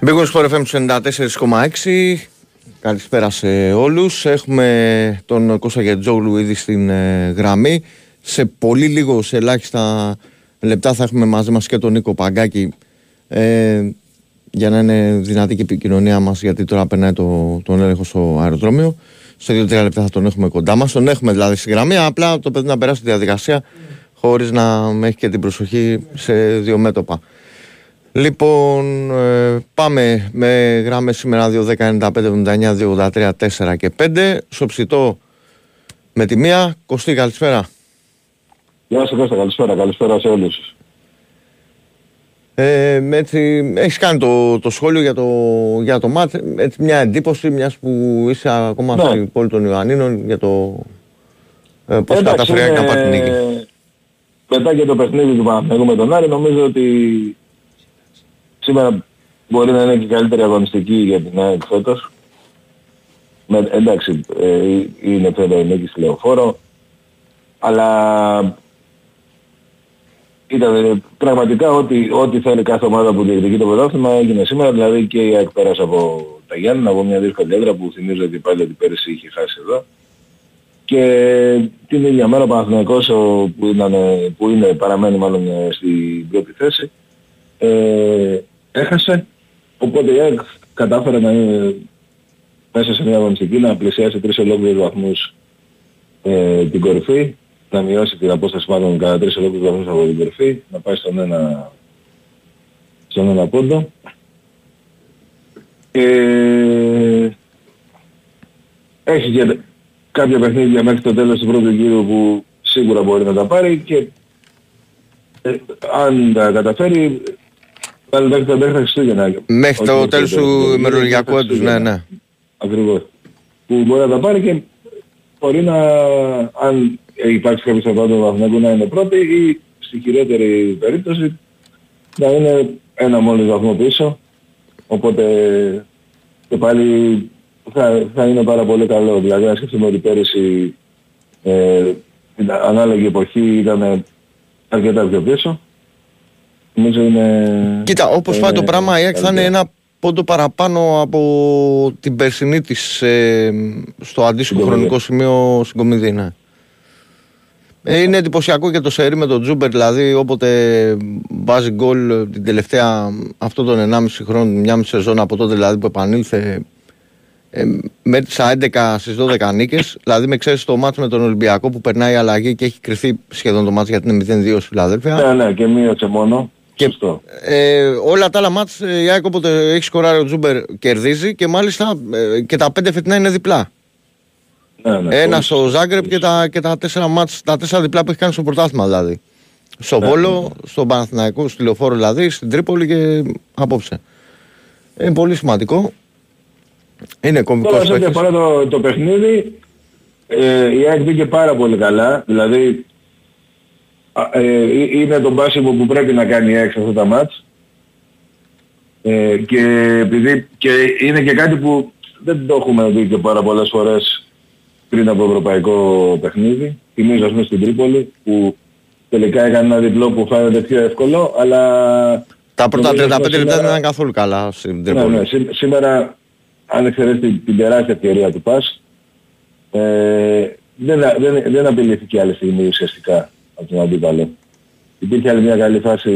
Μπήκαμε στο FM 94,6. Καλησπέρα σε όλους. Έχουμε τον Κώστα Γετζόγλου ήδη στην ε, γραμμή. Σε πολύ λίγο, σε ελάχιστα λεπτά θα έχουμε μαζί μας και τον Νίκο Παγκάκη ε, για να είναι δυνατή και η επικοινωνία μας γιατί τώρα περνάει το, τον έλεγχο στο αεροδρόμιο. Σε δύο-τρία λεπτά θα τον έχουμε κοντά μας. Τον έχουμε δηλαδή στη γραμμή, απλά το παιδί να περάσει τη διαδικασία χωρίς να έχει και την προσοχή σε δύο μέτωπα. Λοιπόν, ε, πάμε με γράμμες σήμερα 2.195, 79, 283, 4 και 5. Σοψητό με τη μία. Κωστή, καλησπέρα. Γεια σας Κώστα, καλησπέρα, καλησπέρα σε όλους. Ε, έτσι, έχεις κάνει το, το σχόλιο για το, για το μάτς, έτσι μια εντύπωση μιας που είσαι ακόμα ναι. στην πόλη των Ιωαννίνων για το ε, πώς καταφέρει να πάρει την νίκη. Μετά και το παιχνίδι του Παναθηναϊκού με τον Άρη νομίζω ότι σήμερα μπορεί να είναι και καλύτερη αγωνιστική για την ΑΕΚ φέτος. Με, εντάξει, ε, είναι βέβαια η νίκη στη Λεωφόρο, αλλά ήταν πραγματικά ό,τι, ό,τι θέλει κάθε ομάδα που διεκδικεί το πρωτάθλημα έγινε σήμερα, δηλαδή και η ΑΕΚ πέρασε από τα Γιάννη, από μια δύσκολη έδρα που θυμίζω ότι πάλι ότι πέρυσι είχε χάσει εδώ. Και την ίδια μέρα ο Παναθηναϊκός που, ήταν, που είναι, παραμένει μάλλον στην πρώτη θέση, ε, έχασε. Οπότε η ΑΕΚ κατάφερε να είναι μέσα σε μια αγωνιστική να πλησιάσει τρεις ολόκληρους βαθμούς ε, την κορυφή, να μειώσει την απόσταση μάλλον κατά τρεις ολόκληρους βαθμούς από την κορυφή, να πάει στον ένα, στον ένα πόντο. Ε, έχει και κάποια παιχνίδια μέχρι το τέλος του πρώτου γύρου που σίγουρα μπορεί να τα πάρει και ε, αν τα καταφέρει Πάλι μέχρι τα Χριστούγεννα. Μέχρι το τέλος του ημερολογιακού έτους, ναι, ναι. Ακριβώς. Που μπορεί να τα πάρει και μπορεί να, αν υπάρξει κάποιος από τον βαθμό να είναι πρώτη ή στη χειρότερη περίπτωση να είναι ένα μόλις βαθμό πίσω. Οπότε και πάλι θα, θα είναι πάρα πολύ καλό. Δηλαδή να σκεφτούμε ότι πέρυσι ε, ανάλογη εποχή ήταν αρκετά πιο πίσω Νομίζω είναι... Κοίτα, όπως πάει το πράγμα η ΑΕΚ θα είναι ένα πόντο παραπάνω από την περσινή της ε, στο αντίστοιχο χρονικό σημείο στην Κομιδή, ναι. Ε, είναι εντυπωσιακό και το σερί με τον Τσούμπερ, δηλαδή όποτε βάζει γκολ την τελευταία αυτό τον 1,5 χρόνο, μια μισή σεζόν από τότε δηλαδή που επανήλθε ε, μέτρησα 11 στις 12 νίκες, δηλαδή με ξέρεις το μάτς με τον Ολυμπιακό που περνάει η αλλαγή και έχει κριθεί σχεδόν το μάτς γιατί είναι 0-2 στη Φιλαδέλφια. Ναι, ναι, και μείωσε μόνο. Και, ε, όλα τα άλλα μάτς ε, η ΑΕΚ όποτε έχει σκοράρει ο Τσούμπερ κερδίζει και μάλιστα ε, και τα πέντε φετινά είναι διπλά. Ναι, ναι, Ένα στο Ζάγκρεπ και τα, και τα τέσσερα μάτς, τα τέσσερα διπλά που έχει κάνει στο πρωτάθλημα δηλαδή. Στο ναι, Βόλο, ναι. στον Παναθηναϊκό, στη Λεωφόρο δηλαδή, στην Τρίπολη και απόψε. Είναι πολύ σημαντικό. Είναι κομβικό Τώρα σε ό,τι αφορά το, το παιχνίδι, ε, η ΑΕΚ μπήκε πάρα πολύ καλά. Δηλαδή ε, είναι το μπάσιμο που πρέπει να κάνει έξω αυτά τα μάτς. Ε, και επειδή και είναι και κάτι που δεν το έχουμε δει και πάρα πολλές φορές πριν από ευρωπαϊκό παιχνίδι. Θυμίζω ας πούμε στην Τρίπολη που τελικά έκανε ένα διπλό που φαίνεται πιο εύκολο, αλλά... Τα πρώτα 35 λεπτά δεν ήταν καθόλου καλά στην Τρίπολη. Ναι, ναι, σήμερα αν εξαιρέσει την, την τεράστια ευκαιρία του ΠΑΣ, ε, δεν, δεν, δεν απειλήθηκε άλλη στιγμή ουσιαστικά από τον αντίπαλο. Υπήρχε άλλη μια καλή φάση,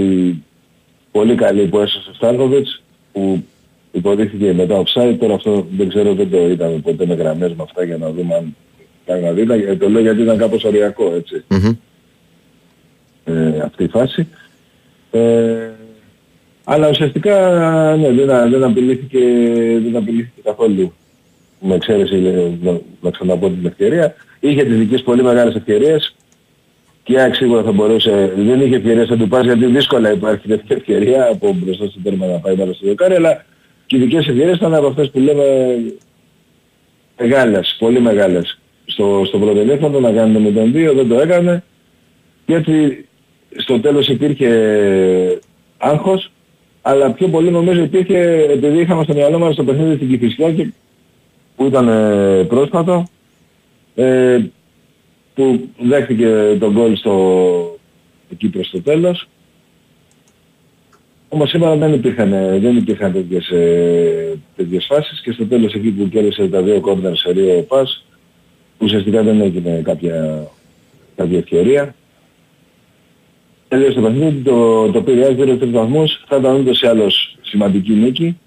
πολύ καλή που έσωσε ο Στάνκοβιτς, που υποδείχθηκε μετά offside. Τώρα αυτό δεν ξέρω, δεν το είδαμε ποτέ με γραμμές με αυτά για να δούμε αν πράγματι ήταν. Το λέω γιατί ήταν κάπως οριακό έτσι. Mm-hmm. Ε, αυτή η φάση. Ε, αλλά ουσιαστικά ναι, δεν, δεν, απειλήθηκε, δεν απειλήθηκε καθόλου με εξαίρεση να, να ξαναπώ την ευκαιρία. Είχε τις δικές πολύ μεγάλες ευκαιρίες και ΑΕΚ σίγουρα θα μπορούσε, δεν είχε ευκαιρία να του πας γιατί δύσκολα υπάρχει τέτοια ευκαιρία από μπροστά στο τέρμα να πάει πάνω στο δεκάρι, αλλά και οι δικές ευκαιρίες ήταν από αυτές που λέμε μεγάλες, πολύ μεγάλες. Στο, στο πρώτο ελέφαντο να κάνει το 0-2, δεν το έκανε και έτσι στο τέλος υπήρχε άγχος, αλλά πιο πολύ νομίζω υπήρχε επειδή είχαμε στο μυαλό μας το παιχνίδι στην Κηφισιά που ήταν ε, πρόσφατο, ε, που δέχτηκε τον γκολ στο εκεί προς το τέλος. Όμως σήμερα δεν υπήρχαν, δεν υπήρχαν τέτοιες, ε, τέτοιες φάσεις και στο τέλος εκεί που κέρδισε τα δύο κόρνερ σε ρίο πας, ουσιαστικά δεν έγινε κάποια, κάποια ευκαιρία. Τελείωσε το παιχνίδι, το, το πήρε πήρε τρεις βαθμούς, θα ήταν ούτως ή άλλως σημαντική νίκη.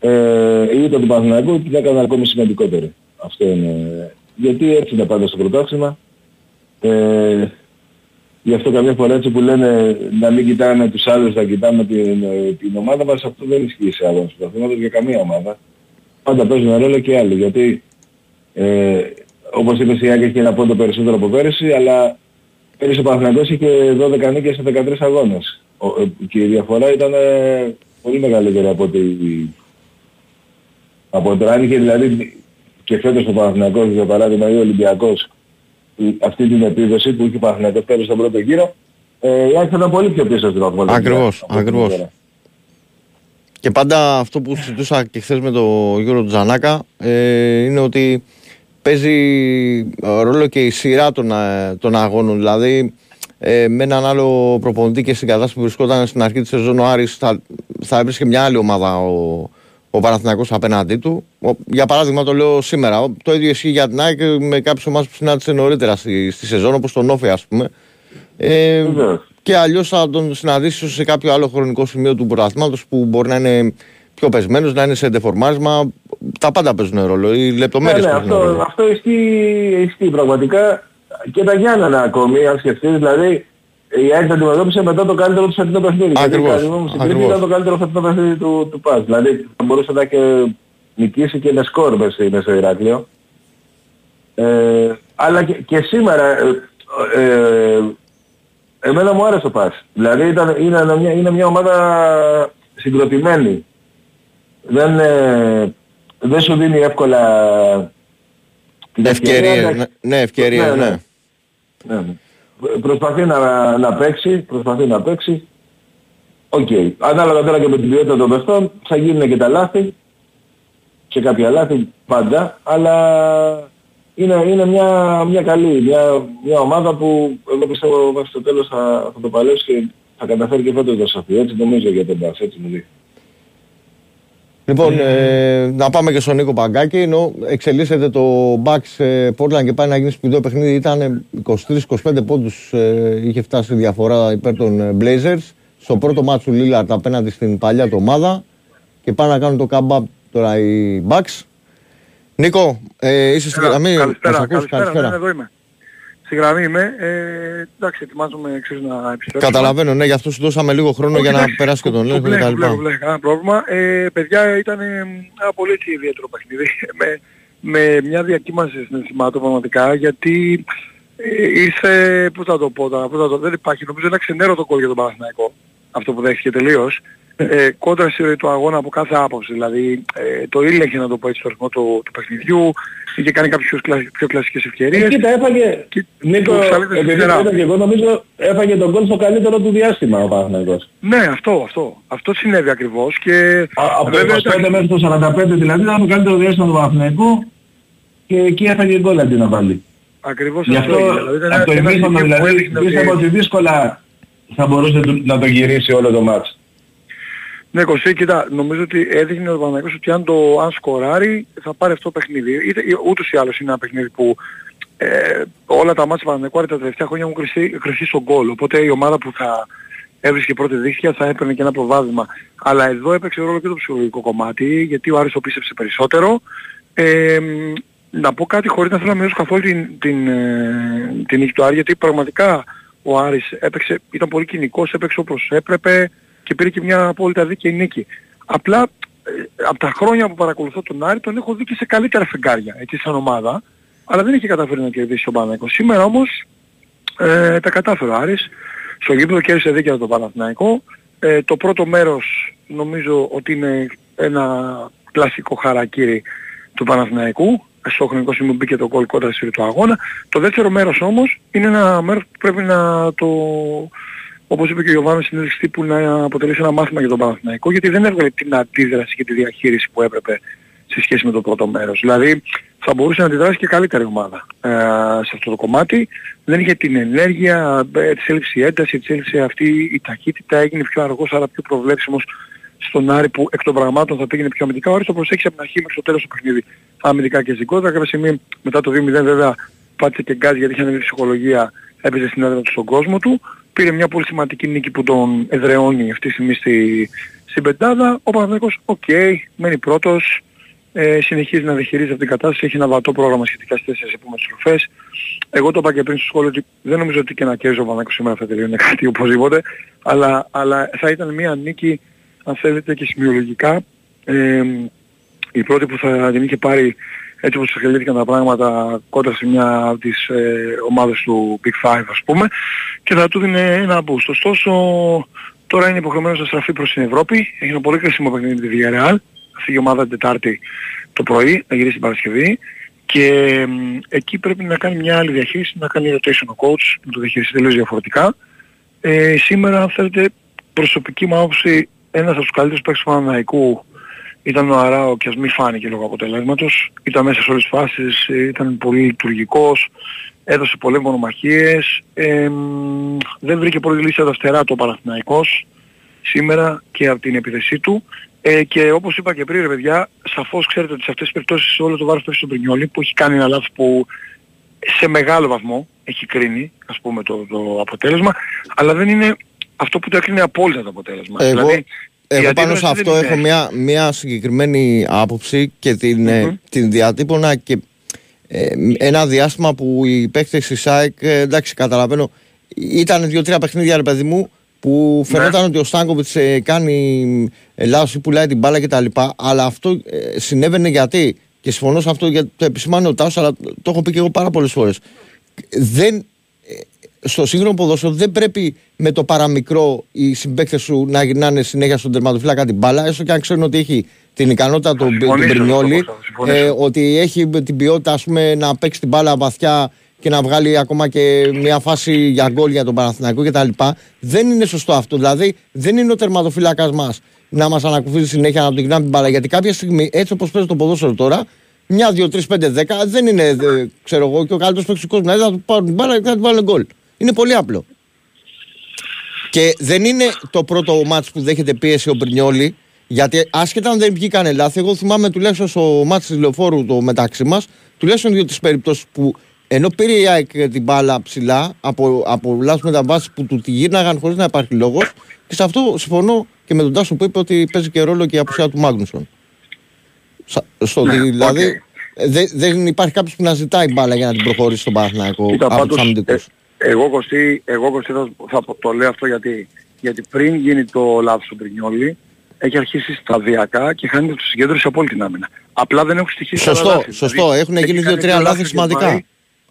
Ε, η ήττα του Παναθηναϊκού την έκανε ακόμη σημαντικότερη. Αυτό είναι. Γιατί έτσι είναι πάντα στο πρωτάθλημα. Ε, γι' αυτό καμιά φορά έτσι που λένε να μην κοιτάμε τους άλλους, να κοιτάμε την, την ομάδα μας, αυτό δεν ισχύει σε άλλους πρωταθλήματος για καμία ομάδα. Πάντα παίζουν ρόλο και άλλοι, γιατί ε, όπως είπες η Άκη έχει ένα πόντο περισσότερο από πέρυσι, αλλά πέρυσι ο Παναθηναϊκός είχε 12 νίκες σε 13 αγώνες. Ο, ε, και η διαφορά ήταν ε, πολύ μεγαλύτερη από ότι από το αν είχε δηλαδή και φέτος ο Παναθηναϊκός για παράδειγμα ή ο Ολυμπιακός αυτή την επίδοση που είχε ο Παναθηναϊκός πέρυσι στον πρώτο γύρο ε, η Άκη ήταν πολύ πιο πίσω στην βαθμολογία. Ακριβώς, ακριβώς. Και πάντα αυτό που συζητούσα και χθες με τον Γιώργο Τζανάκα ε, είναι ότι παίζει ρόλο και η σειρά των, ε, των αγώνων. Δηλαδή, ε, με έναν άλλο προπονητή και στην κατάσταση που βρισκόταν στην αρχή της σεζόν ο Άρης θα, θα έβρισκε μια άλλη ομάδα ο, ο Παναθηναϊκός απέναντί του. Ο, για παράδειγμα το λέω σήμερα. Το ίδιο ισχύει για την ΑΕΚ με κάποιες ομάδες που συνάντησε νωρίτερα στη, στη σεζόν όπως τον Όφη ας πούμε. Ε, και αλλιώς θα τον συναντήσει σε κάποιο άλλο χρονικό σημείο του πρωταθλήματος που μπορεί να είναι πιο πεσμένος, να είναι σε εντεφορμάρισμα. Τα πάντα παίζουν ρόλο. Οι λεπτομέρειες ναι, ναι, αυτό, ρόλο. αυτό ισχύει, ισχύει πραγματικά και τα Γιάννενα ακόμη, αν σκεφτείς, δηλαδή η ΑΕΚ αντιμετώπισε μετά το καλύτερο του φετινό παιχνίδι. Ακριβώς. Γιατί ήταν το καλύτερο φετινό παιχνίδι του, του ΠΑΣ. Δηλαδή θα μπορούσε να και νικήσει και με σκορ μέσα στο Ηράκλειο. Ε, αλλά και, και σήμερα ε, ε, εμένα μου άρεσε το ΠΑΣ. Δηλαδή ήταν, είναι, μια, είναι μια ομάδα συγκροτημένη. Δεν, ε, δεν σου δίνει εύκολα την ευκαιρία. Ναι, ναι, ευκαιρία, ναι. ναι. ναι. ναι προσπαθεί να, να παίξει, προσπαθεί να παίξει. Ok. Okay. Ανάλογα τώρα και με την ποιότητα των παιχτών θα γίνουν και τα λάθη και κάποια λάθη πάντα, αλλά είναι, είναι μια, μια καλή, μια, μια ομάδα που εγώ πιστεύω μέχρι το τέλος θα, θα το παλέψει και θα καταφέρει και φέτος το σαφή. Έτσι νομίζω για τον Μπάς, έτσι μου δείχνει. Λοιπόν, ε, να πάμε και στον Νίκο Παγκάκη. Ενώ εξελίσσεται το Bucks ε, Portland και πάει να γίνει σπουδαίο παιχνίδι. Ήταν 23-25 πόντους ε, είχε φτάσει διαφορά υπέρ των ε, Blazers. Στο πρώτο μάτσο του Lillard απέναντι στην παλιά του ομάδα. Και πάνε να κάνουν το comeback τώρα οι Bucks. Νίκο, ε, είσαι στην γραμμή. Καλησπέρα, καλησπέρα, καλησπέρα. Ναι, εδώ είμαι στη γραμμή είμαι. Ε, εντάξει, ετοιμάζομαι εξής να επιστρέψω. Καταλαβαίνω, ναι, γι' αυτό σου δώσαμε λίγο χρόνο για να περάσει και τον Λέγκο και τα λοιπά. Βλέπω, βλέπω, κανένα πρόβλημα. Ε, παιδιά, ήταν ένα πολύ έτσι ιδιαίτερο παιχνίδι. με, με μια διακύμανση συναισθημάτων πραγματικά, γιατί ε, ήρθε, πώς θα το πω τώρα, πώς θα το, δεν υπάρχει, νομίζω ένα ξενέρωτο κόλ για τον Παναθηναϊκό, αυτό που δέχτηκε τελείως ε, κόντρα στη ροή του αγώνα από κάθε άποψη. Δηλαδή ε, το ήλεγχε να το πω έτσι στο ρυθμό του, του παιχνιδιού, είχε κάνει κάποιες πιο, πιο κλασικές ευκαιρίες. Ε, κοίτα, έφαγε, και Νίκο, επειδή και εγώ νομίζω έφαγε τον κόλ στο καλύτερο του διάστημα ο Παναθηναϊκός. Ναι, αυτό, αυτό. Αυτό συνέβη ακριβώς και... Α, από το 25 μέχρι το 45 δηλαδή ήταν το καλύτερο διάστημα του Παναθηναϊκού και εκεί έφαγε γκολ αντί να βάλει. Ακριβώς Γι' αυτό, δηλαδή, από το ημίχρονο δηλαδή, πίστευα ότι δύσκολα θα μπορούσε να το γυρίσει όλο το μάτς. Ναι, Κωστή, κοίτα, νομίζω ότι έδειχνε ο Παναγιώτης ότι αν, το, αν σκοράρει θα πάρει αυτό το παιχνίδι. Είτε, ούτως ή άλλως είναι ένα παιχνίδι που ε, όλα τα μάτια Παναγιώτη τα τελευταία χρόνια έχουν κρυθεί, στον γκολ. Οπότε η ομάδα που θα έβρισκε πρώτη δίχτυα θα έπαιρνε και ένα προβάδισμα. Αλλά εδώ έπαιξε ρόλο και το ψυχολογικό κομμάτι, γιατί ο Άρης το πίστεψε περισσότερο. Ε, να πω κάτι χωρίς να θέλω να μειώσω καθόλου την, την, ε, την νίκη του Άρη, γιατί πραγματικά ο Άρης έπαιξε, ήταν πολύ κοινικός, έπαιξε όπως έπρεπε, και πήρε και μια απόλυτα δίκαιη νίκη. Απλά ε, από τα χρόνια που παρακολουθώ τον Άρη τον έχω δει και σε καλύτερα φεγγάρια έτσι σαν ομάδα αλλά δεν είχε καταφέρει να κερδίσει τον Παναθηναϊκό. Σήμερα όμως ε, τα κατάφερε ο Άρης. Στο γήπεδο κέρδισε δίκαια τον Παναθηναϊκό. Ε, το πρώτο μέρος νομίζω ότι είναι ένα κλασικό χαρακτήρι του Παναθηναϊκού. Στο χρονικό σημείο μπήκε το κόλ κόντρα στη του αγώνα. Το δεύτερο μέρος όμως είναι ένα μέρος που πρέπει να το όπως είπε και ο Ιωβάνος συνέντευξη τύπου να αποτελέσει ένα μάθημα για τον Παναθηναϊκό γιατί δεν έβγαλε την αντίδραση και τη διαχείριση που έπρεπε σε σχέση με το πρώτο μέρος. Δηλαδή θα μπορούσε να αντιδράσει και καλύτερη ομάδα ε, σε αυτό το κομμάτι. Δεν είχε την ενέργεια, ε, της έλειψης η ένταση, της έλειψης αυτή η ταχύτητα, έγινε πιο αργός αλλά πιο προβλέψιμος στον Άρη που εκ των πραγμάτων θα πήγαινε πιο αμυντικά. Ο Άρης το προσέξει από την αρχή μέχρι το τέλος του παιχνίδι αμυντικά και ζυγότερα. Κάποια στιγμή μετά το 2-0 βέβαια πάτησε και γκάζ γιατί είχε ανέβει ψυχολογία, έπαιζε στην έδρα του στον κόσμο του. Πήρε μια πολύ σημαντική νίκη που τον εδραιώνει αυτή τη στιγμή στη, στην πεντάδα. Ο Παναθηναϊκός, ok, okay, μένει πρώτος, ε, συνεχίζει να διαχειρίζει αυτή την κατάσταση, έχει ένα βατό πρόγραμμα σχετικά στις τέσσερις επόμενες στροφές. Εγώ το είπα και πριν στο σχόλιο ότι δεν νομίζω ότι και να κέρδιζε ο Παναθηναϊκός σήμερα θα τελειώνει κάτι οπωσδήποτε, αλλά, αλλά θα ήταν μια νίκη, αν θέλετε και σημειολογικά, ε, η πρώτη που θα την είχε πάρει έτσι όπως εξελίχθηκαν τα πράγματα κόντρα σε μια από τις ε, ομάδες του Big Five ας πούμε και θα του δίνει ένα boost. Ωστόσο τώρα είναι υποχρεωμένος να στραφεί προς την Ευρώπη, έχει ένα πολύ κρίσιμο παιχνίδι με τη Villarreal, θα φύγει η ομάδα την Τετάρτη το πρωί, να γυρίσει την Παρασκευή και ε, εκεί πρέπει να κάνει μια άλλη διαχείριση, να κάνει rotation ο coach, να το διαχειριστεί τελείως διαφορετικά. Ε, σήμερα αν θέλετε προσωπική μου άποψη ένας από τους καλύτερους παίκτες του Παναναϊκού ήταν ο Αράο και ας μην φάνηκε λόγω αποτελέσματος. Ήταν μέσα σε όλες τις φάσεις, ήταν πολύ λειτουργικός, έδωσε πολλές μονομαχίες. Ε, δεν βρήκε πολύ λύση αριστερά το Παναθηναϊκός σήμερα και από την επίθεσή του. Ε, και όπως είπα και πριν ρε παιδιά, σαφώς ξέρετε ότι σε αυτές τις περιπτώσεις όλο το βάρος πέφτει στον Πρινιόλη που έχει κάνει ένα λάθος που σε μεγάλο βαθμό έχει κρίνει ας πούμε το, το αποτέλεσμα αλλά δεν είναι αυτό που το έκρινε απόλυτα το αποτέλεσμα. Εγώ, δηλαδή, εγώ πάνω σε αυτό έχω μια, μια συγκεκριμένη άποψη και την, mm την διατύπωνα και ε, ένα διάστημα που οι παίκτες της ΣΑΕΚ, ε, εντάξει καταλαβαίνω, ήταν δύο-τρία παιχνίδια ρε παιδί μου που ναι. φαινόταν ότι ο Στάνκοβιτς ε, κάνει ε, λάθος ή πουλάει την μπάλα κτλ. Αλλά αυτό ε, συνέβαινε γιατί, και συμφωνώ σε αυτό γιατί το επισημάνω ο Τάος, αλλά το έχω πει και εγώ πάρα πολλές φορές. Δεν στο σύγχρονο ποδόσφαιρο δεν πρέπει με το παραμικρό οι συμπαίκτες σου να γυρνάνε συνέχεια στον τερματοφύλακα την μπάλα, έστω και αν ξέρουν ότι έχει την ικανότητα του Μπρινιόλη, ε, ότι έχει την ποιότητα ας πούμε, να παίξει την μπάλα βαθιά και να βγάλει ακόμα και μια φάση για γκολ για τον Παναθηναϊκό κτλ. Δεν είναι σωστό αυτό. Δηλαδή δεν είναι ο τερματοφύλακας μας να μας ανακουφίζει συνέχεια να του γυρνάμε την μπάλα. Γιατί κάποια στιγμή, έτσι όπως παίζει το ποδόσφαιρο τώρα, μια, δύο, τρεις, πέντε, δέκα δεν είναι, ξέρω εγώ, και ο καλύτερος παίκτης του κόσμου. Δηλαδή θα του πάρουν την μπάλα και θα του βάλουν γκολ. Είναι πολύ απλό. Και δεν είναι το πρώτο μάτς που δέχεται πίεση ο Μπρινιόλη, γιατί άσχετα αν δεν βγήκαν λάθη, εγώ θυμάμαι τουλάχιστον στο μάτς της Λεωφόρου το μεταξύ μας, τουλάχιστον δύο τις περιπτώσεις που ενώ πήρε η ΑΕΚ την μπάλα ψηλά από, από λάθος μεταβάσεις που του τη γύρναγαν χωρίς να υπάρχει λόγος και σε αυτό συμφωνώ και με τον Τάσο που είπε ότι παίζει και ρόλο και η απουσία του Μάγνουσον. Στο, ναι, δηλαδή okay. δεν υπάρχει κάποιος που να ζητάει μπάλα για να την προχωρήσει στον Παναθηναϊκό από τους αμυντικούς. Εγώ Κωστή, εγώ Κωστή θα, θα, το λέω αυτό γιατί, γιατί πριν γίνει το λάθος του Μπρινιόλη έχει αρχίσει σταδιακά και χάνει το συγκέντρωση από όλη την άμυνα. Απλά δεν έχουν στοιχήσει Σωστό, λάθη. σωστό. Δηλαδή, Έχουν γίνει δύο-τρία λάθη σημαντικά.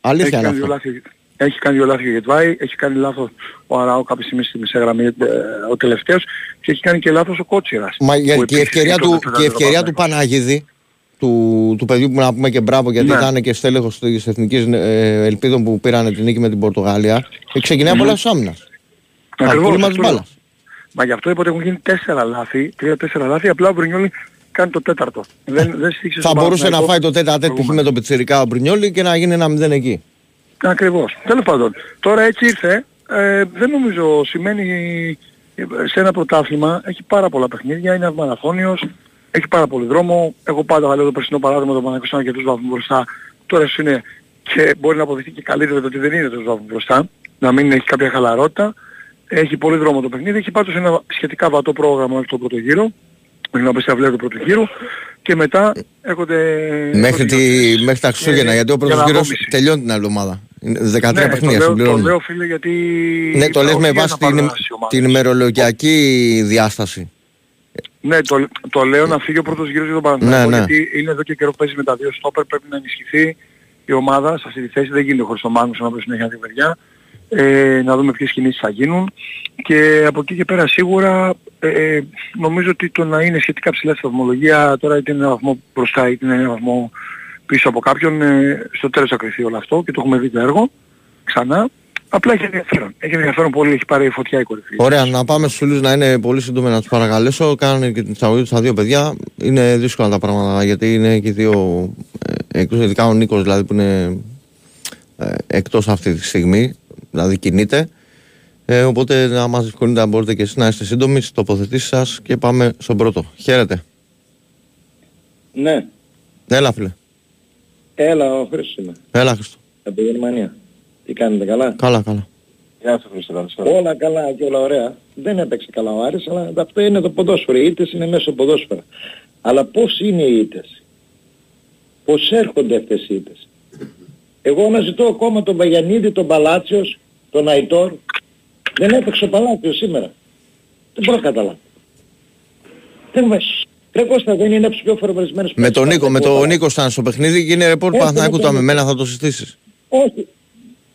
Αλήθεια είναι αυτό. Λάθη, έχει κάνει δύο λάθη για Γετβάη, έχει κάνει λάθος ο Αράου κάποια στιγμή στη μισή γραμμή ε, ο τελευταίος και έχει κάνει και λάθος ο Κότσιρας. Μα και η ευκαιρία του, και η ευκαιρία του Παναγίδη του, του παιδιού που να πούμε και μπράβο γιατί ναι. ήταν και στέλεχος της Εθνικής ε, Ελπίδων που πήραν την νίκη με την Πορτογαλία και ξεκινάει από λάθος άμυνας. Ακριβώς. Μα γι' αυτό είπα ότι έχουν γίνει τέσσερα λάθη, τρία-τέσσερα λάθη, απλά ο Μπρινιόλη κάνει το τέταρτο. Δεν, δεν θα μπορούσε να φάει το τέταρτο με τον Πιτσιρικά ο Μπρινιόλη και να γίνει ένα μηδέν εκεί. Ακριβώς. Τέλος πάντων. Τώρα έτσι ήρθε. Ε, δεν νομίζω σημαίνει ε, σε ένα πρωτάθλημα έχει πάρα πολλά παιχνίδια, είναι μαραθώνιος, έχει πάρα πολύ δρόμο. Εγώ πάντα λέω το περσινό παράδειγμα το Παναγιώτης και τους βαθμούς μπροστά. Τώρα είναι και μπορεί να αποδειχθεί και καλύτερο το ότι δεν είναι τους βαθμούς μπροστά. Να μην έχει κάποια χαλαρότητα. Έχει πολύ δρόμο το παιχνίδι. Έχει πάντως ένα σχετικά βατό πρόγραμμα μέχρι τον πρώτο γύρο. Μέχρι να πεις στα του πρώτου γύρου. Και μετά έρχονται... Μέχρι, τη, μέχρι τα Χριστούγεννα, γιατί ο πρώτος γύρος τελειώνει την άλλη εβδομάδα. 13 ναι, παιχνίδια το λέω, το λέω φίλε γιατί... Ναι, το λες με βάση την, την ημερολογιακή διάσταση. Ναι, το, το λέω να φύγει ο πρώτος γύρος για τον Παναθηναϊκό ναι, ναι. γιατί είναι εδώ και καιρό που παίζει με τα δύο στόπερ, πρέπει να ενισχυθεί η ομάδα σε αυτή τη θέση, δεν γίνεται χωρίς τον Μάγνους να πει συνέχεια την παιδιά. Ε, να δούμε ποιες κινήσεις θα γίνουν και από εκεί και πέρα σίγουρα ε, ε νομίζω ότι το να είναι σχετικά ψηλά στη βαθμολογία τώρα είτε είναι ένα βαθμό μπροστά είτε είναι ένα βαθμό πίσω από κάποιον ε, στο τέλος θα κρυθεί όλο αυτό και το έχουμε δει το έργο ξανά Απλά έχει ενδιαφέρον. Έχει ενδιαφέρον πολύ, έχει πάρει φωτιά η κορυφή. Ωραία, να πάμε στους φίλους να είναι πολύ σύντομα να τους παρακαλέσω. Κάνανε και την εισαγωγή τους στα δύο παιδιά. Είναι δύσκολα τα πράγματα γιατί είναι και δύο ε, εκτός ειδικά ο Νίκος δηλαδή που είναι ε, εκτός αυτή τη στιγμή, δηλαδή κινείται. Ε, οπότε να μας διευκολύνετε να μπορείτε και εσείς να είστε σύντομοι στις τοποθετήσεις σας και πάμε στον πρώτο. Χαίρετε. Ναι. Έλα φίλε. Έλα, ο Χρήστος είμαι. Έλα Χριστό. Από τη Γερμανία. Τι κάνετε, καλά; Καλά, καλά. Γεια σου Χρήστο, καλησπέρα. Όλα καλά και όλα ωραία. Δεν έπαιξε καλά ο Άρης, αλλά αυτό είναι το ποδόσφαιρο. Οι ήττες είναι μέσα στο ποδόσφαιρο. Αλλά πώς είναι οι ήττες; Πώς έρχονται αυτές οι ήττες; Εγώ αναζητώ ακόμα τον Βαγιανίδη, τον Παλάτσιος, τον Αϊτόρ. Δεν έπαιξε ο Παλάτσιος σήμερα. Δεν μπορώ να καταλάβω. Δεν με... Ρε Κώστα δεν είναι από τους πιο φορμαρισμένους Με τον παίκτες Νίκο, με που τον Νίκο ήταν στο παιχνίδι και είναι ρεπόρτ Έτσι, Παναθηναϊκού με το τον Νίκο. αμεμένα θα το συστήσεις. Όχι.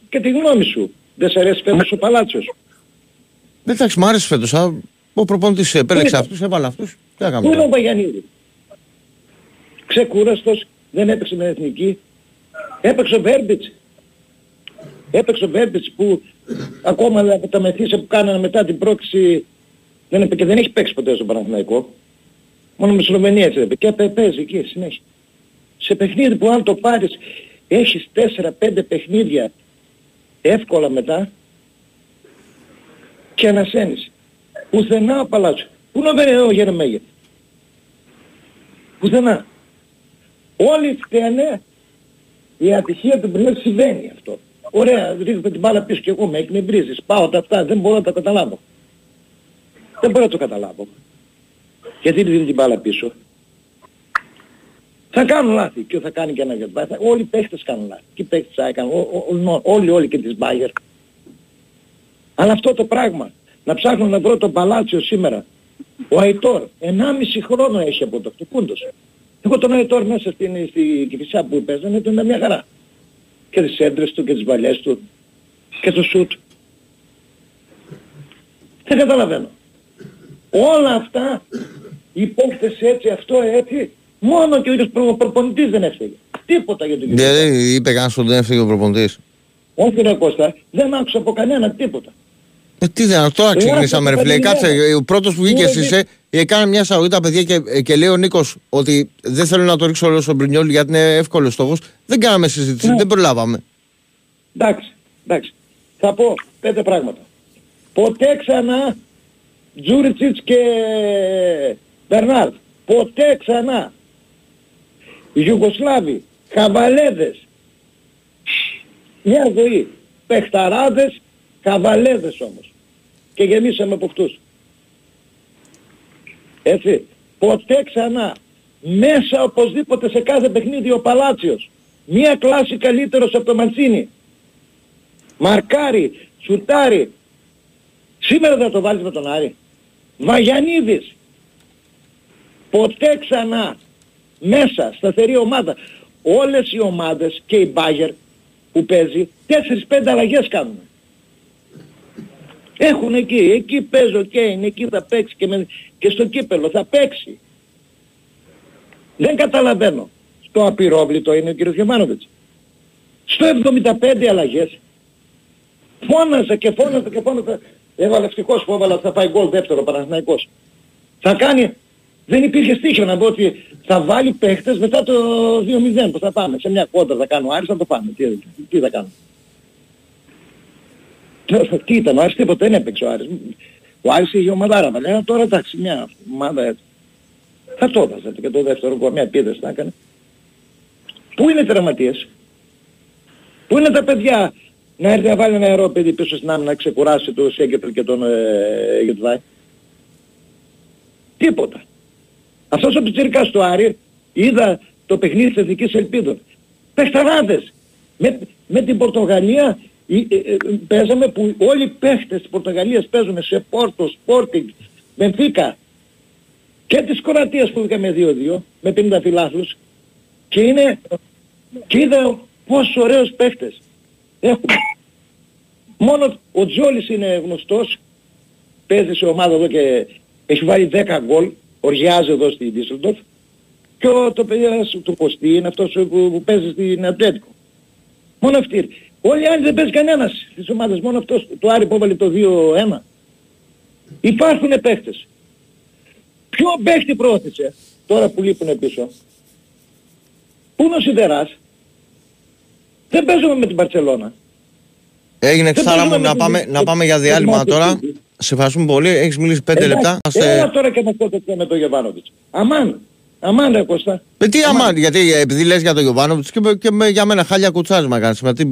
Και τη γνώμη σου. Δεν σε αρέσει φέτος ο Παλάτσιος. Εντάξει, μου άρεσε φέτος. α, Ο προπονητής επέλεξε είναι. αυτούς, έβαλε αυτούς. Τι να Πού κάνουμε είναι ο τώρα. Βαγιανίδη. Ξεκούραστος, δεν έπαιξε με εθνική. Έπαιξε ο Βέρμπιτς. Έπαιξε ο Βέρμπιτς που ακόμα από τα μεθύσια που κάνανε μετά την πρόκληση δεν έπαι, και δεν έχει παίξει ποτέ στον Παναθηναϊκό. Μόνο με Σλοβενία έτσι έπαιξε. Και παι- παίζει εκεί συνέχεια. Σε παιχνίδι που αν το πάρεις έχεις 4-5 παιχνίδια εύκολα μετά και ανασένεις. Πουθενά ο Παλάτσιο. Πού να βρει ο Γερεμέγε. Πουθενά. Όλοι φταίνε η ατυχία του πριν συμβαίνει αυτό. Ωραία, ρίχνω την μπάλα πίσω και εγώ με εκνευρίζεις. Πάω τα αυτά, δεν μπορώ να τα καταλάβω. Δεν μπορώ να το καταλάβω. Γιατί ρίχνει την μπάλα πίσω. Θα κάνουν λάθη και θα κάνει και ένα για θα- Όλοι οι παίχτες κάνουν λάθη. Και οι παίχτες θα έκαναν. Ο- ο- ο- Όλοι, όλοι και τις Μπάγερ. Αλλά αυτό το πράγμα, να ψάχνω να βρω τον Παλάτσιο σήμερα. Ο Αϊτόρ, 1,5 χρόνο έχει από το αυτοκούντος. Εγώ τον Αϊτόρ μέσα στην, στη Κηφισιά που παίζανε ήταν μια χαρά. Και τις έντρες του και τις βαλιές του και το σουτ. Δεν καταλαβαίνω. Όλα αυτά, οι παίχτες έτσι, αυτό έτσι, μόνο και ο ίδιος προ- προπονητής δεν έφταιγε. Τίποτα για τον κύριο. Δηλαδή είπε κανένας ότι δεν έφυγε ο προπονητής. Όχι ρε Κώστα, δεν άκουσα από κανένα τίποτα. Ε, τι δεν, τώρα Ε, ξεκινήσαμε ρε άκουσα φίλε. τα Κάτσε, παιδιά. ο πρώτος που βγήκε Ναι, εσύ ναι. είσαι, έκανε μια σαγωγή τα παιδιά και, και λέει ο Νίκος ότι δεν θέλω να το ρίξω όλο στον Πρινιόλ γιατί είναι εύκολος στόχος. Δεν κάναμε συζήτηση, Ναι. δεν προλάβαμε. Εντάξει, εντάξει. Θα πω πέντε πράγματα. Ποτέ ξανά Τζούριτσιτς και Μπερνάρ. Ποτέ ξανά. Ιουγκοσλάβοι, χαβαλέδες. Μια ζωή. Πεχταράδες, χαβαλέδες όμως. Και γεμίσαμε από αυτούς. Έτσι. Ποτέ ξανά. Μέσα οπωσδήποτε σε κάθε παιχνίδι ο Παλάτσιος. Μία κλάση καλύτερος από το Μαντσίνη. Μαρκάρι, σουτάρι. Σήμερα θα το βάλεις με τον Άρη. Βαγιανίδης. Ποτέ ξανά. Μέσα, σταθερή ομάδα. Όλες οι ομάδες και η Μπάγερ που παίζει, 4-5 αλλαγές κάνουν. Έχουν εκεί, εκεί παίζω και είναι, εκεί θα παίξει και, με, και στο κύπελο θα παίξει. Δεν καταλαβαίνω. Στο απειρόβλητο είναι ο κύριος Γεμάνοβιτς. Στο 75 αλλαγές φώναζε και φώναζε και φώναζε. Έβαλε ευτυχώς που έβαλε θα πάει γκολ δεύτερο Παναθηναϊκός. Θα κάνει, δεν υπήρχε στοίχημα να πω ότι θα βάλει παίχτες μετά το 2-0 που θα πάμε. Σε μια κόντρα θα κάνω Άρης θα το πάμε. Τι, τι θα κάνω; Τώρα, Τι ήταν ο Άρης τίποτα δεν έπαιξε ο Άρης. Ο Άρης είχε ομαδάρα μα λέει τώρα εντάξει μια ομάδα έτσι. Θα το έβαζε και το δεύτερο γκολ μια επίδεση θα έκανε. Πού είναι οι τερματίες. Πού είναι τα παιδιά; Να έρθει να βάλει ένα νερό παιδί πίσω στην άμυνα να ξεκουράσει το Σέγκετρ και τον ε, Γετβάη. Τίποτα. Αυτός ο πιτσιρικάς του Άρη είδα το παιχνίδι της Εθνικής Ελπίδων. Παιχταράδες. Με, με την Πορτογαλία ε, ε, ε, παίζαμε που όλοι οι παίχτες της Πορτογαλίας παίζουν σε Πόρτο, Σπόρτινγκ, Μπενφίκα και της Κροατίας που είχαμε 2-2 με 50 φιλάθλους και είναι και είδα πόσο ωραίους παίχτες έχουμε. Μόνο ο Τζόλης είναι γνωστός, παίζει σε ομάδα εδώ και έχει βάλει 10 γκολ, οργιάζει εδώ στη Ντίσσελντορφ και ο, το παιδί ένας του Κωστή είναι αυτός που, που παίζει στην Ατλέτικο. Μόνο αυτοί. Όλοι οι άλλοι δεν παίζει κανένας στις ομάδες, μόνο αυτός του Άρη που έβαλε το 2-1. Υπάρχουν παίχτες. Ποιο παίχτη πρόθεσε τώρα που λείπουν πίσω; Πού είναι ο Σιδεράς. Δεν παίζουμε με την Παρσελώνα. Έγινε Δεν ξάρα μου παίζουμε να με πάμε, την- να πάμε για διάλειμμα την- τώρα. Σε ευχαριστούμε πολύ. Έχεις μιλήσει 5 λεπτά. Έλα Είμαστε... τώρα και με αυτό το με τον Γεβάνοβιτς. Αμάν. Αμάν ρε Κώστα. Με τι αμάν, γιατί ε, επειδή λες για τον Γιωβάνοβιτς και, με- και με- για μένα χάλια κουτσάρισμα κάνεις. με τι-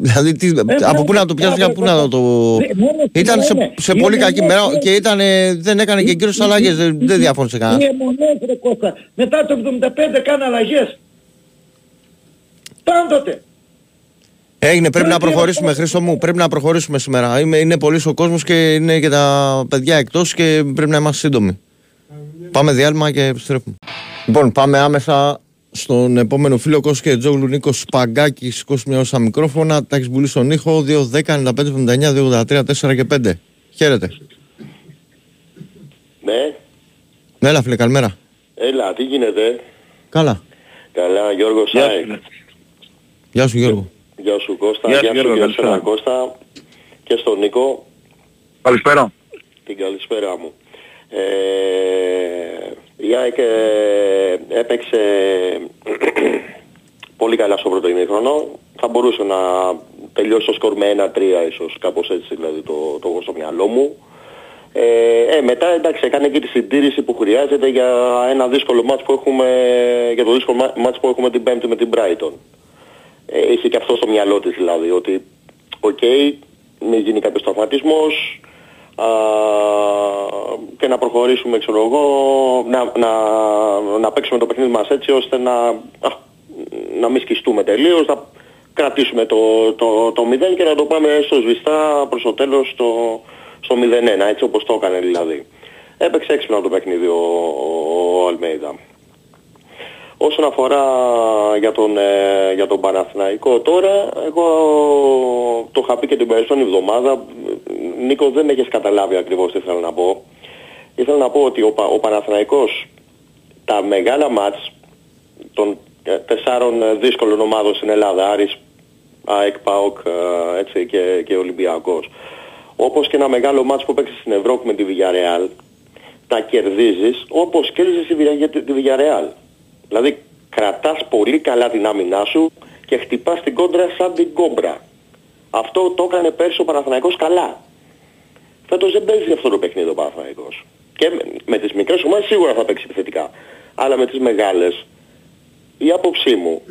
Δηλαδή, τι, από μπράβο, πού να το πιάσεις, μπράβο, για πού να το... Ναι, μόνο Ήταν σε, είναι. σε Είναι πολύ κακή μόνο- μέρα και ήταν, ε, δεν έκανε και κύριος αλλαγές, δεν, δεν διαφώνησε κανένα. Είναι μονές ρε Κώστα. Μετά το 75 κάνει αλλαγές. Πάντοτε. Έγινε, πρέπει να Πρέπει να προχωρήσουμε, πάμε. Χρήστο μου. Πρέπει να προχωρήσουμε σήμερα. Είμαι, είναι πολύ ο κόσμος και είναι και τα παιδιά εκτός και πρέπει να είμαστε σύντομοι. Πάμε διάλειμμα και επιστρέφουμε. Λοιπόν, πάμε άμεσα στον επόμενο φίλο Κώστα και Τζόγλου Νίκο Σπαγκάκης. Σηκώσει μια όσα μικρόφωνα. Τα έχεις πουλήσει στον ήχο 2, 10, 95, 79, 283, 4 και 5. Χαίρετε. Ναι, Ναι, έλα φίλε, καλημέρα. έλα, τι γίνεται; Καλά. Καλά, Γιώργο Σάικ. Γεια σου Γιώργο. Γεια σου Κώστα, Γεια σου, γεια σου Γιώργο, και καλησπέρα. εσένα Κώστα και στον Νίκο Καλησπέρα. την καλησπέρα μου. Ε, η ΑΕΚ ε, έπαιξε πολύ καλά στο πρώτο ημίχρονο. Θα μπορούσε να τελειώσει το σκορ με 1-3 ίσως, κάπως έτσι δηλαδή το, το έχω στο μυαλό μου. Ε, ε, μετά εντάξει έκανε και τη συντήρηση που χρειάζεται για ένα δύσκολο μάτς που έχουμε, για το δύσκολο μά- μάτς που έχουμε την Πέμπτη με την Brighton. Ε, είχε και αυτό στο μυαλό της δηλαδή ότι οκ, μην γίνει κάποιος τραυματισμός α, και να προχωρήσουμε ξέρω εγώ, να, να, να παίξουμε το παιχνίδι μας έτσι ώστε να, α, να μην σκιστούμε τελείως, να κρατήσουμε το, το, το 0 και να το πάμε στο σβηστά προς το τέλος στο, στο 0-1, έτσι όπως το έκανε δηλαδή. Έπαιξε έξυπνα το παιχνίδι ο, ο, ο Αλμέιδα. Όσον αφορά για τον, ε, για τον Παναθηναϊκό τώρα, εγώ το είχα πει και την περασμένη εβδομάδα, Νίκο δεν έχεις καταλάβει ακριβώς τι θέλω να πω. Ήθελα να πω ότι ο, Πα- ο Παναθηναϊκός τα μεγάλα μάτς των ε, τεσσάρων ε, δύσκολων ομάδων στην Ελλάδα, Άρης, ΑΕΚ, ΠΑΟΚ ε, έτσι, και, και Ολυμπιακός. Όπως και ένα μεγάλο μάτς που παίξεις στην Ευρώπη με τη Villarreal, τα κερδίζεις όπως κέρδισες τη Villarreal- τη Villarreal. Δηλαδή κρατάς πολύ καλά την άμυνά σου και χτυπάς την κόντρα σαν την κόμπρα. Αυτό το έκανε πέρσι ο Παναθηναϊκός καλά. Φέτος δεν παίζει αυτό το παιχνίδι ο Παναθηναϊκός. Και με, με τις μικρές ομάδες σίγουρα θα παίξει επιθετικά. Αλλά με τις μεγάλες, η άποψή μου,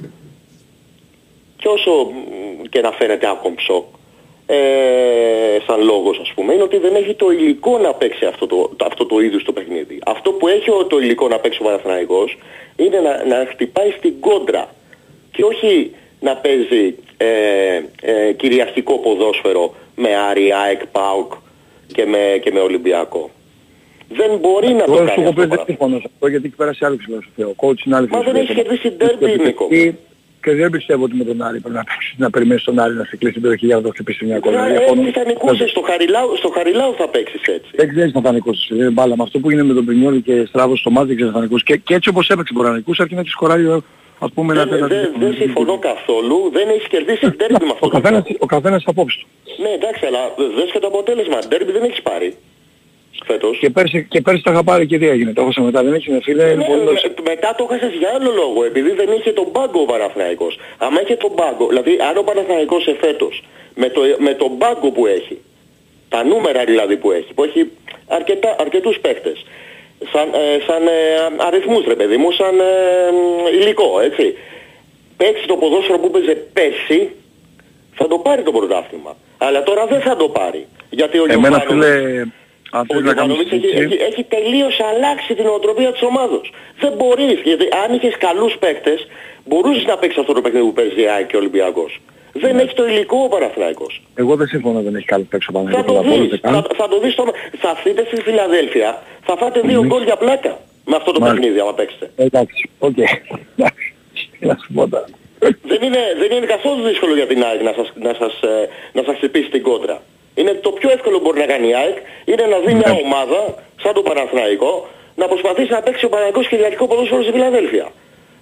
και όσο μ, και να φαίνεται άκομψο, ε, σαν λόγος ας πούμε, είναι ότι δεν έχει το υλικό να παίξει αυτό το, το, αυτό το είδους το παιχνίδι. Αυτό που έχει ο- το υλικό να παίξει ο Παναθηναϊκός είναι να, να χτυπάει στην κόντρα και όχι να παίζει ε, ε, κυριαρχικό ποδόσφαιρο με Άρη, ΑΕΚ, ΠΑΟΚ και με, και με Ολυμπιακό. Δεν μπορεί να το Εγώ σου κάνει έχω αυτό. πει ο δεν Παναθηναϊκός. συμφωνώ σε αυτό γιατί έχει περάσει άλλη φιλοσοφία. Ο coach είναι άλλη Μα δεν φιλοσοφία. έχει κερδίσει ντέρμπι, Νίκο. Και δεν πιστεύω ότι με τον Άρη πρέπει να παίξεις, να περιμένεις τον Άρη να σε κλείσει την περιοχή για να το χτυπήσει μια κόλλα. Ε, Διαφωνώ. Έτσι θα νικούσες στο Χαριλάου, στο Χαριλάου θα παίξεις έτσι. Δεν ξέρεις να θα νικήσεις, δεν μπάλα. Με αυτό που γίνεται με τον Πρινιόλη και Στράβος στο μάτι δεν ξέρεις να θα νικήσεις. Και, και έτσι όπως έπαιξε μπορεί να νικούσε αρκεί να τη σκοράρει ας πούμε ένα Δεν, τέταρτο. δεν, δεν συμφωνώ καθόλου, δεν έχεις κερδίσει ντέρμπι με αυτό. Ο το καθένας, πράγμα. ο καθένας απόψη του. Ναι εντάξει, αλλά δες και το αποτέλεσμα. Ντέρμπι δεν έχεις πάρει φέτος. Και πέρσι, και πέρσι τα είχα πάρει και τι έγινε. Το έχασα μετά. Δεν έχει φίλε. Ναι, είναι πολύ με- νωρίς. μετά το χάσες για άλλο λόγο, επειδή δεν είχε τον πάγκο ο Παναθηναϊκός. Αν είχε τον πάγκο, δηλαδή αν ο Παναθηναϊκός εφέτος, με, το, με τον πάγκο που έχει, τα νούμερα δηλαδή που έχει, που έχει αρκετά, αρκετούς παίχτες, σαν, ε, σαν ε, αριθμούς ρε παιδί μου, σαν ε, υλικό, έτσι. Παίξει το ποδόσφαιρο που παίζε πέρσι, θα το πάρει το πρωτάθλημα. Αλλά τώρα δεν θα το πάρει. Γιατί ο Εμένα Γιωβάνοβιτς- φίλε, αν ο θέλεις να κάνεις Γιωβάνοβιτς έχει, συζήτηση, έχει, έχει τελείως αλλάξει την οτροπία της ομάδος. Δεν μπορείς, γιατί αν είχες καλούς παίκτες, μπορούσες να παίξεις αυτό το παιχνίδι που παίζει η ΑΕΚ και ο Ολυμπιακός. Δεν Ναι. έχει το υλικό ο Παναθηναϊκός. εγώ δεν συμφωνώ δεν έχει καλό παίξω πάνω. Θα το δεις, θα, θα το δεις στο... Θα έρθετε στη Φιλαδέλφια, θα φάτε δύο γκολ για πλάκα με αυτό το Μάλιστα. παιχνίδι άμα παίξετε. Εντάξει, οκ. Εντάξει, τι να σου πω τώρα. δεν, είναι, δεν είναι καθόλου δύσκολο για την ΑΕΚ να σας, να σας, ε, να σας χτυπήσει την κόντρα. Είναι το πιο εύκολο που μπορεί να κάνει η ΑΕΚ, είναι να δει μια Ναι. ομάδα, σαν το Παναθηναϊκό, να προσπαθήσει να παίξει ο Παναθηναϊκός κυριαρχικό ποδόσφαιρο στη Φιλαδέλφια.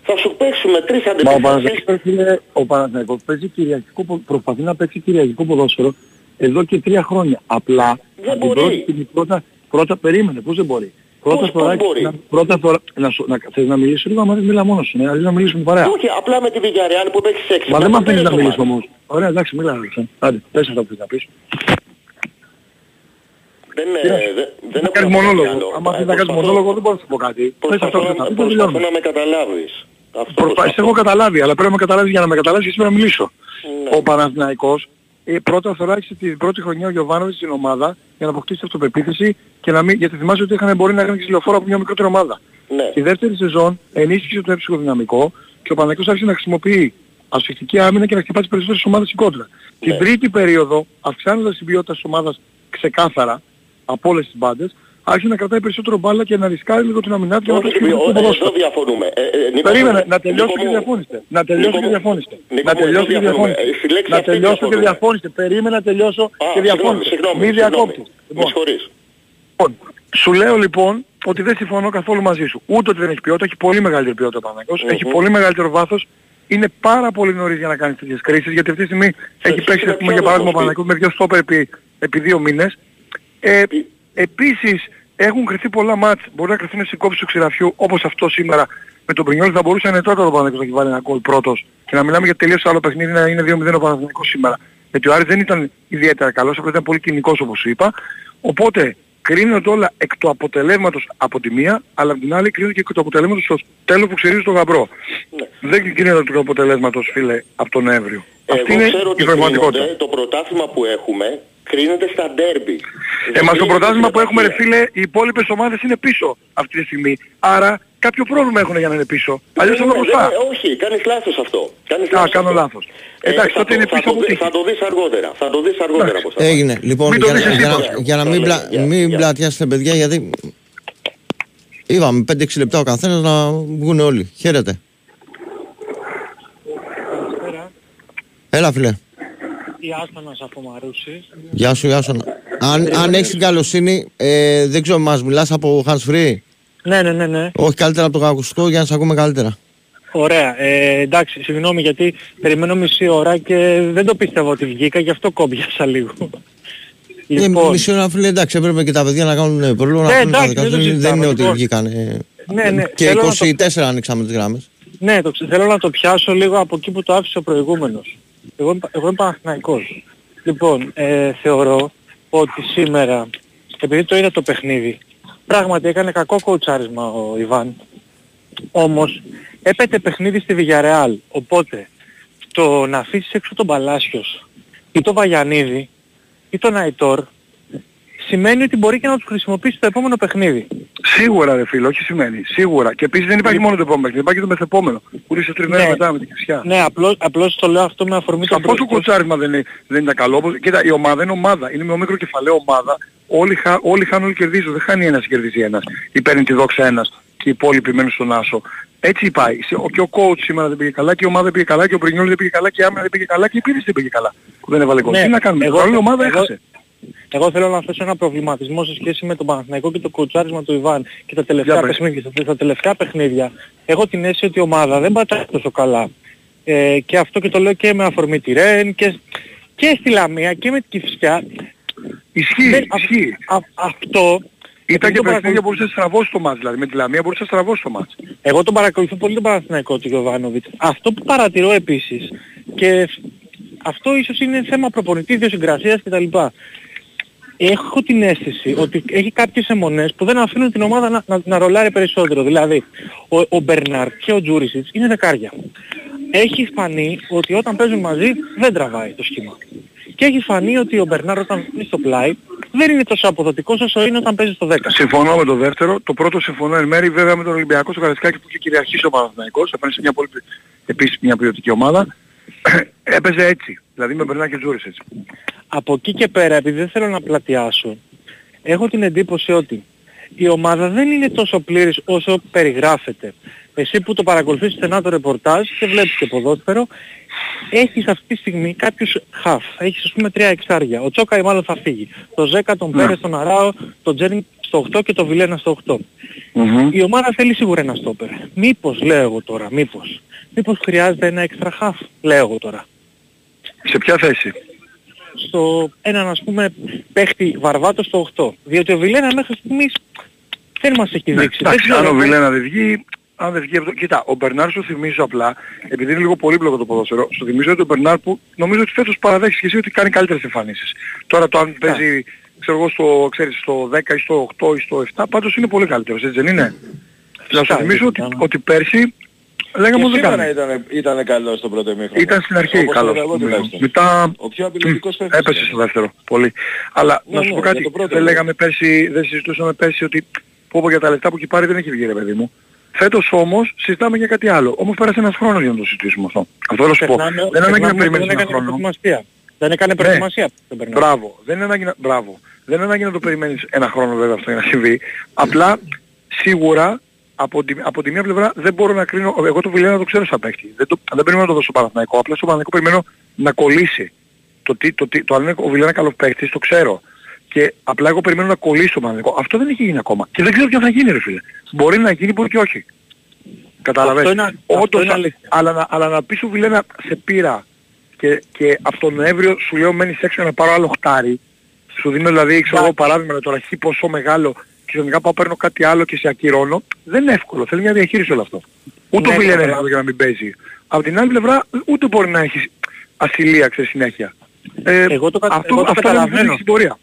Θα σου παίξουμε τρεις Μα ο αντεπιθέσεις. Παναθηναϊκός είναι- ο Παναθηναϊκός παίζει κυριαρχικό, πο- προσπαθεί να παίξει κυριακικό ποδόσφαιρο εδώ και τρία χρόνια. Απλά Δεν από την μπορεί. πρώτη στιγμή πρώτα, πρώτα περίμενε, πώς δεν μπορεί; Πρώτα Πώς- φορά, πώς μπορεί; να, πρώτα φορά, να, σου, να, θες να μιλήσω λίγο, άμα δεν μιλά μόνος σου, ναι, αλλιώς να μιλήσουμε παρέα. Όχι, απλά με τη Villarreal που παίξει 6. Μα δεν με αφήνεις να μιλήσω όμως. Ωραία, εντάξει, μιλά, Αλέξανδρο. Άντε, πες αυτά που θες να πεις. Δεν, Τι να ε, σου- δεν, δεν Να έχω κάνεις να πω κάτι μονόλογο. άλλο. Άμα Ε, θες να κάνεις προσπαθώ- μονόλογο δεν μπορείς να σου πω κάτι. Πες αυτό Προσπαθώ, που θες να να, πεις, δεν προσπαθώ τελειώνουμε. να με καταλάβεις. Αυτό Προσπα... προσπαθώ. Σε έχω καταλάβει, αλλά πρέπει να με καταλάβεις για να με καταλάβεις και σήμερα να μιλήσω. Ναι. Ο Παναθηναϊκός ε, πρώτα φορά άρχισε την πρώτη χρονιά ο Γιωβάνοβιτς στην ομάδα για να αποκτήσει αυτοπεποίθηση και να μην... γιατί θυμάσαι ότι είχαν μπορεί να κάνει και λεωφόρο από μια μικρότερη ομάδα. Ναι. Τη δεύτερη σεζόν ενίσχυσε το έψυχο δυναμικό και ο Παναθηναϊκός άρχισε να χρησιμοποιεί ασφυκτική άμυνα και να χτυπάει τις περισσότερες ομάδες στην κόντρα. Ναι. Την τρίτη περίοδο, αυξάνοντας την ποιότητα της ομάδας ξεκάθαρα από όλες τις μπάντες, άρχισε να κρατάει περισσότερο μπάλα και να ρισκάρει λίγο την αμυνά του για να Όχι, το ο- το ε, ποδόσφαιρο. εδώ διαφωνούμε. Ε, ε, Νίκο Περίμενε, μου, να τελειώσω Νίκο και μου, διαφώνηστε. Να τελειώσω Νίκο και μου, διαφώνηστε. Νίκο Να μου, τελειώσω εδώ και διαφωνούμε. διαφώνηστε. Ε, στη λέξη Να αυτή τελειώσω και διαφωνούμε. διαφώνηστε. Περίμενα να τελειώσω Α, και συγγνώμη, διαφώνηστε. συγγνώμη, Μη συγγνώμη. διακόπτει. Με Λοιπόν, συγχωρείς. Λοιπόν, σου λέω λοιπόν ότι δεν συμφωνώ καθόλου μαζί σου. Ούτε ότι δεν έχει ποιότητα, έχει πολύ μεγαλύτερη ποιότητα ο Παναγιώτης, Μμμ. έχει πολύ μεγαλύτερο βάθος. Είναι πάρα πολύ νωρίς για να κάνεις τέτοιες κρίσεις, γιατί αυτή τη στιγμή έχει παίξει, είναι ας πούμε, πιο για παράδειγμα, ο όπως Παναγιώτης με δύο στόπερ επί, επί δύο μήνες. Ε, επίσης, έχουν κρυθεί πολλά μάτς, μπορεί να κρυθούν στην κόψη του ξηραφιού, όπως αυτό σήμερα με τον Πρινιόλ θα μπορούσε να είναι τότε ο Παναγιώτης να έχει βάλει ένα γκολ πρώτος και να μιλάμε για τελείως άλλο παιχνίδι να είναι 2-0 ο Παναγιώτης σήμερα. Γιατί ο Άρης δεν ήταν ιδιαίτερα καλός, απλά ήταν πολύ κοινικός όπως σου είπα. Οπότε κρίνονται όλα εκ του αποτελέσματος από τη μία, αλλά από την άλλη κρίνονται και εκ του αποτελέσματος στο τέλος που ξυρίζει τον γαμπρό. Ναι. Δεν κρίνονται εκ του αποτελέσματος, φίλε, από τον Νοέμβριο. Εγώ Αυτή είναι ξέρω η ότι πραγματικότητα. κρίνονται, το πρωτάθλημα που έχουμε κρίνεται στα ντέρμπι. Ε, μα στο Δεν πρωτάθλημα κρίνεται που έχουμε ρε στην φίλε, οι υπόλοιπες ομάδες είναι πίσω αυτή τη στιγμή. Άρα κάποιο πρόβλημα έχουν για να είναι πίσω. Αλλιώς θα είναι Ναι, μπροστά. δεν- Όχι, κάνεις λάθος αυτό. Κάνεις Α, λάθος κάνω αυτό. λάθος. Εντάξει, θα τότε το- είναι θα πίσω το από δει- τύχη. Θα το δεις αργότερα. Θα το δεις αργότερα Εντάξει. πώς θα πάει. Έγινε. Λοιπόν, Μην το για, δεις να- εσύ για, τώρα. να- για να μην, Καλά, πλα, γεια, μην γεια. πλατιάσετε παιδιά, γιατί είπαμε 5-6 λεπτά ο καθένας να βγουν όλοι. Χαίρετε. Έλα φίλε. Η Άστανας από Μαρούσης. Γεια σου, γεια σου. Αν, αν έχεις την καλοσύνη, ε, δεν ξέρω, μας μιλάς από hands free; Ναι, ναι, ναι, ναι. Όχι καλύτερα από το ακουστικό για να σε ακούμε καλύτερα. Ωραία. Ε, εντάξει, συγγνώμη γιατί περιμένω μισή ώρα και δεν το πίστευα ότι βγήκα, γι' αυτό κόμπιασα λίγο. Ε, μισή ώρα φίλε, εντάξει, έπρεπε και τα παιδιά να κάνουν ε, πρόβλημα να Ναι, κάνουν τα εντάξει, δικά δεν το τους. Δεν συζητάμε, είναι ότι λοιπόν. βγήκαν. ε, ναι, ναι. Και θέλω, να 24 ανοίξαμε τις γράμμες. το, ναι το, ξε- θέλω να το πιάσω λίγο από εκεί που το άφησε ο προηγούμενος. Εγώ, είμαι- εγώ είμαι Παναθηναϊκός. Λοιπόν, ε, θεωρώ ότι σήμερα, επειδή το είδα το παιχνίδι, πράγματι έκανε κακό κοουτσάρισμα ο Ιβάν. Όμως έπεται παιχνίδι στη Villarreal. Οπότε το να αφήσεις έξω τον Παλάσιος ή τον Βαγιανίδη ή τον Αϊτόρ σημαίνει ότι μπορεί και να τους χρησιμοποιήσει το επόμενο παιχνίδι. Σίγουρα ρε φίλε, όχι σημαίνει. Σίγουρα. Και επίσης δεν υπάρχει μόνο το επόμενο παιχνίδι, υπάρχει και το μεθεπόμενο. Που είσαι τρεις μέρες Ναι. μετά με την Κρισιά. Ναι, απλώς, απλώς το λέω αυτό με αφορμή Σαφώς το κοτσάρισμα δεν είναι, δεν ήταν καλό. Όπως, κοίτα, η ομάδα είναι ομάδα. Είναι μια μικρό κεφαλαίο ομάδα. Όλοι, χα, όλοι χάνουν, όλοι κερδίζουν. Δεν χάνει ένας, κερδίζει ένας. Ή παίρνει τη δόξα ένας και οι υπόλοιποι μένουν στον άσο. Έτσι πάει. Σε- ο- Και ο coach σήμερα δεν πήγε καλά και η ομάδα δεν πήγε καλά και ο Πρινιόλ δεν πήγε καλά και η άμυνα δεν πήγε καλά και η πίεση δεν πήγε καλά. Που δεν έβαλε γκολ. Ναι, Τι να κάνουμε; εγώ- Όλη η ομάδα εγώ- έχασε. Εγώ θέλω να θέσω ένα προβληματισμό σε σχέση με τον Παναθηναϊκό και το κουτσάρισμα του Ιβάν και τα τελευταία Για πες. παιχνίδια. Στα, στα τελευταία παιχνίδια έχω την αίσθηση ότι η ομάδα δεν πατάει τόσο καλά. Ε, και αυτό και το λέω και με αφορμή τη Ρεν και, και στη Λαμία και με την Κηφισιά. Ισχύει, Δεν- α- ισχύει. α- αυτό Ήταν και το παιχνίδια παρακολου- που μπορούσε να στραβώσει το μάτς. Δηλαδή με τη Λαμία μπορούσε να στραβώσει το μάτς. Εγώ τον παρακολουθώ πολύ τον Παναθηναϊκό του Γιωβάνοβιτς. Αυτό που παρατηρώ επίσης και αυτό ίσως είναι θέμα προπονητής, ιδιοσυγκρασίας κτλ. Έχω την αίσθηση ότι έχει κάποιες αιμονές που δεν αφήνουν την ομάδα να, να, να ρολάρει περισσότερο. Δηλαδή, ο, ο Μπερνάρ και ο Τζούρισιτς είναι δεκάρια. Έχει φανεί ότι όταν παίζουν μαζί δεν τραβάει το σχήμα. Και έχει φανεί ότι ο Μπερνάρ όταν είναι στο πλάι δεν είναι τόσο αποδοτικός όσο είναι όταν παίζει στο 10. Συμφωνώ με το δεύτερο. Το πρώτο συμφωνώ εν μέρη βέβαια με τον Ολυμπιακό στο Καρασκάκι που είχε κυριαρχήσει ο Παναθηναϊκός. Έπαιρνε σε μια πολύ επίσης μια ποιοτική ομάδα. Έπαιζε έτσι. Δηλαδή με Μπερνά και Τζούρις έτσι. από εκεί και πέρα, επειδή δεν θέλω να πλατιάσω, έχω την εντύπωση ότι η ομάδα δεν είναι τόσο πλήρης όσο περιγράφεται. Εσύ που το παρακολουθείς στενά το ρεπορτάζ και βλέπεις και ποδόσφαιρο, έχεις αυτή τη στιγμή κάποιους χαφ. Έχεις ας πούμε τρία εξάρια. Ο Τσόκαη μάλλον θα φύγει. Το Ζέκα, τον Ναι. Πέρες, τον Αράο, τον Τζέρνι στο 8 και τον Βιλένα στο 8. Μμμ. Η ομάδα θέλει σίγουρα ένα στόπερ. Μήπως, λέω εγώ τώρα, μήπως. Μήπως χρειάζεται ένα έξτρα χαφ, λέω εγώ τώρα. Σε ποια θέση; στο έναν ας πούμε παίχτη βαρβάτο στο 8. Διότι ο Βιλένα μέχρι στιγμής δεν μας έχει δείξει. Δεν Εντάξει, αν ξέρω, ο Βιλένα δεν βγει, αν δεν βγει αυτό. Κοίτα, ο Μπερνάρ σου θυμίζω απλά, επειδή είναι λίγο πολύπλοκο το ποδόσφαιρο, σου θυμίζω ότι ο Μπερνάρ που νομίζω ότι φέτος παραδέχεις και εσύ ότι κάνει καλύτερες εμφανίσεις. Τώρα το αν παίζει, ξέρω εγώ, στο, ξέρεις, στο 10 ή στο 8 ή στο 7, πάντως είναι πολύ καλύτερος, έτσι δεν είναι; Να σου Φυσικά, θυμίσω ότι, φυσικά. ότι πέρσι λέγαμε Και ότι δεν σήμερα κάνει. ήταν, ήταν καλό στο πρώτο ημίχρονο. Ήταν στην αρχή Όπως καλός. είδα εγώ τουλάχιστον. Μετά Ο πιο απειλητικός παίκτης. έπεσε ήταν. στο δεύτερο. Πολύ. Αλλά Ναι, να σου ναι, πω για κάτι. το πρώτο Δεν λέω. λέγαμε πέρσι, δεν συζητούσαμε πέρσι ότι πω πω για τα λεφτά που έχει πάρει δεν έχει βγει ρε παιδί μου. Φέτος όμως συζητάμε για κάτι άλλο. Όμως πέρασε ένας χρόνος για να το συζητήσουμε αυτό. Αυτό θέλω να σου πω. Ξεχνάμε- Δεν είναι ανάγκη να ξεχνάμε ότι περιμένεις δεν ένα έκανε χρόνο. προετοιμασία. Δεν έκανε Ναι. προετοιμασία τον Μπερνάρ. Μπράβο. Δεν είναι ανάγκη να... Μπράβο. Δεν είναι ανάγκη να το περιμένεις ένα χρόνο βέβαια αυτό για να συμβεί. Απλά σίγουρα από τη, από τη μία πλευρά δεν μπορώ να κρίνω, εγώ το Βιλένα το ξέρω σαν παίχτη. Δεν, το, δεν περιμένω να το δώσω Παναθηναϊκό. Απλά στο Παναθηναϊκό περιμένω να κολλήσει. Το, τι, το, τι, το αν είναι ο Βιλένα καλός παίχτης το ξέρω. Και απλά εγώ περιμένω να κολλήσει το Παναθηναϊκό. Αυτό δεν έχει γίνει ακόμα. Και δεν ξέρω ποια θα γίνει ρε φίλε. Μπορεί να γίνει, μπορεί και όχι. Κατάλαβες; Αυτό είναι- αυτό Όντως, είναι αλήθεια. αλλά, να- αλλά να πεις ο Βιλένα σε πήρα και, και από τον Νοέμβριο σου λέω μένεις έξω να πάρω άλλο χτάρι. Σου δίνω δηλαδή, ξέρω εγώ παράδειγμα με το ραχή πόσο μεγάλο και ξαφνικά πάω παίρνω κάτι άλλο και σε ακυρώνω. Δεν είναι εύκολο. Θέλει μια διαχείριση όλο αυτό. Ούτε Ναι, ο Βιλένα είναι καταλαβαίνω. εύκολο για να μην παίζει. Από την άλλη πλευρά ούτε μπορεί να έχεις ασυλία ξέρεις συνέχεια. Ε, Εγώ το κατα- αυτό, εγώ το αυτό είναι καταλαβαίνω. στην πορεία.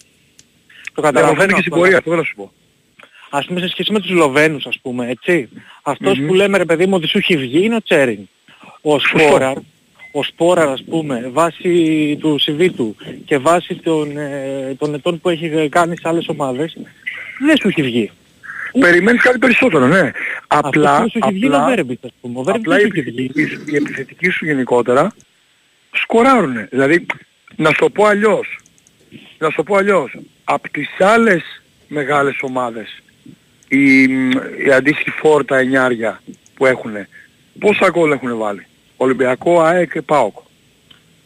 Το Καταλαβαίνω καταλαβαίνω και στην αυτό. πορεία, αυτό θέλω να σου πω. Ας πούμε σε σχέση με τους Λοβαίνους ας πούμε, έτσι. Αυτός Μμμ. που λέμε ρε παιδί μου ότι σου έχει βγει είναι ο Τσέριν. Ο Σπόραρ, ο Σπόραρ ας πούμε, βάσει του CV του και βάσει των, ε, των ετών που έχει κάνει σε άλλες ομάδες, δεν σου έχει βγει. Περιμένεις κάτι περισσότερο, ναι. Απλά, Αυτός που σου έχει βγει είναι ο απλά, Βέρμπιτς ας πούμε. Ο Βέρμπιτς απλά δεν οι σου έχει βγει. επιθετικοί, οι επιθετικοί σου γενικότερα σκοράρουνε. Δηλαδή, να σου το πω αλλιώς, να σου το πω αλλιώς, από τις άλλες μεγάλες ομάδες, οι, οι αντίστοιχοι φόρτα εννιάρια που έχουνε, πόσα γκολ έχουν βάλει; Ολυμπιακό, ΑΕΚ και ΠΑΟΚ.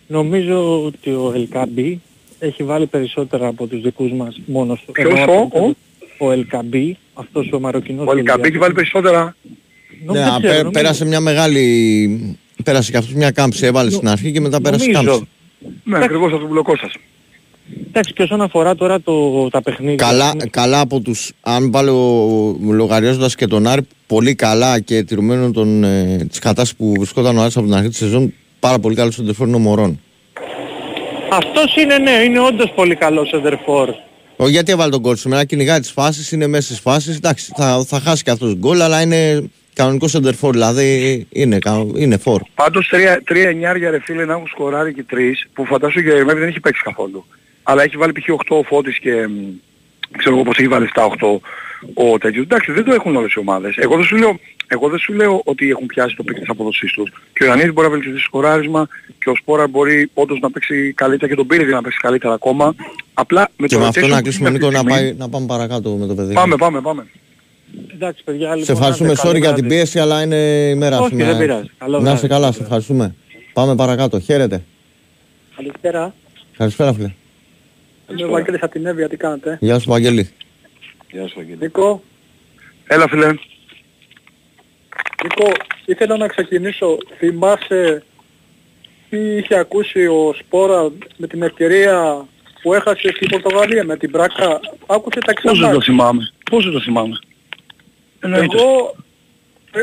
Νομίζω ότι ο Ελκαμπή έχει βάλει περισσότερα από τους δικούς μας μόνο στο Ποιος, ενώ ο- από- ο; Ο Ελκαμπή, αυτός ο Μαροκινός. Ο Ολυμπιακό έχει βάλει περισσότερα. Νομίζω, Ναι, δεν α, ξέρω, πέ- νομίζω. πέρασε μια μεγάλη. Πέρασε και αυτός μια κάμψη. Έβαλε στην αρχή και μετά πέρασε Νομίζω. κάμψη. Ναι, ακριβώς αυτό που λέω Κώστας. Εντάξει, και όσον αφορά τώρα το, τα παιχνίδια. Καλά, ας πούμε, καλά από τους, αν βάλω λογαριάζοντας και τον Άρη, πολύ καλά και τηρουμένων των, ε, της κατάστασης που βρισκόταν ο Άρης από την αρχή της σεζόν, πάρα πολύ καλός στον τεφόρνο Μωρών. Αυτός είναι ναι, είναι όντως πολύ καλός σεντερφόρ. Ο, γιατί έβαλε τον κόλ σήμερα, κυνηγάει τις φάσεις, είναι μέσα στις φάσεις, εντάξει, θα, θα χάσει και αυτός γκολ, αλλά είναι κανονικός σεντερφόρ, δηλαδή είναι, κα- είναι φόρ. Πάντως τρία, τρία εννιάρια ρε φίλε να έχουν σκοράρει και τρεις που φαντάσου για Ερμέβη δεν έχει παίξει καθόλου. Αλλά έχει βάλει π.χ. 8 ο Φώτης και μ, ξέρω εγώ πως έχει βάλει 7-8 ο τέτοιος. Εντάξει δεν το έχουν όλες οι ομάδες. Εγώ δεν σου λέω, εγώ δεν σου λέω ότι έχουν πιάσει το πικ της αποδοσής τους. Και ο Ιωαννίδης μπορεί να βελτιωθεί στο σκοράρισμα και ο Σπόρα μπορεί όντως να παίξει καλύτερα και τον Πύρη να παίξει καλύτερα ακόμα. Απλά με Και το με αυτό rotation να που κλείσουμε είναι Νίκο αυτή να, τη στιγμή- πάει, να πάμε παρακάτω με το παιδί. Πάμε, πάμε, πάμε. Εντάξει παιδιά, λοιπόν, Σε ευχαριστούμε, να είστε sorry καλό για την βράδυ. πίεση, αλλά είναι η μέρα Όχι, σήμερα. δεν πειράζει. Καλό Να είστε βράδυ. καλά, σε ευχαριστούμε. Πάμε παρακάτω. Χαίρετε. Καλησπέρα. Καλησπέρα, φίλε. Είμαι ο Βαγγέλης από την Εύβοια, τι κάνετε. Γεια σου, Βαγγέλη. Γεια σου, Αγγέλη. Νίκο, Έλα φίλε. Νίκο, ήθελα να ξεκινήσω. Θυμάσαι τι είχε ακούσει ο Σπόρα με την ευκαιρία που έχασε στην Πορτογαλία με την Μπράκα. Άκουσε τα Πώς δεν ξανά. το θυμάμαι; Πώς δεν το θυμάμαι; Εννοείται. Εγώ ε,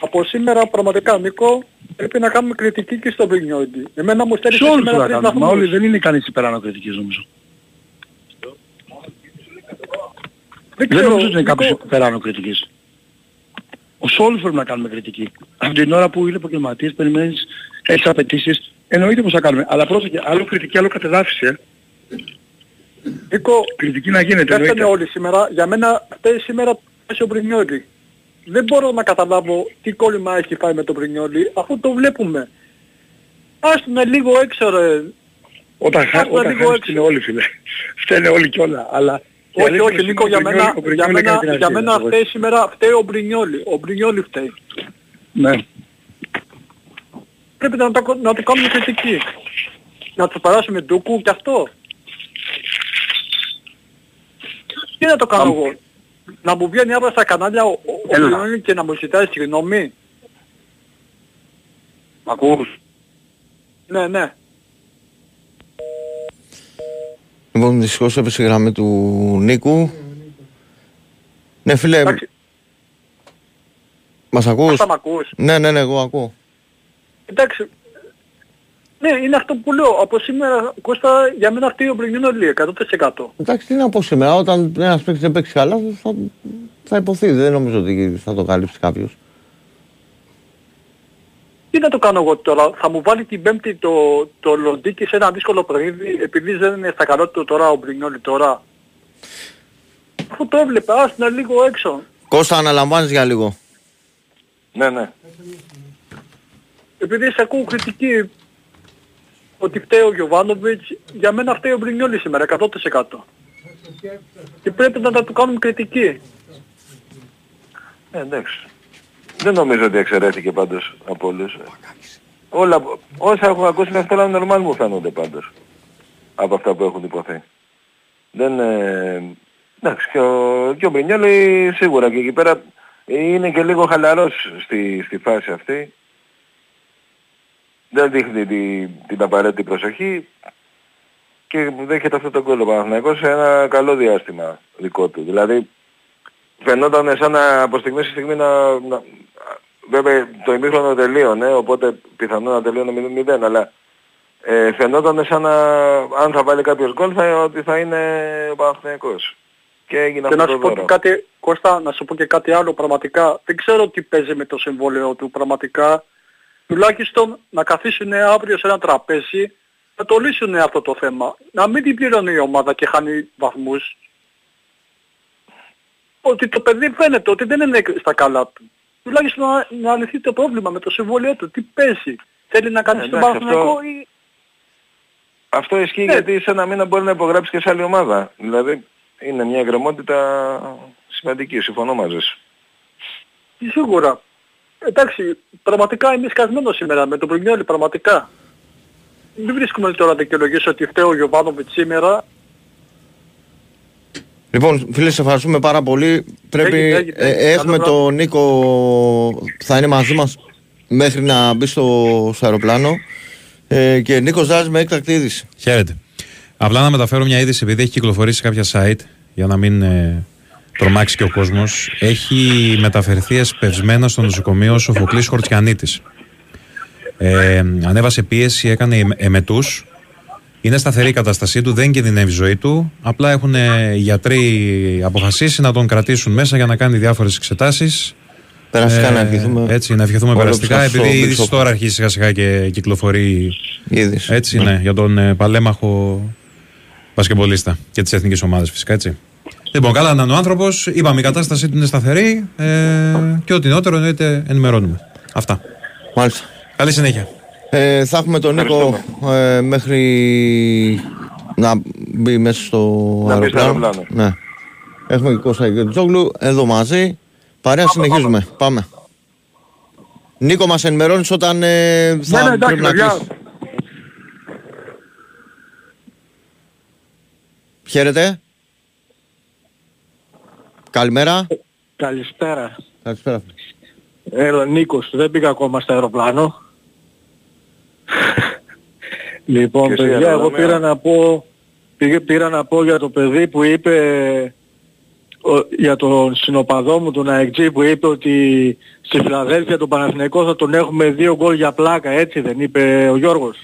από σήμερα πραγματικά Νίκο πρέπει να κάνουμε κριτική και στον Πρινιόντι. Εμένα μου στέλνει Σε όλους σήμερα θα τρεις κάνουμε. Μα βαθμούς. όλοι δεν είναι κανείς υπεράνω κριτικής νομίζω. Δεν Δεν ξέρω, νομίζω ότι είναι Νίκο, κάποιος υπεράνω κριτικής. Σε όλους πρέπει να κάνουμε κριτική. Από την ώρα που είναι επαγγελματίες περιμένεις έχεις απαιτήσεις. Εννοείται πως θα κάνουμε. Αλλά πρώτα και άλλο κριτική, άλλο κατεδάφιση. Ε. Νίκο, Κριτική να γίνεται. Πέφτανε εννοείται. όλοι σήμερα. Για μένα φταίει σήμερα πέσει ο Μπρινιόλι. Δεν μπορώ να καταλάβω τι κόλλημα έχει πάει με τον Μπρινιόλι αφού το βλέπουμε. Άστουνε λίγο έξω ρε. Όταν, χα... Άκουγα όταν λίγο χάνεις έξω. είναι όλοι φίλε. Φταίνε όλοι κιόλα. Αλλά... η Όχι, αλήθεια όχι, είναι Νίκο, ότι για ο μένα, Μπρινιόλι- ο για Μπρινιόλι μένα, έκανε την για αρχή, μένα εγώ. φταίει σήμερα, φταίει ο Μπρινιόλι. Ο Μπρινιόλι φταίει. Ναι. Πρέπει να το, να το κάνουμε κριτική. Να του περάσουμε ντούκου και αυτό. Τι να το κάνω Πάμε. εγώ; Να μου βγαίνει αύριο στα κανάλια ο, ο, ο Έλα. Μπρινιόλι και να μου ζητάει συγγνώμη; Μ' ακούς; Ναι, ναι. Λοιπόν, δυστυχώς έπεσε η γραμμή του Νίκου. Ναι φίλε, Εντάξει, μας ακούς; θα μ' ακούς. Ναι, ναι, ναι, εγώ ακούω. Εντάξει, ναι, είναι αυτό που λέω. Από σήμερα, Κώστα, για μένα αυτή ο Μπρινιόνολη 100%. Εντάξει, τι να πω σήμερα, όταν ένας παίκτης δεν παίξει καλά θα, θα υποθεί, δεν νομίζω ότι θα το καλύψει κάποιος. Τι να το κάνω εγώ τώρα, θα μου βάλει την πέμπτη το, το Λοντίκι σε ένα δύσκολο παιχνίδι επειδή δεν είναι στα καλά του τώρα ο Μπρινιόλη τώρα. Αφού το έβλεπε, άστο λίγο έξω. Κώστα αναλαμβάνεις για λίγο. Ναι, ναι. Επειδή σε ακούω κριτική ότι φταίει ο Γιωβάνοβιτς, για μένα φταίει ο Μπρινιόλη σήμερα, 100%. Και πρέπει να τα του κάνουμε κριτική. Ε, εντάξει. Δεν νομίζω ότι εξαιρέθηκε πάντως από όλους. Όλα, όσα έχω ακούσει μέχρι τώρα νορμάλ μου φαίνονται πάντως. Από αυτά που έχουν υποθεί. Δεν, ε, εντάξει, και ο, και ο Μπρινιόλη σίγουρα και εκεί πέρα είναι και λίγο χαλαρός στη, στη φάση αυτή. Δεν δείχνει την, την απαραίτητη προσοχή και δέχεται αυτό το κόλλο Παναθηναϊκός σε ένα καλό διάστημα δικό του. Δηλαδή φαινόταν σαν να από στιγμή σε στιγμή να, να βέβαια το ημίχρονο τελείωνε, οπότε πιθανόν να τελείωνε 0-0, αλλά ε, φαινόταν σαν να αν θα βάλει κάποιος γκολ θα, ότι θα είναι ο Παναθηναϊκός. Και έγινε Και αυτό να το σου πω και δώρο. κάτι, Κώστα, να σου πω και κάτι άλλο πραγματικά. Δεν ξέρω τι παίζει με το συμβόλαιο του πραγματικά. Τουλάχιστον να καθίσουν αύριο σε ένα τραπέζι να το λύσουν αυτό το θέμα. Να μην την πληρώνει η ομάδα και χάνει βαθμούς. Ότι το παιδί φαίνεται ότι δεν είναι στα καλά του. Τουλάχιστον να, να λυθεί το πρόβλημα με το συμβόλαιο του. Τι παίζει. Θέλει να κάνει Ε, στον εντάξει, Παναθηναϊκό αυτό- ή... Αυτό ισχύει Ναι. γιατί σε ένα μήνα μπορεί να υπογράψει και σε άλλη ομάδα. Δηλαδή είναι μια γκρεμότητα σημαντική, συμφωνώ μαζί σου. Σίγουρα. Εντάξει, πραγματικά είμαι σκασμένος σήμερα με τον Πρινιόλη, πραγματικά. Δεν βρίσκουμε τώρα δικαιολογίες ότι φταίει ο Γιωβάνοβιτς σήμερα. Λοιπόν, φίλε, σε ευχαριστούμε πάρα πολύ. Πρέπει, Έγινε, έγινε, ε, έγινε. έχουμε Καλό τον Νίκο, θα είναι μαζί μας μέχρι να μπει στο, στο αεροπλάνο. Ε, και Νίκος Ζάζ με έκτακτη είδηση. Χαίρετε. Απλά να μεταφέρω μια είδηση επειδή έχει κυκλοφορήσει σε κάποια site για να μην ε, τρομάξει και ο κόσμος. Έχει μεταφερθεί εσπευσμένα στο νοσοκομείο ο Σοφοκλής Χορτιανίτης. Ε, ανέβασε πίεση, έκανε εμ- εμετούς. Είναι σταθερή η κατάστασή του, δεν κινδυνεύει η ζωή του. Απλά έχουν ε, οι γιατροί αποφασίσει να τον κρατήσουν μέσα για να κάνει διάφορες εξετάσεις. Περαστικά Ε, να ευχηθούμε. Έτσι, να ευχηθούμε Όλο περαστικά, ψάξω επειδή η στο είδηση Big Shop. τώρα αρχίζει σιγά σιγά και κυκλοφορεί Η είδηση. έτσι, ναι, για τον ε, παλέμαχο μπασκεμπολίστα και τη εθνική ομάδα φυσικά έτσι. Λοιπόν, καλά να είναι ο άνθρωπος. Είπαμε η κατάστασή του είναι σταθερή ε, και ό,τι νεότερο εννοείται ενημερώνουμε. Αυτά. Μάλιστα. Καλή συνέχεια. Ε, θα έχουμε τον Νίκο ε, μέχρι να μπει μέσα στο Να μπει στο αεροπλάνο. αεροπλάνο. Ναι. Έχουμε και Κώστα και τον Τζόγλου εδώ μαζί. Παρέα συνεχίζουμε. Πάμε. Νίκο μας ενημερώνεις όταν ε, θα Ναι, ναι, εντάξει, πρέπει να παιδιά. κλείσει. Χαίρετε. Καλημέρα. Καλησπέρα. Καλησπέρα. Έλα, Νίκος, δεν πήγα ακόμα στο αεροπλάνο. λοιπόν, Και εσύ, παιδιά, εγώ αεροδρόμιο. πήρα να πω, πήγε, πήρα να πω για το παιδί που είπε, ο- για τον συνοπαδό μου, τον ΑΕΚΤΖΙ, που είπε ότι στη Φιλαδέλφια τον Παναθηναϊκό θα τον έχουμε δύο γκολ για πλάκα, έτσι δεν είπε ο Γιώργος;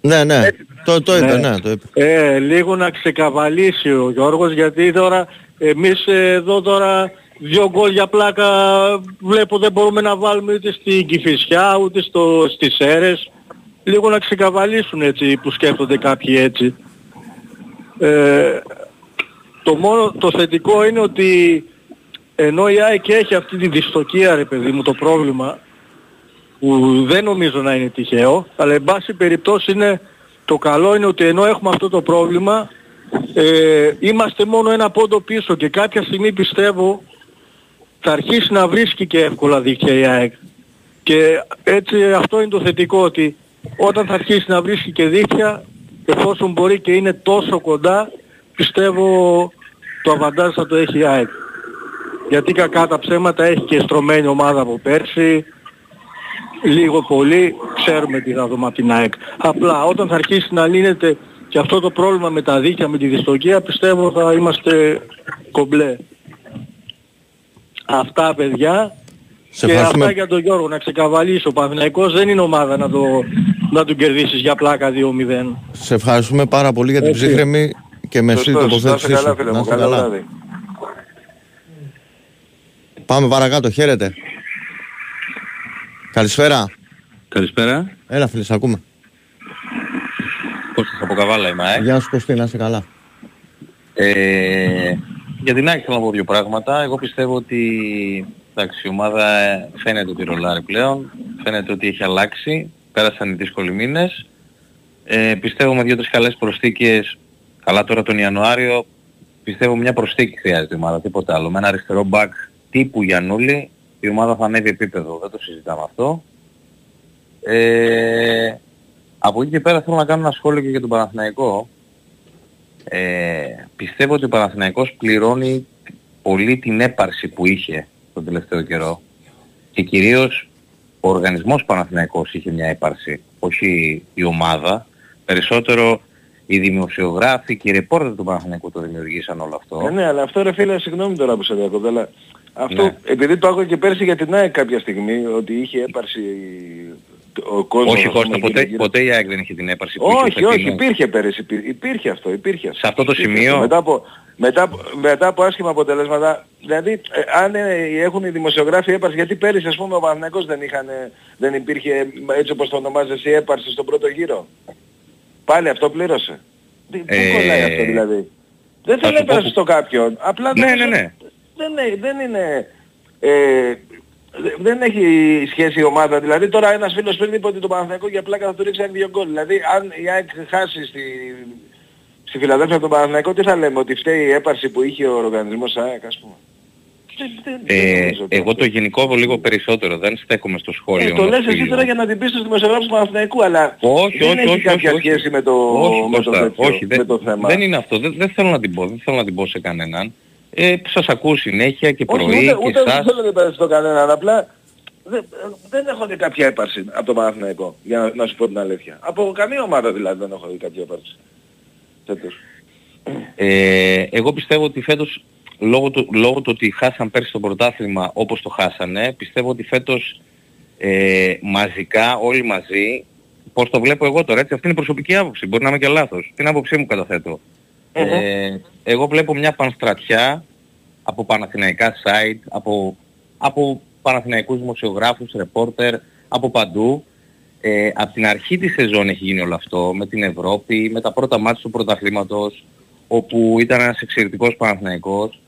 Ναι, ναι. Το, το είπε, Ναι. ναι, το είπε. Ε, λίγο να ξεκαβαλήσει ο Γιώργος γιατί τώρα εμείς εδώ τώρα δύο γκολ για πλάκα βλέπω δεν μπορούμε να βάλουμε ούτε στην Κηφισιά ούτε στο, στις Σέρες. Λίγο να ξεκαβαλήσουν έτσι που σκέφτονται κάποιοι έτσι. Ε, το μόνο το θετικό είναι ότι ενώ η ΑΕΚ έχει αυτή τη δυστοκία ρε παιδί μου το πρόβλημα που δεν νομίζω να είναι τυχαίο, αλλά εν πάση περιπτώσει είναι, το καλό είναι ότι ενώ έχουμε αυτό το πρόβλημα, ε, είμαστε μόνο ένα πόντο πίσω και κάποια στιγμή πιστεύω θα αρχίσει να βρίσκει και εύκολα δίκτυα η ΑΕΚ. Και έτσι αυτό είναι το θετικό ότι όταν θα αρχίσει να βρίσκει και δίκτυα, εφόσον μπορεί και είναι τόσο κοντά, πιστεύω το αβαντάζ θα το έχει η ΑΕΚ. Γιατί κακά τα ψέματα έχει και στρωμένη ομάδα από πέρσι, λίγο πολύ ξέρουμε τι θα δούμε από την ΑΕΚ. Απλά όταν θα αρχίσει να λύνεται και αυτό το πρόβλημα με τα δίχτυα, με τη δυστοκία πιστεύω θα είμαστε κομπλέ. Αυτά παιδιά Σε και ευχαριστούμε. αυτά για τον Γιώργο να ξεκαβαλήσει ο Παναθηναϊκός δεν είναι ομάδα να, το, να τον κερδίσεις για πλάκα 2-0. Σε ευχαριστούμε πάρα πολύ για την Έτσι. ψύχρεμη και μεσή Σωστός. Να τοποθέτησή είστε καλά σου. φίλε Να μου. είστε Καλό καλά. βράδυ. Πάμε παρακάτω, χαίρετε. Καλησπέρα. Καλησπέρα. Έλα φίλε, σε ακούμε. Κώστας από Καβάλα είμαι, ε; Γεια σου Κωστή, να είσαι καλά. ε για την ΑΕΚ θέλω να πω δύο πράγματα. Εγώ πιστεύω ότι εντάξει, η ομάδα ε, φαίνεται ότι ρολάρει πλέον. Φαίνεται ότι έχει αλλάξει. Πέρασαν οι δύσκολοι μήνες. Ε, πιστεύω με δύο-τρεις καλές προσθήκες, καλά τώρα τον Ιανουάριο, πιστεύω μια προσθήκη χρειάζεται η ομάδα, τίποτα άλλο. Με ένα αριστερό μπακ τύπου Γιαννούλη, η ομάδα θα ανέβει επίπεδο, δεν το συζητάμε αυτό. Ε, από εκεί και πέρα θέλω να κάνω ένα σχόλιο και για τον Παναθηναϊκό. Ε, πιστεύω ότι ο Παναθηναϊκός πληρώνει πολύ την έπαρση που είχε τον τελευταίο καιρό και κυρίως ο οργανισμός Παναθηναϊκός είχε μια έπαρση, όχι η ομάδα. Περισσότερο οι δημοσιογράφοι και οι ρεπόρτερ του Παναθηναϊκού το δημιουργήσαν όλο αυτό. Ε, ναι, αλλά αυτό ρε φίλε, συγγνώμη τώρα που σε διακόπτω, αλλά αυτό, Ναι. επειδή το άκουγα και πέρσι για την ΑΕΚ κάποια στιγμή, ότι είχε έπαρση ο κόσμος... όχι ας πούμε, Κώστα, γύρω ποτέ, γύρω. ποτέ η ΑΕΚ δεν είχε την έπαρση που είχε ο Όχι, όχι, φετινός. υπήρχε πέρυσι, υπήρ- υπήρχε αυτό, υπήρχε αυτό. Σε αυτό το Υπήρχε σημείο; αυτό. Μετά από, μετά, από- μετά από άσχημα αποτελέσματα, δηλαδή ε, αν ε, έχουν οι δημοσιογράφοι έπαρση, γιατί πέρυσι ας πούμε ο Παναθηναϊκός δεν, είχαν, ε, δεν υπήρχε έτσι όπως το ονομάζεσαι έπαρση στον πρώτο γύρο. Πάλι αυτό πλήρωσε. Τι- Πού Ε, κολλάει αυτό δηλαδή; Δεν θα θέλω σου πω έπαρση που- στο κάποιον. Απλά Ναι, νομίζω- ναι, ναι. Δεν, είναι- δεν είναι... Ε, δε- δεν έχει σχέση η ομάδα. Δηλαδή τώρα ένας φίλος πριν είπε ότι το Παναθηναϊκό για πλάκα θα του ρίξει ένα δύο γκολ. Δηλαδή αν η ΑΕΚ χάσει στη, στη Φιλαδέλφια από τον Παναθηναϊκό τι θα λέμε, ότι φταίει η έπαρση που είχε ο οργανισμός ΑΕΚ ας πούμε. Δεν- δεν- δεν Ε, νομίζω ότι εγώ αυτό. το γενικό λίγο περισσότερο, δεν στέκομαι στο σχόλιο. Ε, το ενός λες εσύ φίλου. τώρα για να την πεις στους δημοσιογράφους του Παναθηναϊκού, αλλά Όχι, δεν όχι, έχει όχι, κάποια όχι, όχι. σχέση με το, όχι, με το, Κώστα, τέτοιο, όχι, με δεν, το θέμα. δεν είναι αυτό. Δεν, δεν θέλω να την πω. Δεν θέλω να την πω σε κανέναν. Ε, σας ακούω συνέχεια και Όχι, πρωί ούτε, και ούτε δεν εσάς. θέλω να υπερασπιστώ στο κανέναν, απλά δεν, δεν έχω δει κάποια έπαρση από το Παναθηναϊκό, για να, να σου πω την αλήθεια. Από καμία ομάδα δηλαδή δεν έχω δει κάποια έπαρση. Φέτος. Ε, εγώ πιστεύω ότι φέτος, λόγω του, λόγω του ότι χάσαν πέρσι το πρωτάθλημα όπως το χάσανε, πιστεύω ότι φέτος ε, μαζικά, όλοι μαζί, πώς το βλέπω εγώ τώρα, έτσι, αυτή είναι η προσωπική άποψη, μπορεί να είμαι και λάθος, την άποψή μου καταθέτω. Ε, εγώ βλέπω μια πανστρατιά από παναθηναϊκά site, από, από παναθηναϊκούς δημοσιογράφους, ρεπόρτερ, από παντού. Ε, από την αρχή της σεζόν έχει γίνει όλο αυτό, με την Ευρώπη, με τα πρώτα μάτια του πρωταθλήματος, όπου ήταν ένας εξαιρετικός Παναθηναϊκός.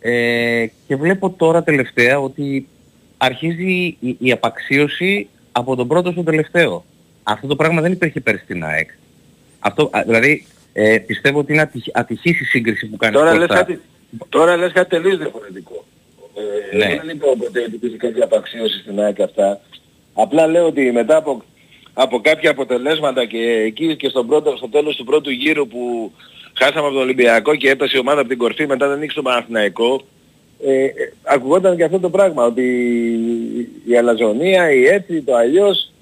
Ε, και βλέπω τώρα τελευταία ότι αρχίζει η, η απαξίωση από τον πρώτο στον τελευταίο. Αυτό το πράγμα δεν υπήρχε πέρσι στην ΑΕΚ. Αυτό, α, δηλαδή ε, πιστεύω ότι είναι ατυχ, ατυχής η σύγκριση που κάνει Τώρα, λες Κώστα. κάτι, τώρα λες κάτι τελείως διαφορετικό. Ε, Ναι. εγώ Δεν είπα ποτέ ότι υπήρχε κάποια απαξίωση στην ΑΕΚ αυτά. Απλά λέω ότι μετά από, από κάποια αποτελέσματα και εκεί και στον πρώτο, στο τέλος του πρώτου γύρου που χάσαμε από τον Ολυμπιακό και έπεσε η ομάδα από την κορφή μετά δεν νίξει τον Παναθηναϊκό ε, ε, ακουγόταν και αυτό το πράγμα ότι η αλαζονία, η έτσι, το αλλιώς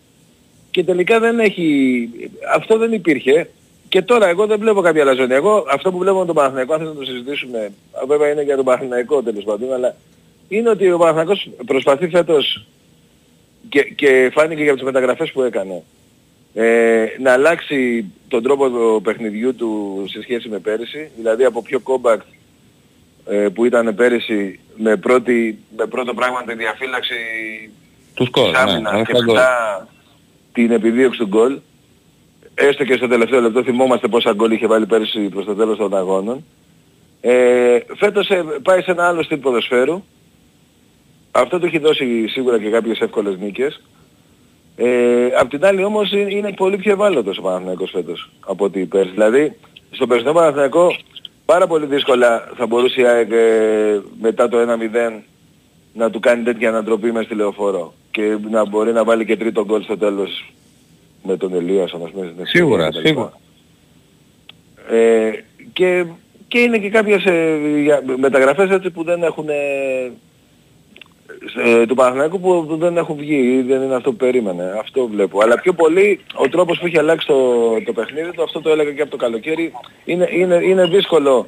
και τελικά δεν έχει... Αυτό δεν υπήρχε. Και τώρα εγώ δεν βλέπω κάποια αλαζονία. Εγώ αυτό που βλέπω με τον Παναθηναϊκό, αν θες να το συζητήσουμε, βέβαια είναι για τον Παναθηναϊκό τέλος πάντων, αλλά είναι ότι ο Παναθηναϊκός προσπαθεί φέτος και, και φάνηκε για τις μεταγραφές που έκανε ε, να αλλάξει τον τρόπο του παιχνιδιού του σε σχέση με πέρυσι, δηλαδή από πιο compact ε, που ήταν πέρυσι με, πρώτη, με πρώτο πράγμα τη διαφύλαξη Του σκορ, της ναι, άμυνας ναι, και στα γκολ. μετά την επιδίωξη του γκολ. Έστω και στο τελευταίο λεπτό θυμόμαστε πόσα γκολ είχε βάλει πέρυσι προς το τέλος των αγώνων. Ε, φέτος ε, πάει σε ένα άλλο στυλ ποδοσφαίρου. Αυτό του έχει δώσει σίγουρα και κάποιες εύκολες νίκες. Ε, απ' την άλλη όμως είναι, είναι πολύ πιο ευάλωτος ο Παναθηναϊκός φέτος από ότι πέρσι. Δηλαδή στον περσινό Παναθηναϊκό πάρα πολύ δύσκολα θα μπορούσε η ΑΕΚ ε, μετά το 1-0 να του κάνει τέτοια ανατροπή μέσα στη λεωφόρο και να μπορεί να βάλει και τρίτο γκολ στο τέλος με τον Ελίας ας πούμε. στην Σίγουρα, ευκαιρία κτλ. σίγουρα. Ε, και, και είναι και κάποιες ε, για- μεταγραφές έτσι που δεν έχουν ε, ε, του Παναθηναϊκού που δεν έχουν βγει ή δεν είναι αυτό που περίμενε. Αυτό βλέπω. Αλλά πιο πολύ ο τρόπος που έχει αλλάξει το, το παιχνίδι του, αυτό το έλεγα και από το καλοκαίρι, είναι, είναι, είναι δύσκολο.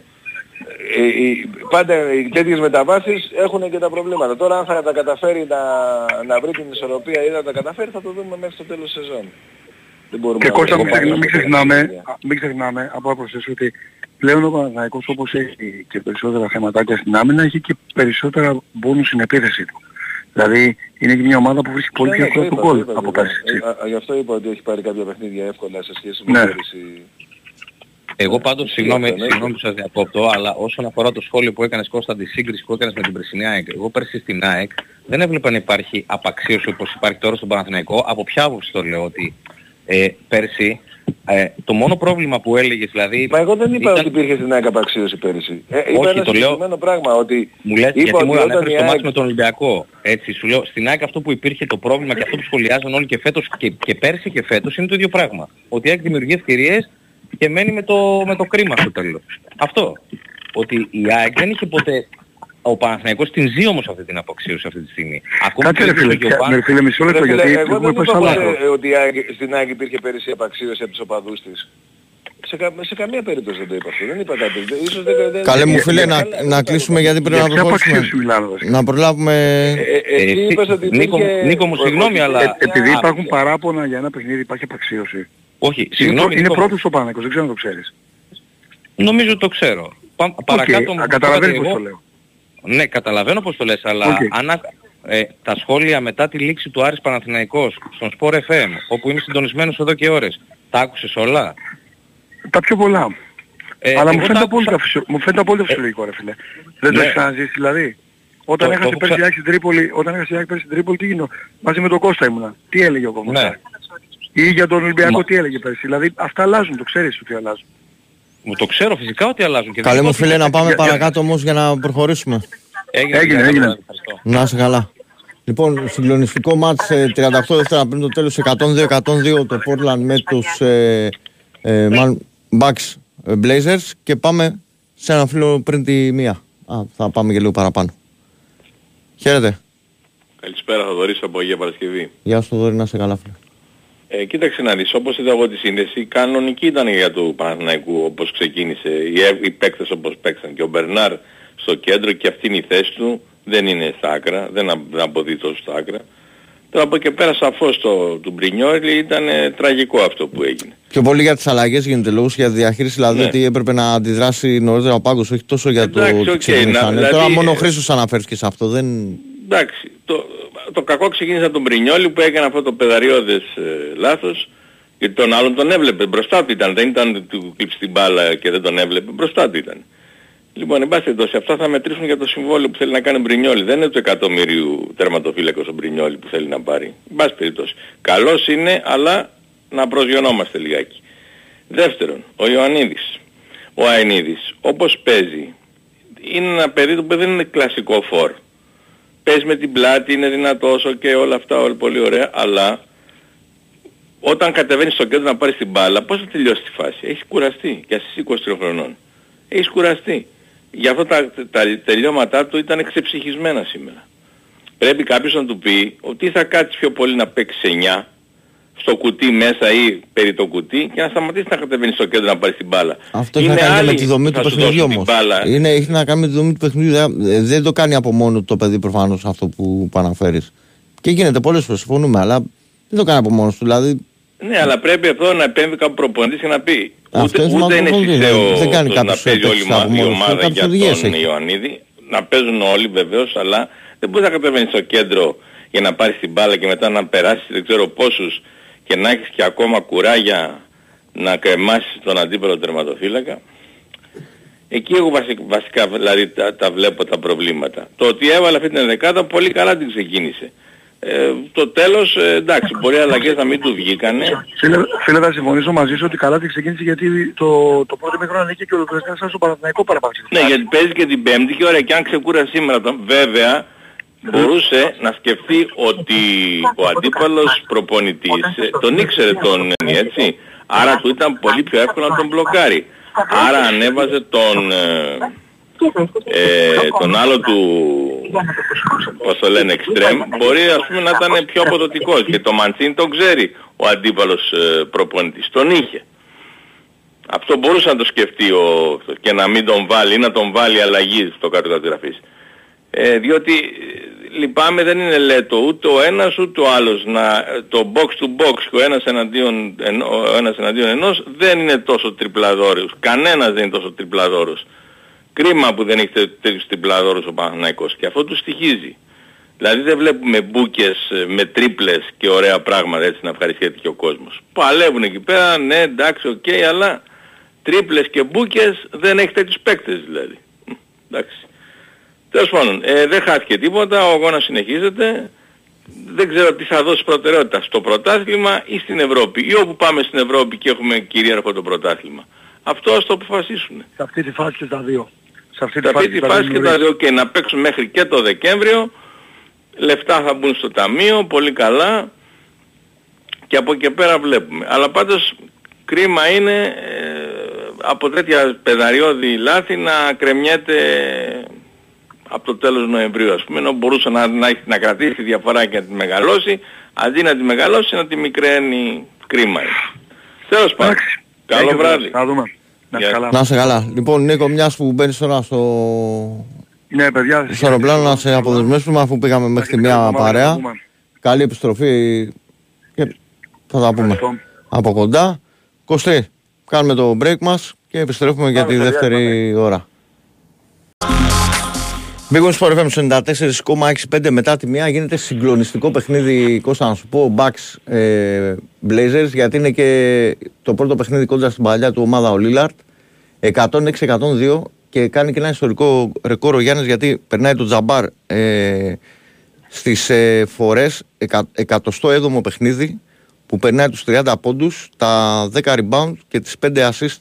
Ε, ε, πάντα οι τέτοιες μεταβάσεις έχουν και τα προβλήματα. Τώρα αν θα τα καταφέρει να, να βρει την ισορροπία ή να τα καταφέρει θα το δούμε μέχρι το τέλος της σεζόν. Δεν μπορούμε Και να Κώστα, το μην, πούμε. μην ξεχνάμε, μην ξεχνάμε από άποψη ότι πλέον ο Παναθηναϊκός όπως έχει και περισσότερα θεματάκια στην άμυνα έχει και περισσότερα μπόνους στην επίθεση του. Δηλαδή είναι και μια ομάδα που βρίσκει πολύ Ναι, πιο ναι, το εύκολα τον είπα, το γκολ είπα, από το είπα. πέρσι. έτσι. Ε, α, Γι' αυτό είπα ότι έχει πάρει κάποια παιχνίδια εύκολα σε σχέση με Ναι. πέρυσι. Εγώ πάντως, συγγνώμη, ναι. συγγνώμη που σας διακόπτω, αλλά όσον αφορά το σχόλιο που έκανες Κώστα, τη σύγκριση που έκανες με την περσινή ΑΕΚ, εγώ πέρσι στην ΑΕΚ δεν έβλεπα να υπάρχει απαξίωση όπως υπάρχει τώρα στον Παναθηναϊκό. Από ποια άποψη το λέω ότι ε, πέρσι ε, το μόνο πρόβλημα που έλεγες δηλαδή... Μα εγώ δεν είπα ήταν- ότι υπήρχε στην ΑΕΚ απαξίωση πέρυσι. Ε, είπα Όχι, ένα το λέω- συγκεκριμένο πράγμα ότι Μου λες, είπα γιατί μου ότι όταν ανέφερες η το μάτι ΑΕΚ με τον Ολυμπιακό. Έτσι, σου λέω, στην ΑΕΚ αυτό που υπήρχε το πρόβλημα και αυτό που σχολιάζαν όλοι και φέτος και, και πέρσι και φέτος είναι το ίδιο πράγμα. Ότι η ΑΕΚ δημιουργεί ευκαιρίες και μένει με το, με το κρίμα στο τέλος. Αυτό. Ότι η ΑΕΚ δεν είχε ποτέ... Ο Παναθηναϊκός την ζει όμως αυτή την αποξίωση αυτή τη στιγμή. Ακόμα Κάτσε ρε και φίλε, ο Γιωβάν- ρε φίλε μισό Ρε λεπτό φίλε, γιατί εγώ έχουμε δεν πάει είπα στα ποτέ, λάθος. ε, ότι η ΑΕΚ- στην ΑΕΚ υπήρχε πέρυσι απαξίωση από τους οπαδούς της. Σε, κα, σε καμία περίπτωση δεν το είπα αυτό. Δεν είπα κάτι. Δεν- Ίσως δεν, δεν, Καλέ μου δεν- φίλε, δεν- να, καλά, να δεν κλείσουμε τα γιατί πρέπει Για να ποια προχωρήσουμε. απαξίωση μιλάμε βασικά. Να προλάβουμε. Ε, ε, εσύ Ε, είπες ότι Νίκο μου- υπήρχε... Νίκο μου, συγγνώμη, ότι- αλλά- Ε, επειδή Α, υπάρχουν α, παράπονα για ένα παιχνίδι υπάρχει απαξίωση. Όχι, Είναι, συγγνώμη. πρω- είναι Νίκο μου. πρώτος ο Παναθηναϊκός, δεν ξέρω αν το ξέρεις. Νομίζω το ξέρω. Πα, παρακάτω μου Οκ, καταλαβαίνεις είπατε πώς εγώ- το λέω. Ναι, καταλαβαίνω πώς το λες, αλλά Οκ. αν, α- ε, τα σχόλια μετά τη λήξη του Άρης Παναθηναϊκός στον Sport FM, όπου είμαι συντονισμένος εδώ και ώρες, τα άκουσες όλα; Τα πιο πολλά. Ε, Αλλά μου εγώ φαίνεται, τα απόλυτα, άκουσα- φυσιο- μου φαίνεται απόλυτα φυσιολογικό ρε φίλε. Δεν το ναι. έχεις ξαναζήσει δηλαδή. Όταν Το- έχασε το πέρσι η ξα- ΑΕΚ στην Τρίπολη, όταν έχασε η ΑΕΚ πέρσι στην Τρίπολη, τι γίνω. Μαζί με τον Κώστα ήμουνα. Τι έλεγε ο κόσμος. Ναι. Ή για τον Ολυμπιακό Μα- τι έλεγε πέρσι; Δηλαδή αυτά αλλάζουν, το ξέρεις ότι αλλάζουν. Μου το ξέρω φυσικά ότι αλλάζουν. Και Καλέ δεν μου είπα φίλε, ότι- να πάμε για- για- παρακάτω όμως για να προχωρήσουμε. Έγινε, Έγινε, έγινε. έγινε. Ευχαριστώ. Να είσαι καλά. Λοιπόν, συγκλονιστικό μάτς ε, 38 δεύτερα πριν το τέλος 102-102 το Portland με τους ε, ε, Man- Bucks ε, Blazers και πάμε σε ένα φίλο πριν τη μία. Α, θα πάμε και λίγο παραπάνω. Χαίρετε. Καλησπέρα, Θοδωρής από Αγία Παρασκευή. Γεια σου Δόρη, να είσαι καλά φίλε. Ε, κοίταξε να δεις, όπως είδα εγώ τη σύνδεση, κανονική ήταν για του Παναθηναϊκού όπως ξεκίνησε, οι, ε- οι παίκτες όπως παίξαν και ο Μπερνάρ στο κέντρο και αυτή είναι η θέση του, δεν είναι στα άκρα, δεν α- δεν αποδίδει τόσο στα άκρα. Τώρα από εκεί πέρα σαφώς το του Μπρινιόλη ήταν ε, τραγικό αυτό που έγινε. Πιο πολύ για τις αλλαγές γίνεται λόγος για τη διαχείριση, δηλαδή Ναι. ότι έπρεπε να αντιδράσει νωρίτερα ο πάγκος, όχι τόσο για το Εντάξει, ότι οκ, ξεκινήσανε. να- Τώρα δηλαδή, μόνο ο ε, Χρήστος αναφέρθηκε σε αυτό, δεν... Εντάξει, το, το κακό ξεκίνησε από τον Μπρινιόλη που έκανε αυτό το παιδαριώδες ε, λάθος γιατί τον άλλον τον έβλεπε, μπροστά του ήταν, δεν ήταν να του κλέψει την μπάλα και δεν τον έβλεπε, μπροστά του ήταν. Λοιπόν, εν πάση περιπτώσει, αυτά θα μετρήσουν για το συμβόλαιο που θέλει να κάνει ο Μπρινιόλη. Δεν είναι του εκατομμύριου τερματοφύλακος ο Μπρινιόλη που θέλει να πάρει. Εν πάση περιπτώσει. Καλός είναι, αλλά να προσγειωνόμαστε λιγάκι. Δεύτερον, ο Ιωαννίδης. Ο Αενίδης, όπως παίζει, είναι ένα παιδί που δεν είναι κλασικό φόρ παίζει με την πλάτη, είναι δυνατός και όλα αυτά όλα πολύ ωραία, αλλά όταν κατεβαίνεις στο κέντρο να πάρεις την μπάλα, πώς θα τελειώσει τη φάση; Έχεις κουραστεί, και εσύ 23 χρονών. Έχεις κουραστεί. Γι' αυτό τα, τα τελειώματά του ήταν εξεψυχισμένα σήμερα. Πρέπει κάποιος να του πει ότι θα κάτσεις πιο πολύ να παίξεις 9 στο κουτί μέσα ή περί το κουτί και να σταματήσει να κατεβαίνει στο κέντρο να πάρει την μπάλα. Αυτό έχει να Είναι κάνει και με άλλοι τη δομή που του θα σου παιχνιδιού δώσουν την όμως. μπάλα. Είναι, έχει να κάνει με τη δομή του παιχνιδιού. Δεν, δεν το κάνει από μόνο του το παιδί προφανώς αυτό που, που αναφέρεις. Και γίνεται πολλές φορές, συμφωνούμε, αλλά δεν το κάνει από μόνος του. Δηλαδή, Ναι, αλλά πρέπει εδώ να επέμβει κάπου προπονητής και να πει Αυτός ούτε, είναι ούτε είναι προπονητής, συσαίο δεν κάνει το να κάποιος παίζει όλη τέτοιος από η μόνος του, ομάδα κάποιες για οδηγίες τον έχει. Ιωαννίδη. Να παίζουν όλοι βεβαίως, αλλά δεν μπορεί να κατεβαίνεις στο κέντρο για να πάρεις την μπάλα και μετά να περάσεις δεν ξέρω πόσους και να έχεις και ακόμα κουράγια να κρεμάσεις τον αντίπαλο τερματοφύλακα. Εκεί εγώ βασικά, βασικά δηλαδή τα, τα βλέπω τα προβλήματα. Το ότι έβαλε αυτή την δεκάδα πολύ καλά την ξεκίνησε. Ε, το τέλος, ε, εντάξει, μπορεί οι αλλαγές να μην του βγήκανε. Φίλε, φίλε, θα συμφωνήσω μαζί σου ότι καλά την ξεκίνησε γιατί το, το πρώτο μικρό ανήκει και ολοκληρωτικά σαν στο Παναθηναϊκό παραπάνω. Ναι, γιατί παίζει και την Πέμπτη και ωραία, και αν ξεκούρασε σήμερα, τον- βέβαια, μπορούσε να σκεφτεί ότι ο αντίπαλος προπονητής ε, τον ήξερε τον Νένι, έτσι. Άρα του ήταν πολύ πιο εύκολο να τον μπλοκάρει. Άρα ανέβαζε τον, ε, ε, τον άλλο του, πώς το λένε, εξτρέμ, μπορεί ας πούμε να ήταν πιο αποδοτικός. Και το Μαντσίν τον ξέρει ο αντίπαλος ε, προπονητής. Τον είχε. Αυτό μπορούσε να το σκεφτεί ο, και να μην τον βάλει ή να τον βάλει αλλαγή στο κάτω γραφής. Ε, διότι ε, λυπάμαι δεν είναι λέτο ούτε ο ένας ούτε ο άλλος να, το box to box και ο ένας εναντίον, ο ένας εναντίον ενός δεν είναι τόσο τριπλαδόρος. Κανένας δεν είναι τόσο τριπλαδόρος. Κρίμα που δεν έχει τέτοιους τριπλαδόρους ο Παναθηναϊκός και αυτό του στοιχίζει. Δηλαδή δεν βλέπουμε μπούκες ε, με τρίπλες και ωραία πράγματα έτσι να ευχαριστιέται και ο κόσμος. Παλεύουν εκεί πέρα, ναι εντάξει ok, okay, αλλά τρίπλες και μπούκες δεν έχεις τέτοιους παίκτες δηλαδή. Εντάξει. Τέλος πάντων, ε, δεν χάθηκε τίποτα, ο αγώνας συνεχίζεται. Δεν ξέρω τι θα δώσει προτεραιότητα στο πρωτάθλημα ή στην Ευρώπη. Ή όπου πάμε στην Ευρώπη και έχουμε κυρίαρχο το πρωτάθλημα. Αυτό ας το αποφασίσουν. Σε αυτή τη φάση και τα δύο. Σε αυτή, τη φάση, φάση και τα δύο και να παίξουν μέχρι και το Δεκέμβριο. Λεφτά θα μπουν στο ταμείο, πολύ καλά. Και από εκεί πέρα βλέπουμε. Αλλά πάντως κρίμα είναι ε, από τέτοια πεδαριώδη λάθη να κρεμιέται από το τέλος Νοεμβρίου ας πούμε, ενώ μπορούσε να, να, να κρατήσει τη διαφορά και να τη μεγαλώσει, αντί να τη μεγαλώσει να τη μικραίνει κρίμα. Τέλος πάντων. Καλό βράδυ. Να δούμε. Να σε καλά. Λοιπόν, Νίκο, μιας που μπαίνεις τώρα στο... Ναι, παιδιά. Στο αεροπλάνο να σε αποδεσμεύσουμε αφού πήγαμε μέχρι τη μία παρέα. Καλή επιστροφή και θα τα πούμε από κοντά. Κωστή, κάνουμε το break μας και επιστρέφουμε για τη δεύτερη ώρα. Big Sport FM 94,65 μετά τη μία γίνεται συγκλονιστικό παιχνίδι Κώστα να σου πω Bucks ε, Blazers γιατί είναι και το πρώτο παιχνίδι κοντά στην παλιά του ομάδα ο Λίλαρτ 106-102 και κάνει και ένα ιστορικό ρεκόρ ο Γιάννης γιατί περνάει το Τζαμπάρ ε, στις ε, φορές 107ο παιχνίδι που περνάει τους 30 πόντους, τα 10 rebound και τις 5 assist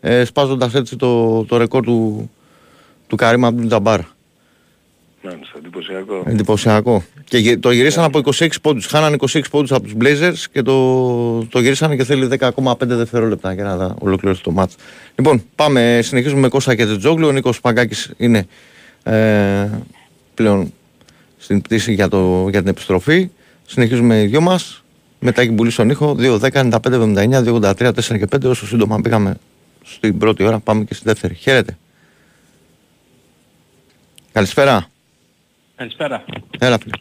ε, σπάζοντας έτσι το, το ρεκόρ του, του Καρύμα του Τζαμπάρ. Μάλιστα, εντυπωσιακό. Εντυπωσιακό. Και το γυρίσαν από 26 πόντους. Χάνανε 26 πόντους από τους Blazers και το, το γυρίσανε και θέλει 10,5 δευτερόλεπτα για να ολοκληρώσει το μάτς. Λοιπόν, πάμε, συνεχίζουμε με Κώστα και Τζόγλου. Ο Νίκος Παγκάκης είναι ε, πλέον στην πτήση για, το, για την επιστροφή. Συνεχίζουμε οι δυο μας. Μετά έχει πουλήσει τον ήχο 2, 10, 95, 79, 2, 83, 4 και 5. Όσο σύντομα πήγαμε στην πρώτη ώρα, πάμε και στη δεύτερη. Χαίρετε. Καλησπέρα. Καλησπέρα. Έλα φίλε.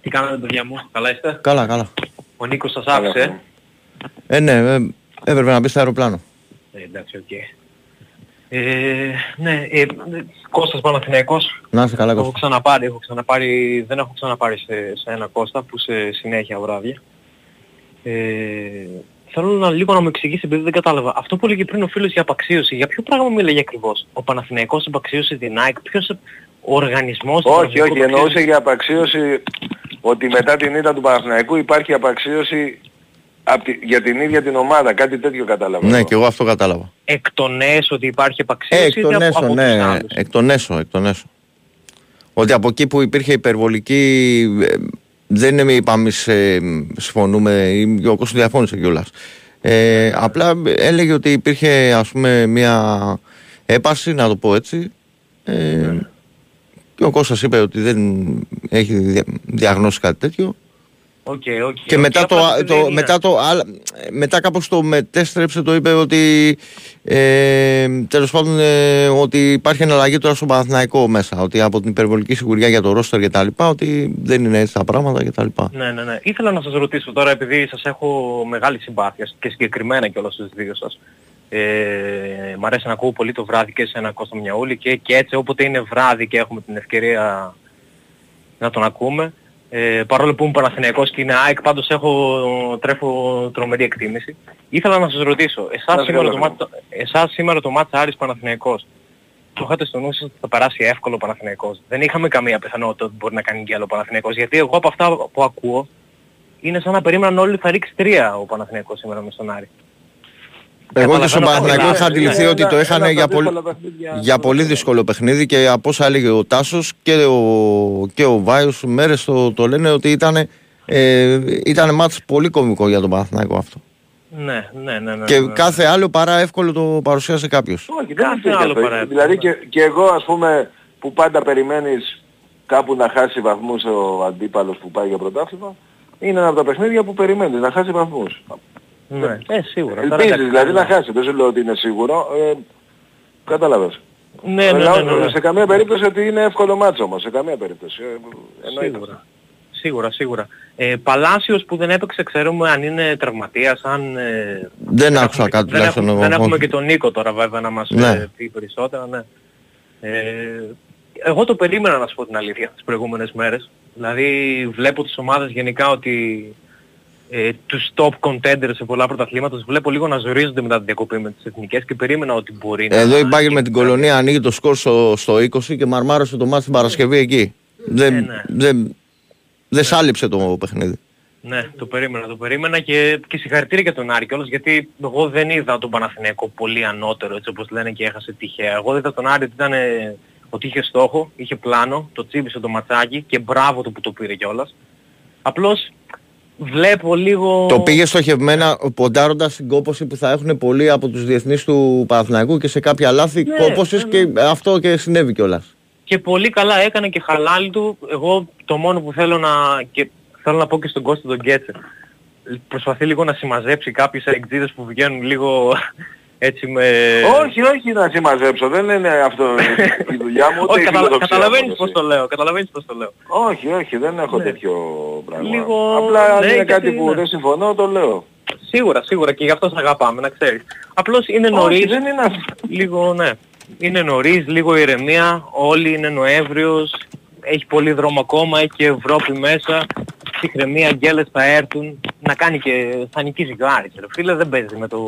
Τι κάνετε παιδιά μου, καλά είστε; Καλά, καλά. Ο Νίκος σας άφησε. Ε, ναι, ε, έπρεπε να μπει στο αεροπλάνο. Ε, εντάξει, ok. Okay. Ε, ναι, ε, Κώστας Παναθηναϊκός. Να είσαι καλά Κώστα. Έχω ξαναπάρει, έχω ξαναπάρει, δεν έχω ξαναπάρει σε, σε ένα Κώστα που σε συνέχεια βράδια. Ε, θέλω να λίγο να μου εξηγήσει επειδή δεν κατάλαβα. Αυτό που έλεγε πριν ο φίλος για απαξίωση, για ποιο πράγμα μιλάει ακριβώς; Ο Παναθηναϊκός απαξίωσε την ΑΕΚ, ποιος, ο οργανισμός... Όχι, όχι, εννοούσε για απαξίωση ότι μετά την ήττα του Παναθηναϊκού υπάρχει απαξίωση για την ίδια την ομάδα. Κάτι τέτοιο κατάλαβα. Ναι, και εγώ αυτό κατάλαβα. Εκ των έσω ότι υπάρχει απαξίωση ε, εκ των έσω, από, ναι, από εκ των έσω, εκ των έσω. Ότι από εκεί που υπήρχε υπερβολική... Ε, δεν είναι είπαμε συμφωνούμε, ή ο Κώστος διαφώνησε κιόλας. Ε, απλά έλεγε ότι υπήρχε ας πούμε μια έπαση, να το πω έτσι, ε, ναι. Και ο Κώστας είπε ότι δεν έχει διαγνώσει κάτι τέτοιο. Okay, okay, και μετά, το, το, μετά, το, μετά κάπως το μετέστρεψε, το είπε ότι ε, τέλος πάντων ε, ότι υπάρχει εναλλαγή τώρα στο Παναθηναϊκό μέσα. Ότι από την υπερβολική σιγουριά για το ρόστερ και τα λοιπά, ότι δεν είναι έτσι τα πράγματα και τα λοιπά. Ναι, ναι, ναι. Ήθελα να σας ρωτήσω τώρα, επειδή σας έχω μεγάλη συμπάθεια και συγκεκριμένα και όλα στους δύο σας. Ε, μ' αρέσει να ακούω πολύ το βράδυ και σε ένα Κώστα Μιαούλη και, και έτσι όποτε είναι βράδυ και έχουμε την ευκαιρία να τον ακούμε. Ε, παρόλο που είμαι Παναθηναϊκός και είναι ΑΕΚ, πάντως έχω, τρέφω τρομερή εκτίμηση. Ήθελα να σας ρωτήσω, εσάς, σήμερα, το μάτς, εσάς σήμερα το μάτς Άρης Παναθηναϊκός, το είχατε στο νου σας ότι θα περάσει εύκολο ο Παναθηναϊκός. Δεν είχαμε καμία πιθανότητα ότι μπορεί να κάνει και άλλο ο Παναθηναϊκός, γιατί εγώ από αυτά που ακούω, είναι σαν να περίμεναν όλοι θα ρίξει τρία ο Παναθηναϊκός σήμερα με στον Άρη. Εγώ και στον Παναθηναϊκό είχα αντιληφθεί ότι το είχαν για, πολύ, για πολύ δύσκολο παιχνίδι και από όσα έλεγε ο Τάσος και ο, και ο Βάιος μέρες το, το λένε ότι ήταν, ε, ήταν μάτς πολύ κομικό για τον Παναθηναϊκό αυτό. Ναι, ναι, ναι. ναι Και ναι. κάθε άλλο παρά εύκολο το παρουσίασε κάποιος. Όχι, δεν Κάθε υπήρχε άλλο αυτό. παρά Δηλαδή και, και εγώ ας πούμε που πάντα περιμένεις κάπου να χάσει βαθμούς ο αντίπαλος που πάει για πρωτάθλημα, είναι ένα από τα παιχνίδια που περιμένεις να χάσει βαθμούς. Ναι, ε, σίγουρα. Τώρα, Ελπίζεις εντάξει, δηλαδή ναι. να χάσει, δεν σου λέω ότι είναι σίγουρο. Ε, κατάλαβες. Ναι, ναι, Αλλά ναι, ναι, ναι. Σε καμία περίπτωση ότι είναι εύκολο μάτσο όμως, σε καμία περίπτωση. Ε, εννοείται. Σίγουρα. Σίγουρα, σίγουρα. Ε, Παλάσιος που δεν έπαιξε, ξέρουμε αν είναι τραυματίας, αν... Ε, Δεν άκουσα έχουμε- κάτι δεν τουλάχιστον έχουμε, εγώ. δεν έχουμε όχι. και τον Νίκο τώρα βέβαια να μας Ναι. ε, πει περισσότερα, ναι. Ε, εγώ το περίμενα να σου πω την αλήθεια τις προηγούμενες μέρες. Δηλαδή βλέπω τις ομάδες γενικά ότι ε, τους top contenders σε πολλά πρωταθλήματα τους βλέπω λίγο να ζορίζονται μετά την διακοπή με τις εθνικές και περίμενα ότι μπορεί να... Εδώ η Μπάγκερ με την κολονία ανοίγει το σκορ στο, στο 20 και μαρμάρωσε το μάτι την Παρασκευή εκεί. Δεν, ναι. δεν, δεν σάλιψε το παιχνίδι. Ναι, το περίμενα, το περίμενα και, και συγχαρητήρια για τον Άρη κιόλας γιατί εγώ δεν είδα τον Παναθηναϊκό πολύ ανώτερο έτσι όπως λένε και έχασε τυχαία. Εγώ είδα τον Άρη ότι, ήταν, ε, ότι είχε στόχο, είχε πλάνο, το τσίμπησε το ματσάκι και μπράβο του που το πήρε κιόλας. Απλώς βλέπω λίγο... Το πήγε στοχευμένα ποντάροντας την κόπωση που θα έχουν πολλοί από τους διεθνείς του Παναθηναϊκού και σε κάποια λάθη Ναι, κόπωσης ναι, και αυτό και συνέβη κιόλας. Και πολύ καλά έκανε και χαλάλι του. Εγώ το μόνο που θέλω να... Και θέλω να πω και στον Κώστα τον Γκέτσε. Προσπαθεί λίγο να συμμαζέψει κάποιους αεκτζίδες που βγαίνουν λίγο έτσι με... Όχι, όχι να συμμαζέψω, δεν είναι αυτό η δουλειά μου, ούτε Όχι, η καταλα... φιλοδοξία καταλαβαίνεις μου, πώς το λέω. Καταλαβαίνεις πώς το λέω. Όχι, όχι, δεν έχω Ναι. τέτοιο πράγμα. Λίγο- Απλά αν ναι, είναι γιατί κάτι που είναι. δεν συμφωνώ, το λέω. Σίγουρα, σίγουρα και γι' αυτό σε αγαπάμε, να ξέρεις. Απλώς είναι Όχι, νωρίς, δεν είναι αυτό. λίγο, ναι. Είναι νωρίς, λίγο ηρεμία, όλοι είναι Νοέμβριος, έχει πολύ δρόμο ακόμα, έχει και Ευρώπη μέσα, ψυχραιμία, γκέλες θα έρθουν, να κάνει και, θα νικήσει και ο Άρης, ρε φίλε, δεν παίζει με το...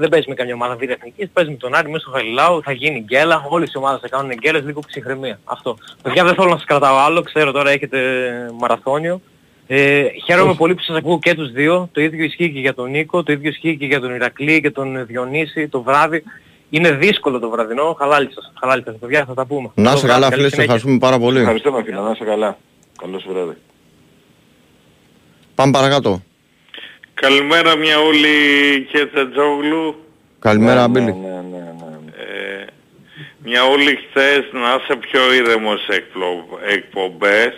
Δεν παίζεις με καμιά ομάδα β' εθνικής, παίζεις με τον Άρη μέσα στο Γαλιλάου, θα γίνει γκέλα, όλες οι ομάδες θα κάνουν γκέλες, λίγο ψυχραιμία. Αυτό. Παιδιά δεν θέλω να σας κρατάω άλλο, ξέρω τώρα έχετε μαραθώνιο. Ε, χαίρομαι πολύ που σας ακούω και τους δύο. Το ίδιο ισχύει και για τον Νίκο, το ίδιο ισχύει και για τον Ηρακλή και τον Διονύση το βράδυ. Είναι δύσκολο το βραδινό. Χαλάλι σας. Χαλάλι σας. Παιδιά θα τα πούμε. Να Καλό είσαι βράδυ, καλά καλή φίλες, σε συνέχεια. ευχαριστούμε πάρα πολύ. Ευχαριστώ φίλε, να είσαι καλά. Καλό σου βράδυ. Πάμε παρακάτω. Καλημέρα μια όλη και Τζόγλου. Καλημέρα Ναι, Μπίλη. ναι, ναι, ναι, ναι. Ε, μια όλη χθες να είσαι πιο ήρεμος σε εκπλο- εκπομπές.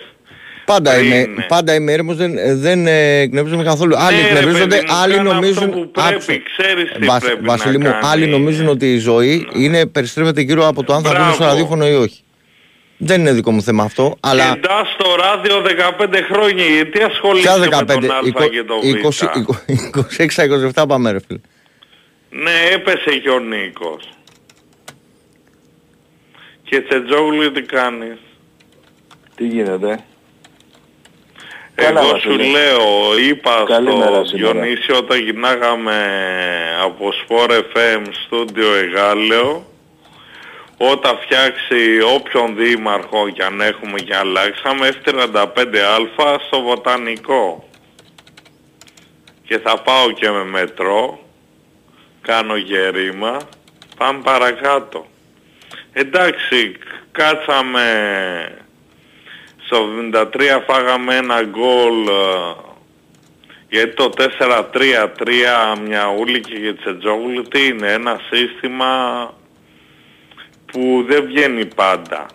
Πάντα Πριν, είμαι, ναι. πάντα είμαι ήρεμος, δεν, δεν ε, εκνευρίζομαι καθόλου. Άλλοι Ναι, ρε εκνευρίζονται, παιδί μου, άλλοι κάνε νομίζουν... Αυτό που πρέπει, Άκουσε. ξέρεις τι Βασ- πρέπει Βασίλη να μου, κάνεις. άλλοι νομίζουν ότι η ζωή είναι, περιστρέφεται γύρω από το αν θα βγουν στο Μπράβο. ραδιόφωνο ή όχι. Δεν είναι δικό μου θέμα αυτό, αλλά... Και εντάς στο ράδιο 15 χρόνια, γιατί Ποια ασχολείσαι με 15, τον Α και τον Β. 26-27 πάμε ρε φίλε. Ναι, έπεσε και ο Νίκος. Και Τσετζόγλου τι κάνεις; Τι γίνεται; Καλά, Εγώ Βασίλη. σου λέω, είπα Καλημέρα στο σήμερα. Διονύση όταν γυρνάγαμε από Sport FM στούντιο Εγάλεο όταν φτιάξει όποιον δήμαρχο και αν έχουμε και αλλάξαμε F35α στο βοτανικό. Και θα πάω και με μετρό κάνω γερίμα πάμε παρακάτω. Εντάξει κάτσαμε στο 73 φάγαμε ένα γκολ ε, γιατί το 4-3-3 μια ούλικη και Τσετζόγλου. Τι είναι ένα σύστημα που δεν βγαίνει πάντα.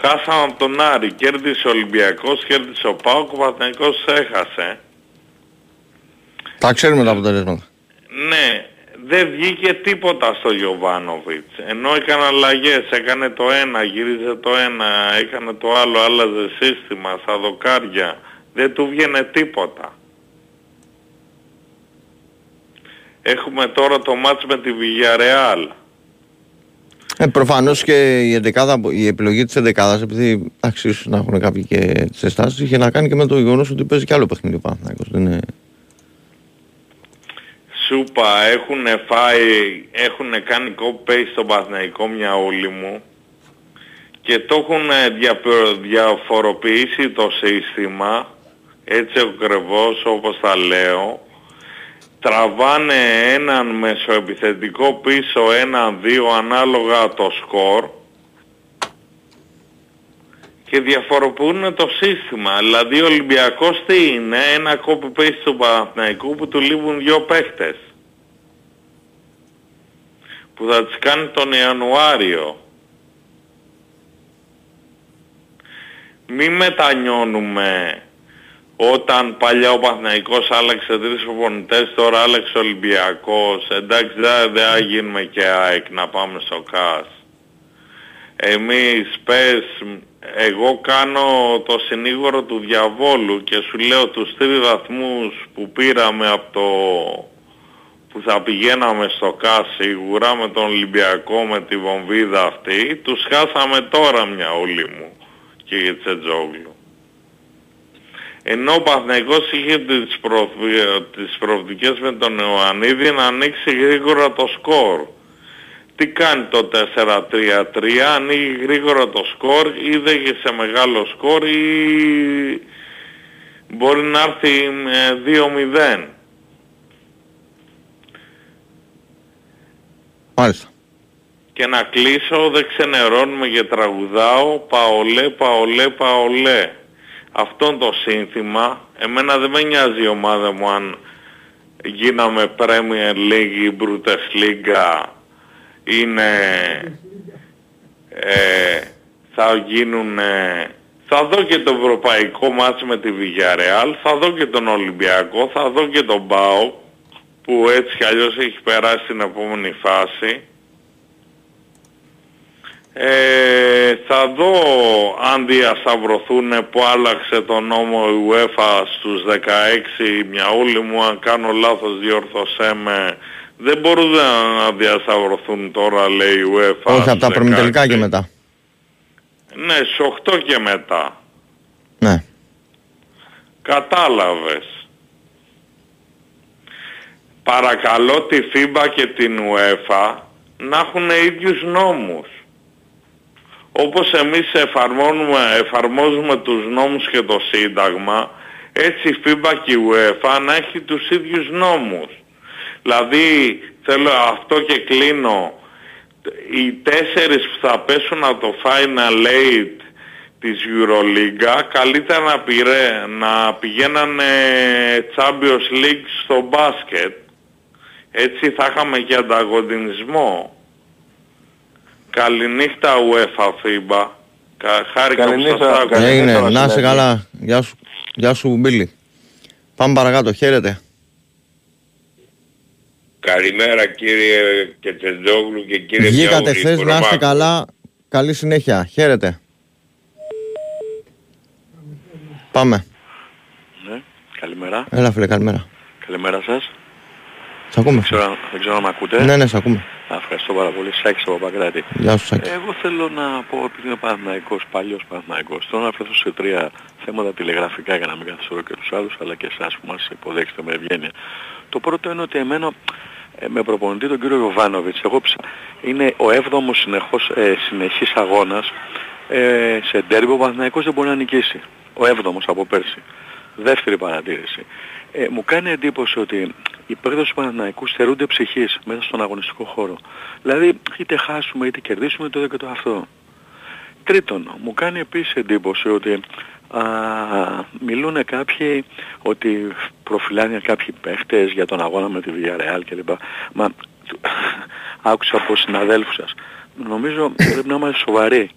Χάσαμε από τον Άρη, κέρδισε ο Ολυμπιακός, κέρδισε ο Πάοκ, ο Παναθηναϊκός έχασε. Τα ξέρουμε τα αποτελέσματα. Ναι, δεν βγήκε τίποτα στο Γιωβάνοβιτς. Ενώ έκανε αλλαγές, έκανε το ένα, γύριζε το ένα, έκανε το άλλο, άλλαζε σύστημα στα δοκάρια. Δεν του βγαινε τίποτα. Έχουμε τώρα το μάτς με τη Villarreal. Ε, προφανώς και η, εντεκάδα, η επιλογή της εντεκάδας, επειδή αξίζει να έχουν κάποιοι και τις αισθάσεις, είχε να κάνει και με το γεγονός ότι παίζει και άλλο παιχνίδι ο Παναθηναϊκός. Δεν είναι... Σούπα, έχουν φάει, έχουν κάνει copy-paste στον Παθηναϊκό μια όλοι μου και το έχουν δια- διαφοροποιήσει το σύστημα έτσι ακριβώς όπως τα λέω τραβάνε έναν μεσοεπιθετικό πίσω έναν-δύο ανάλογα το σκορ και διαφοροποιούν το σύστημα. Δηλαδή ο Ολυμπιακός τι είναι, ένα κόπι paste του Παναθηναϊκού που του λείπουν δύο παίχτες. Που θα τις κάνει τον Ιανουάριο. Μη μετανιώνουμε όταν παλιά ο Παναθηναϊκός άλλαξε τρεις προπονητές, τώρα άλλαξε ο Ολυμπιακός. Εντάξει δεν θα γίνουμε και ΑΕΚ να πάμε στο ΚΑΣ. Εμείς πες, εγώ κάνω το συνήγορο του διαβόλου και σου λέω τους τρεις βαθμούς που πήραμε από το που θα πηγαίναμε στο ΚΑΣ σίγουρα με τον Ολυμπιακό με τη βομβίδα αυτή, τους χάσαμε τώρα μια όλη μου και η Τσετζόγλου. Ενώ ο Παθηναϊκός είχε τις, τις προοπτικές με τον Ιωαννίδη να ανοίξει γρήγορα το σκορ. Τι κάνει το 4-3-3, ανοίγει γρήγορα το σκορ ή δεν σε μεγάλο σκορ ή μπορεί να έρθει με 2-0. Μάλιστα. Και να κλείσω, δεν ξενερώνουμε και τραγουδάω, παολέ, παολέ, παολέ. Αυτό το σύνθημα, εμένα δεν με νοιάζει η ομάδα μου αν γίναμε Premier League ή Bundesliga. Είναι ε, θα γίνουν θα δω και το ευρωπαϊκό μάτς με τη Villarreal θα δω και τον Ολυμπιακό θα δω και τον Μπάου που έτσι κι αλλιώς έχει περάσει στην επόμενη φάση ε, θα δω αν διασταυρωθούν που άλλαξε το νόμο η UEFA στους 16 μια όλη μου αν κάνω λάθος διόρθωσέ με. Δεν μπορούν να διασταυρωθούν τώρα λέει η UEFA Όχι από τα προμητελικά και μετά. Ναι στις 8 και μετά. Ναι. Κατάλαβες. Παρακαλώ τη FIBA και την UEFA να έχουν ίδιους νόμους όπως εμείς εφαρμόζουμε, εφαρμόζουμε τους νόμους και το Σύνταγμα, έτσι η FIBA και η UEFA να έχει τους ίδιους νόμους. Δηλαδή, θέλω αυτό και κλείνω, οι τέσσερις που θα πέσουν από το Final Eight της Euroliga καλύτερα να, πηρέ, να πηγαίνανε Champions League στο μπάσκετ. Έτσι θα είχαμε και ανταγωνισμό. Καληνύχτα UEFA FIBA. Χάρηκα που σας άκουσα. Έγινε, να είσαι καλά. Γεια σου, Γεια σου Μπίλη. Πάμε παρακάτω, χαίρετε. Καλημέρα κύριε Κετσεντζόγλου και κύριε Βγήκατε χθες, να είστε καλά. Καλή συνέχεια. Χαίρετε. Πάμε. Ναι, καλημέρα. Έλα φίλε, καλημέρα. Καλημέρα σας. Σ' ακούμε. Δεν ξέρω, δεν ξέρω αν με ακούτε. Ναι, ναι, σ' ακούμε. Α, ευχαριστώ πάρα πολύ. Σάκης από Παγκράτη. Γεια σου Σάκης. Εγώ θέλω να πω, επειδή είμαι Παναθηναϊκός, παλιός Παναθηναϊκός, θέλω να αφαιρθώ σε τρία θέματα τηλεγραφικά για να μην καθυστερώ και τους άλλους, αλλά και εσάς που μας υποδέχεστε με ευγένεια. Το πρώτο είναι ότι εμένα ε, με προπονητή τον κύριο Γιωβάνοβιτς, εγώ ψα... είναι ο έβδομος συνεχώς, ε, συνεχής αγώνας ε, σε ντέρμπι ο Παναθηναϊκός δεν μπορεί να νικήσει. Ο έβδομος από πέρσι. Δεύτερη παρατήρηση. Ε, μου κάνει εντύπωση ότι οι παίκτες του Παναθηναϊκού στερούνται ψυχής μέσα στον αγωνιστικό χώρο. Δηλαδή είτε χάσουμε είτε κερδίσουμε το και το αυτό. Τρίτον, μου κάνει επίσης εντύπωση ότι α, μιλούν κάποιοι ότι προφυλάνε κάποιοι παίχτες για τον αγώνα με τη Villarreal κλπ. Μα άκουσα από συναδέλφους σας. Νομίζω πρέπει να είμαστε σοβαροί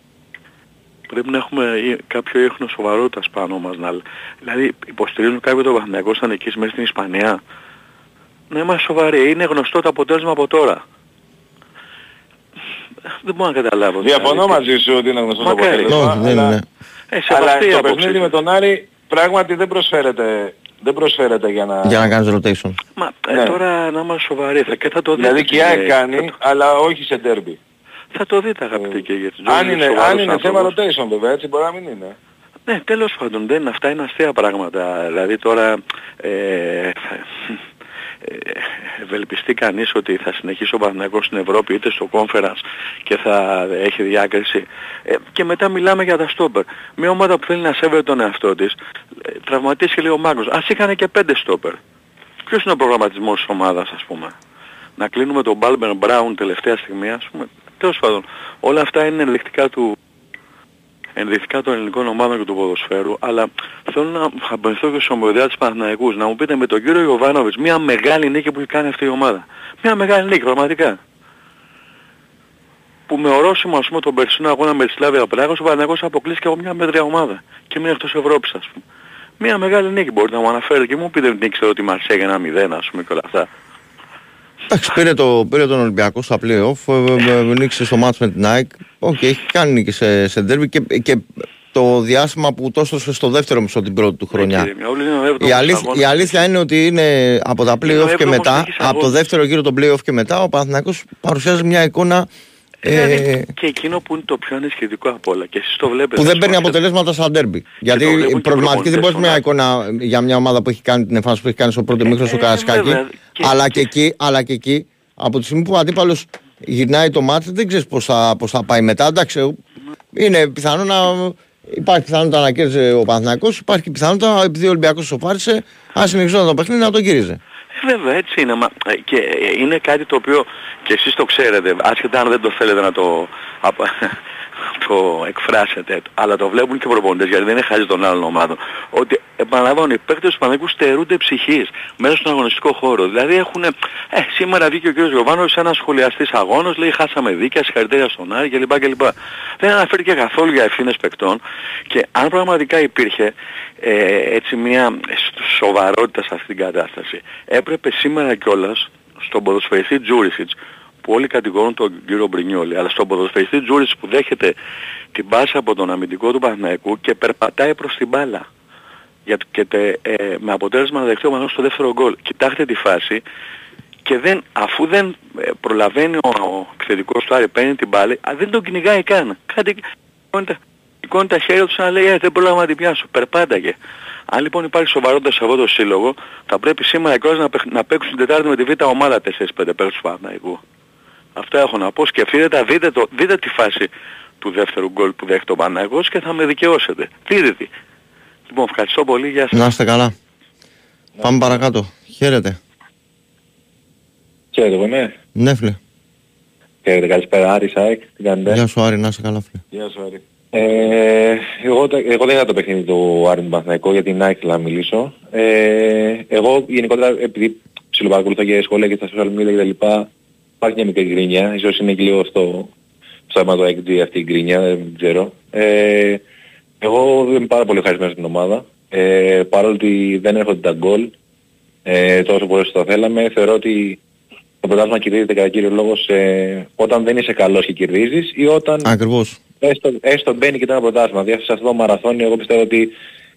πρέπει να έχουμε κάποιο ίχνος σοβαρότητας πάνω μας. Να... Δηλαδή υποστηρίζουν κάποιο το Παναθηναϊκό σαν εκεί μέσα στην Ισπανία. Να είμαστε σοβαροί. Είναι γνωστό το αποτέλεσμα από τώρα. Δεν μπορώ να καταλάβω. Διαφωνώ δηλαδή. μαζί σου ότι είναι γνωστό το Μακάρι. αποτέλεσμα. Όχι, δεν αλλά- είναι. Ε, Αλλά σεβαστή το απόψη. παιχνίδι με τον Άρη πράγματι δεν προσφέρεται, δεν προσφέρεται για να... Για να κάνεις rotation. Μα ε, Ναι. τώρα να είμαστε σοβαροί θα, και θα το δείτε. Δηλαδή και η τι ΑΕΚ λέει. κάνει, Θα το- αλλά όχι σε ντέρμπι. Θα το δείτε αγαπητοί και για τους Αν δύο είναι, σοβαρούς αν είναι θέμα άνθρωπους. rotation βέβαια, έτσι μπορεί να μην είναι. Ναι, τέλος πάντων, δεν, αυτά είναι αστεία πράγματα. Δηλαδή τώρα ε, ε, ευελπιστεί κανείς ότι θα συνεχίσει ο Παναθηναϊκός στην Ευρώπη είτε στο Conference και θα έχει διάκριση. Ε, και μετά μιλάμε για τα στόπερ. Μια ομάδα που θέλει να σέβεται τον εαυτό της, ε, τραυματίστηκε λίγο ο Μάγκος. Ας είχαν και πέντε στόπερ. Ποιος είναι ο προγραμματισμός της ομάδας ας πούμε; Να κλείνουμε τον Μπάλμπερ Μπράουν τελευταία στιγμή ας πούμε. Τέλος πάντων, όλα αυτά είναι ενδεικτικά του, ενδεικτικά των ελληνικών ομάδων και του ποδοσφαίρου, αλλά θέλω να απευθυνθώ και στους ομοδιάτες Παναθηναϊκούς, να μου πείτε με τον κύριο Ιωβάνοβιτς μια μεγάλη νίκη που έχει κάνει αυτή η ομάδα. Μια μεγάλη νίκη, πραγματικά. Που με ορόσημο ας πούμε τον περσινό αγώνα με τη Σλάβια Πράγος, ο Παναθηναϊκός αποκλείστηκε από μια μέτρια ομάδα και έμεινε εκτός Ευρώπης ας πούμε. Μια μεγάλη νίκη μπορείτε να μου αναφέρετε και μου πείτε ότι ήξερα ότι μας έγινε ένα μηδέν ας πούμε και όλα αυτά. Εντάξει, πήρε, το, πήρε τον Ολυμπιακό στα play-off, ε, ε, ε, νίκησε στο μάτς με την ΑΕΚ. Οκ, έχει κάνει νίκη σε, σε derby και, και το διάστημα που τόσο στο δεύτερο μισό την πρώτη του χρονιά. κύριε, μια όλη είναι ο έβδομος Η αλήθεια, αγώνας. η αλήθεια είναι ότι είναι από τα Είναι ο play-off και έβδομος μετά, νίκης από το αγώνας. δεύτερο γύρο των play-off και μετά, ο Παναθηναϊκός παρουσιάζει μια εικόνα Δηλαδή, ε, και εκείνο που είναι το πιο ανησυχητικό από όλα. Και εσείς το βλέπετε. που δεν ας παίρνει πούμε, αποτελέσματα στα ντέρμπι. Γιατί το βλέπουν και προβληματική δεν προπονητές μπορεί μια στον εικόνα για μια ομάδα που έχει κάνει την εμφάνιση που έχει κάνει στο πρώτο μήχρονο στο ε, Καρασκάκι. βέβαια. Και- Αλλά και εκεί, αλλά και εκεί, από τη στιγμή που ο αντίπαλος γυρνάει το μάτι, δεν ξέρεις πώς θα, πώς θα πάει μετά. Εντάξει, είναι πιθανό να. Υπάρχει πιθανότητα να κέρδιζε ο Παναθηναϊκός, υπάρχει και πιθανότητα επειδή ο Ολυμπιακός σοφάρισε, αν συνεχιζόταν το παιχνίδι να το γύριζε. Ε, Βέβαια, έτσι είναι. Μα, ε, και ε, είναι κάτι το οποίο και εσείς το ξέρετε, άσχετα αν δεν το θέλετε να το, απ- το εκφράσετε, αλλά το βλέπουν και οι προπονητές, γιατί δεν είναι χάρη των άλλων ομάδων, ότι επαναλαμβάνω, οι παίκτες του Παναγικού στερούνται ψυχής μέσα στον αγωνιστικό χώρο. Δηλαδή έχουν, ε, σήμερα βγήκε ο κ. Γιωβάνος ένας σχολιαστής αγώνος, λέει χάσαμε δίκαια, συγχαρητήρια στον Άρη κλπ. κλπ. Δεν αναφέρθηκε καθόλου για ευθύνες παικτών και αν πραγματικά υπήρχε ε, έτσι μια σοβαρότητα σε αυτή την κατάσταση, έπρεπε σήμερα κιόλας στον ποδοσφαιριστή Τζούρισιτς που όλοι κατηγορούν τον κύριο Μπρινιόλη, αλλά στον ποδοσφαιριστή Τζούρισιτς που δέχεται την πάσα από τον αμυντικό του Παναθηναϊκού και περπατάει προς την μπάλα. Για, και τε, ε, με αποτέλεσμα να δεχτεί ο Παναθηναϊκός στο δεύτερο γκολ. Κοιτάξτε τη φάση και δεν, αφού δεν ε, προλαβαίνει ο, ο επιθετικός του Άρη παίρνει την μπάλα, α, δεν τον κυνηγάει καν. Κάτι, σηκώνει τα- σηκώνει τα χέρια του σαν να λέει «Ε, δεν προλάβα να την πιάσω, περπάταγε. Αν λοιπόν υπάρχει σοβαρότητα σε αυτό το σύλλογο, θα πρέπει σήμερα οι να, παιχ- να παίξουν την Τετάρτη με τη Β' ομάδα 4-5 παίκτες του Παναθηναϊκού. Αυτά έχω να πω. Σκεφτείτε τα, δείτε, το, δείτε τη φάση του δεύτερου γκολ που δέχεται ο Παναθηναϊκός και θα με δικαιώσετε. Δείτε τη. Λοιπόν, ευχαριστώ πολύ. Γεια σας. Να είστε καλά. Πάμε παρακάτω. Χαίρετε. Ξέρετε εγώ είμαι. Ναι, φίλε. Ξέρετε καλησπέρα Άρη Σάικ. Τι κάνετε; Γεια σου Άρη, να είστε καλά, φίλε. Γεια σου Άρη. Ε, εγώ, τα- εγώ δεν είδα το παιχνίδι του Άρη του Παναθηναϊκού γιατί να ήθελα να μιλήσω. Ε, εγώ γενικότερα επειδή ψιλοπαρακολουθώ και σχόλια και στα social media κτλ. Υπάρχει μια μικρή γκρίνια. Ίσως είναι και λίγο στο, στο θέμα του XG αυτή η γκρίνια, δεν ξέρω. Ε, εγώ είμαι πάρα πολύ ευχαριστημένος στην ομάδα. Ε, παρόλο ότι δεν έρχονται τα γκολ ε, τόσο πολύ όσο θα θέλαμε, θεωρώ ότι το πρωτάθλημα κερδίζεται κατά κύριο λόγο σε, όταν δεν είσαι καλός και κερδίζεις ή όταν Ακριβώς. έστω, έστω μπαίνει και το ένα πρωτάθλημα. Δηλαδή σε αυτό το μαραθώνιο εγώ πιστεύω ότι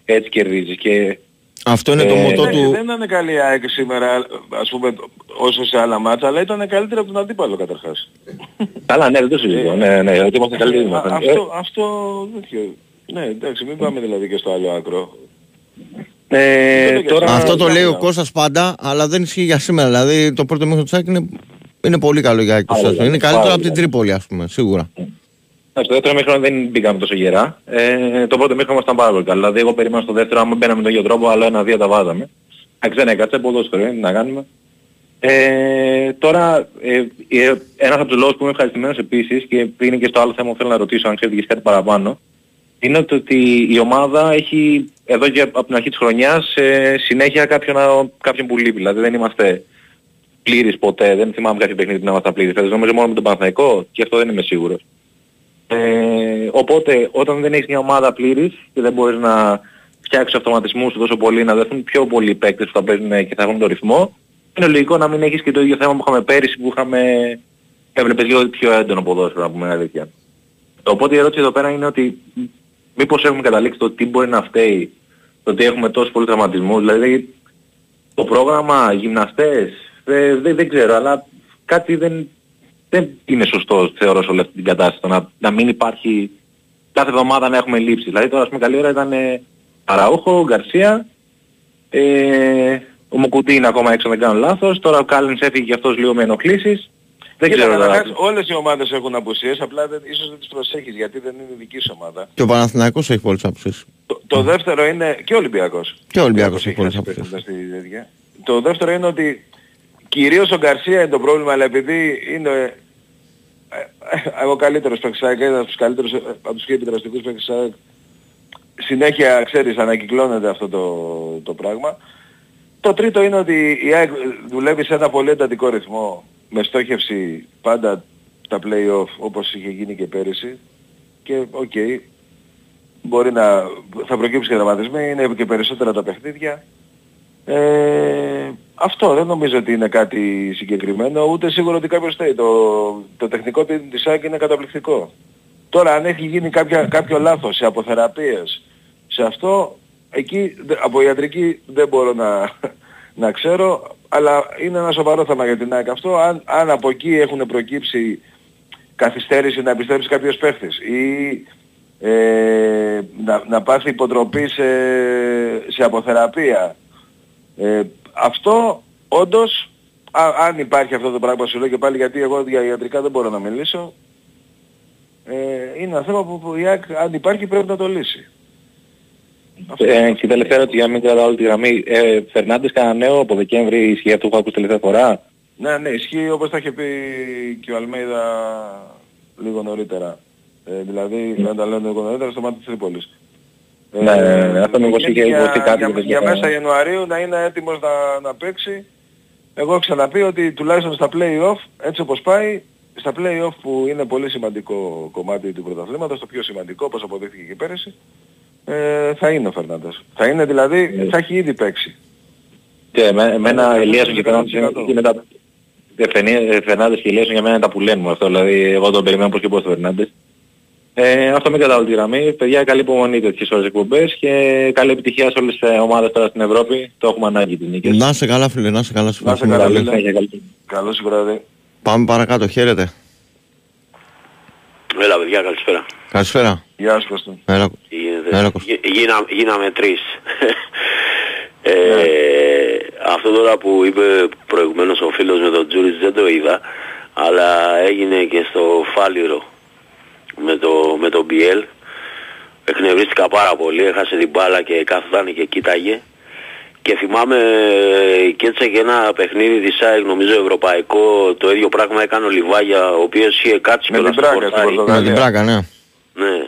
έτσι κερδίζεις. Και, Αυτό είναι το Ε, μοτό Εντάξει, του. δεν ήταν καλή η ΑΕΚ σήμερα, ας πούμε, όσο σε άλλα μάτσα, αλλά ήταν καλύτερη από τον αντίπαλο καταρχάς. καλά, ναι, δεν το συζητώ. Ναι, ναι, ότι είμαστε καλύτεροι. Α, ήμασταν. αυτό, αυτό, τέτοιο. Ναι, εντάξει, μην πάμε δηλαδή και στο άλλο άκρο. Ε, ε, τώρα, Αυτό το Ναι, λέει ο ναι. Κώστας πάντα, αλλά δεν ισχύει για σήμερα. Δηλαδή το πρώτο μήχρονο του Σάκη είναι, είναι πολύ καλό για 20 Πάρα πολύ, Είναι πάρα καλύτερο από πολύ. την Τρίπολη, ας πούμε, σίγουρα. Ναι, στο δεύτερο μήχρονο δεν μπήκαμε τόσο γερά. Ε, το πρώτο μήχρονο ήταν πάρα πολύ καλό. Δηλαδή εγώ περίμενα στο δεύτερο, άμα μπαίναμε με τον ίδιο τρόπο, αλλά ένα-δύο τα βάζαμε. Εντάξει δεν έκατσε, ποδόσφαιρο είναι, τι να κάνουμε. Ε, τώρα, ε, ε, ένας από τους λόγους που είμαι ευχαριστημένος επίσης και είναι και στο άλλο θέμα που θέλω να ρωτήσω αν ξέρετε και κάτι παραπάνω είναι το ότι η ομάδα έχει εδώ και από την αρχή της χρονιάς ε, συνέχεια κάποιον, κάποιον που λείπει. Δηλαδή δεν είμαστε πλήρης ποτέ, δεν θυμάμαι κάποιο παιχνίδι που να είμαστε πλήρης. Δηλαδή νομίζω μόνο με τον Παναθηναϊκό και αυτό δεν είμαι σίγουρος. Ε, οπότε όταν δεν έχεις μια ομάδα πλήρης και δεν μπορείς να φτιάξεις αυτοματισμούς τόσο πολύ, να δεθούν πιο πολλοί παίκτες που θα παίζουν και θα έχουν το ρυθμό, είναι λογικό να μην έχεις και το ίδιο θέμα που είχαμε πέρυσι που είχαμε έβλεπες λίγο πιο έντονο ποδόσφαιρο να πούμε αλήθεια. Οπότε η ερώτηση εδώ πέρα είναι ότι μήπως έχουμε καταλήξει το τι μπορεί να φταίει το ότι έχουμε τόσους πολλούς τραυματισμούς. Δηλαδή το πρόγραμμα, γυμναστές, ε, δεν, δεν ξέρω, αλλά κάτι δεν, δεν είναι σωστό θεωρώ σε όλη αυτή την κατάσταση. το Να, να μην υπάρχει κάθε εβδομάδα να έχουμε λήψεις. Δηλαδή τώρα ας πούμε καλή ώρα ήταν ε, Αραούχο, Γκαρσία, ε, ο Μουκουτί είναι ακόμα έξω αν δεν κάνω λάθος, τώρα ο Κάλενς έφυγε και αυτός λίγο με ενοχλήσεις. Δεν Κοίτα, ξέρω τώρα. καταρχάς, όλες οι ομάδες έχουν απουσίες, απλά δεν, ίσως δεν τις προσέχεις γιατί δεν είναι δική σου ομάδα. Και ο Παναθηναϊκός έχει πολλές άποψεις. Το, το δεύτερο είναι και ο Ολυμπιακός. Και ο Ολυμπιακός έχει έχει πολλές χάσει άποψεις. παίχτοντας στη τέτοια. Το δεύτερο είναι ότι κυρίως ο Γκαρσία είναι το πρόβλημα, αλλά επειδή είναι ε, ο καλύτερος παίκτης ΑΕΚ, ένας από τους καλύτερους, ε, από τους πιο επιδραστικούς παίκτες ΑΕΚ. Συνέχεια, ξέρεις, ανακυκλώνεται αυτό το, το πράγμα. Το τρίτο είναι ότι η ΑΕΚ δουλεύει σε ένα πολύ εντατικό ρυθμό με στόχευση πάντα τα play-off όπως είχε γίνει και πέρυσι και ok, okay, μπορεί να θα προκύψει και τραυματισμοί, είναι και περισσότερα τα παιχνίδια. Ε, αυτό δεν νομίζω ότι είναι κάτι συγκεκριμένο, ούτε σίγουρο ότι κάποιος θέλει. Το, το τεχνικό της ΑΕΚ είναι καταπληκτικό. Τώρα αν έχει γίνει κάποια, κάποιο λάθος σε αποθεραπείες, σε αυτό, εκεί από ιατρική δεν μπορώ να, να ξέρω, αλλά είναι ένα σοβαρό θέμα για την ΑΕΚ αυτό. Αν, αν από εκεί έχουν προκύψει καθυστέρηση να επιστρέψει κάποιος παίχτης ή ε, να, να πάθει υποτροπή σε, σε αποθεραπεία. Ε, αυτό όντως, αν υπάρχει αυτό το πράγμα σου λέω και πάλι γιατί εγώ για ιατρικά δεν μπορώ να μιλήσω, ε, είναι ένα θέμα που η ΑΕΚ αν υπάρχει πρέπει να το λύσει. Ε, και τελευταία ερώτηση για να μην κρατάω όλη τη γραμμή. Ε, Φερνάντες κανένα νέο από Δεκέμβρη ισχύει αυτό που ακούσει τελευταία φορά; Ναι, ναι, ισχύει όπως τα είχε πει και ο Αλμέιδα λίγο νωρίτερα. Ε, δηλαδή, mm. να τα λένε λίγο νωρίτερα στο μάτι της Τρίπολης. Ναι, ναι, ναι, ναι, αυτό μήπως είχε υποθεί κάτι. Για, για μέσα Ιανουαρίου να είναι έτοιμος να, να παίξει. Εγώ έχω ξαναπεί ότι τουλάχιστον στα play-off, έτσι όπως πάει, στα play-off που είναι πολύ σημαντικό κομμάτι του πρωταθλήματος, το πιο σημαντικό όπως αποδείχθηκε και πέρυσι, ε, θα είναι ο Φερνάντες. Θα είναι δηλαδή, yeah. θα έχει ήδη παίξει. Και εμένα Ελίασον και Φερνάντες είναι τα... Φερνάντες και Ελίασον για μένα είναι τα που λένε αυτό, δηλαδή εγώ τον περιμένω πως και πως το Φερνάντες. Ε, αυτό μην κατάλαβα τη γραμμή. Παιδιά, καλή υπομονή τέτοιες ώρες εκπομπές και καλή επιτυχία σε όλες τις ομάδες τώρα στην Ευρώπη. Το έχουμε ανάγκη την νίκη. Να σε καλά φίλε, να σε καλά. Να σε καλά φίλε. Καλώς βράδυ. Πάμε παρακάτω, χαίρετε. Έλα παιδιά, καλησπέρα. Καλησπέρα. Γεια σας Κωστή. Έλα, Έλα, Γίνα, γίναμε τρεις. ε, ναι. Αυτό τώρα που είπε προηγουμένως ο φίλος με τον Τζούρις δεν το είδα, αλλά έγινε και στο Φάλιρο με το, με το BL. Εκνευρίστηκα πάρα πολύ, έχασε την μπάλα και κάθονταν και κοίταγε. Και θυμάμαι και έτσι και ένα παιχνίδι της ΑΕΚ νομίζω ευρωπαϊκό το ίδιο πράγμα έκανε ο Λιβάγια ο οποίος είχε κάτσει με την Πράγκα, με την Πράγκα, ναι. Ναι,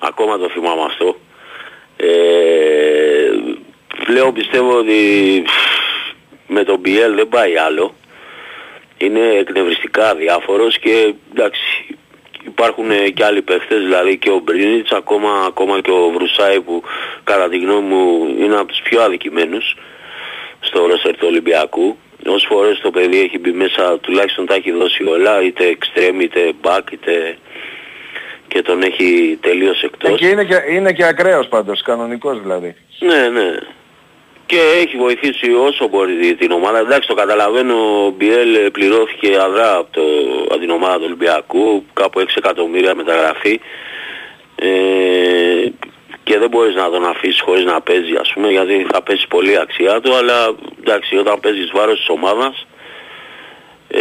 ακόμα το θυμάμαι αυτό. Ε, πλέον πιστεύω ότι με τον BL δεν πάει άλλο. Είναι εκνευριστικά διάφορος και εντάξει υπάρχουν ε, και άλλοι παίχτες, δηλαδή και ο Μπρίνιτς, ακόμα, ακόμα και ο Βρουσάη που κατά τη γνώμη μου είναι από τους πιο αδικημένους στο ρόστερ του Ολυμπιακού. Όσες φορές το παιδί έχει μπει μέσα, τουλάχιστον τα έχει δώσει όλα, είτε extreme, είτε back, είτε και τον έχει τελείως εκτός. Ε, και είναι και, είναι και ακραίος πάντως, κανονικός δηλαδή. Ναι, ναι και έχει βοηθήσει όσο μπορεί την ομάδα. Εντάξει το καταλαβαίνω, ο Μπιέλ πληρώθηκε αδρά από, το, από την ομάδα του Ολυμπιακού, κάπου 6 εκατομμύρια μεταγραφή. Ε, και δεν μπορείς να τον αφήσεις χωρίς να παίζει ας πούμε γιατί θα πέσει πολύ αξιά του. Αλλά εντάξει όταν παίζεις βάρος της ομάδας ε,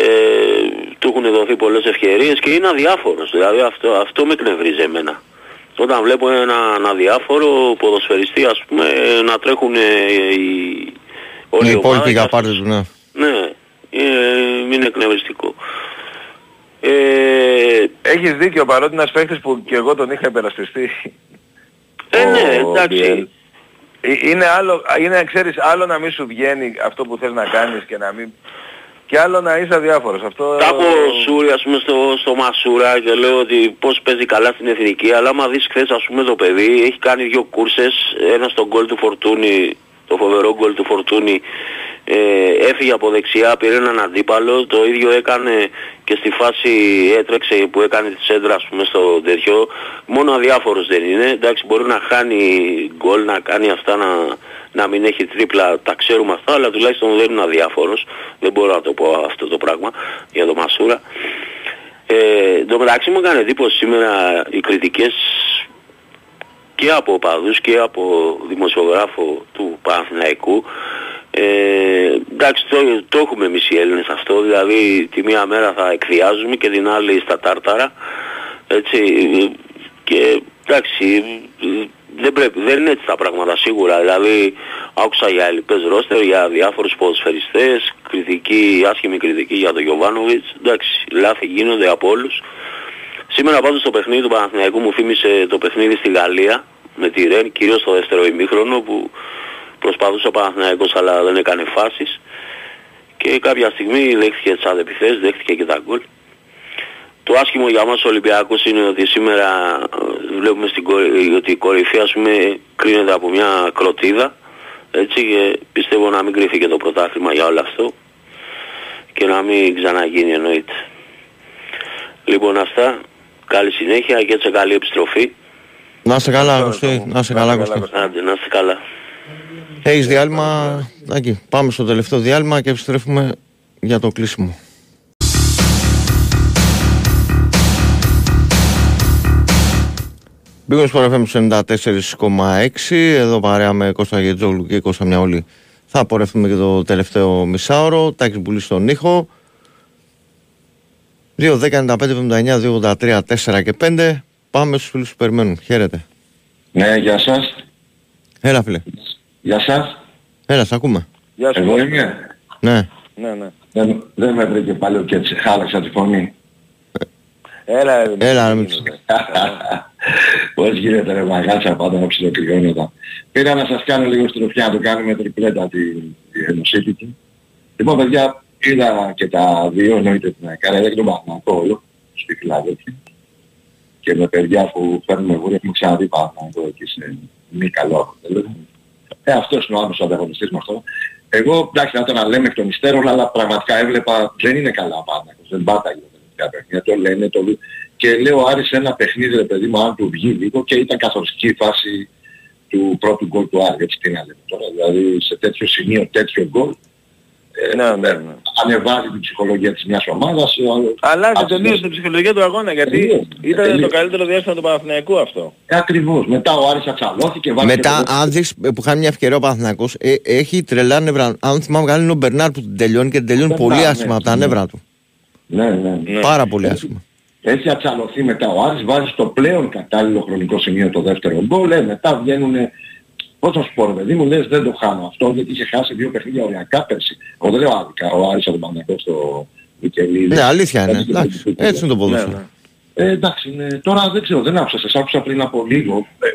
του έχουν δοθεί πολλές ευκαιρίες και είναι αδιάφορος. Δηλαδή αυτό, αυτό με εκνευρίζει εμένα όταν βλέπω ένα αδιάφορο ποδοσφαιριστή ας πούμε να τρέχουν οι όλοι οι υπόλοιποι για πάρτε του, ναι. Ναι, ε, είναι εκνευριστικό. Ε, Έχεις δίκιο παρότι ένας παίχτης που και εγώ τον είχα υπερασπιστεί. Ε, ναι, εντάξει. Ε, είναι άλλο, είναι, ξέρεις, άλλο να μην σου βγαίνει αυτό που θες να κάνεις και να μην και άλλο να είσαι αδιάφορος. Αυτό... Τα έχω Σούρι ας πούμε στο, στο Μασούρα και λέω ότι πώς παίζει καλά στην εθνική αλλά άμα δεις χθες ας πούμε το παιδί έχει κάνει δύο κούρσες, ένα στον γκολ του Φορτούνη, το φοβερό γκολ του Φορτούνη ε, έφυγε από δεξιά, πήρε έναν αντίπαλο, το ίδιο έκανε και στη φάση έτρεξε που έκανε τη σέντρα ας πούμε στο τέτοιο, μόνο αδιάφορος δεν είναι, εντάξει μπορεί να χάνει γκολ, να κάνει αυτά να να μην έχει τρίπλα, τα ξέρουμε αυτά, αλλά τουλάχιστον δεν είναι αδιάφορος. Δεν μπορώ να το πω αυτό το πράγμα για τον Μασούρα. Ε, το μεταξύ μου έκανε εντύπωση σήμερα οι κριτικές και από οπαδούς και από δημοσιογράφο του Παναθηναϊκού ε, εντάξει το, το έχουμε εμείς οι Έλληνες αυτό δηλαδή τη μία μέρα θα εκδιάζουμε και την άλλη στα τάρταρα έτσι και εντάξει δεν πρέπει, δεν είναι έτσι τα πράγματα σίγουρα. Δηλαδή άκουσα για ελληπές ρόστερ, για διάφορους ποδοσφαιριστές, κριτική, άσχημη κριτική για τον Γιωβάνοβιτς. Εντάξει, λάθη γίνονται από όλους. Σήμερα πάντως το παιχνίδι του Παναθηναϊκού μου θύμισε το παιχνίδι στη Γαλλία με τη Ρεν, κυρίως στο δεύτερο ημίχρονο που προσπαθούσε ο Παναθηναϊκός αλλά δεν έκανε φάσεις και κάποια στιγμή δέχτηκε τις αντεπιθέσεις, δέχτηκε και τα γκολ. Το άσχημο για μας ο Ολυμπιακός είναι ότι σήμερα ε, βλέπουμε στην κορυ... ότι η κορυφή ας πούμε κρίνεται από μια κροτίδα έτσι και πιστεύω να μην κρύφει και το πρωτάθλημα για όλο αυτό και να μην ξαναγίνει εννοείται. Λοιπόν αυτά, καλή συνέχεια και έτσι καλή επιστροφή. Να είσαι καλά, Κωστή. Να είσαι καλά, Κωστή. Άντε, να είστε καλά. Έχεις διάλειμμα, Άκη, πάμε στο τελευταίο διάλειμμα και επιστρέφουμε για το κλείσιμο. Μπήκαμε στο FM 94,6 Εδώ παρέα με Κώστα Γετζόγλου και Κώστα Μιαόλη. Θα απορρεύουμε και το τελευταίο μισάωρο. Τάκης Μπουλή στον ήχο. 2, 10, 95, 79, 2, 83, 4 και 5 Πάμε στους φίλους που περιμένουν. Χαίρετε. Ναι, γεια σας. Έλα φίλε Γεια σας. Έλα, σ' ακούμε Γεια σου. Εγώ είμαι. Ναι Ναι, ναι. Δεν, δεν με βρήκε πάλι και έτσι χάλαξα τη φωνή. Έλα, ρε, Έλα, ρε, Πώς γίνεται ρε μαγάτσα πάντα να ψιλοκρυγώνεται. Πήρα να σας κάνω λίγο στροφιά να το κάνουμε τριπλέτα τη, τη ενωσίτικη. Λοιπόν παιδιά, είδα και τα δύο, εννοείται την έκανα, δεν τον Παναγικό όλο, στη Φιλαδέλφια. Και με παιδιά που φέρνουμε εγώ, έχουμε ξαναδεί Παναγικό εκεί σε μη καλό αποτέλεσμα. Ε, αυτός είναι ο άμεσος ανταγωνιστής με αυτό. Εγώ, εντάξει, θα το να λέμε εκ των υστέρων, αλλά πραγματικά έβλεπα, δεν είναι καλά ο Παναγικός, δεν πάταγε τα τελευταία παιχνίδια, το λένε, το και λέω Άρης ένα παιχνίδι ρε παιδί μου αν του βγει λίγο και ήταν καθοριστική η φάση του πρώτου γκολ του Άρη, έτσι τι να λέμε τώρα, δηλαδή σε τέτοιο σημείο τέτοιο γκολ ε, Ναι, ναι, ναι. ανεβάζει την ψυχολογία της μιας ομάδας. ε, Αλλάζει αυτό- τελείως την ψυχολογία του αγώνα γιατί Τελείως, ήταν τελείως. το καλύτερο διάστημα του Παναθηναϊκού αυτό. Ε, ακριβώς. Μετά ο Άρης ατσαλώθηκε, βάλε Μετά, και το- αν δεις που χάνει μια ευκαιρία ο Παναθηναϊκός ε, έχει τρελά νεύρα. Αν θυμάμαι καλά, είναι ο Μπερνάρ που την τελειώνει και την τελειώνει Μπερνάρ, πολύ ναι, άσχημα από τα ναι. νεύρα του. Ναι, ναι, ναι. Πάρα πολύ άσχημα. Έχει ατσαλωθεί μετά ο Άρης, βάζει στο πλέον κατάλληλο χρονικό σημείο το δεύτερο γκολ, ε, μετά βγαίνουν, πώς θα σου πω ρε παιδί μου, λες δεν το χάνω αυτό, γιατί είχε χάσει δύο παιχνίδια οριακά πέρσι. Εγώ δεν λέω άδικα, ο Άρης από τον Παναγιώτο στο Μικελίδη. Ναι, αλήθεια είναι. Έτσι, Εντάξει, έτσι είναι το ποδόσφαιρο. Ε, εντάξει, ναι. τώρα δεν ξέρω, δεν άκουσα, σας άκουσα πριν από λίγο. Ε,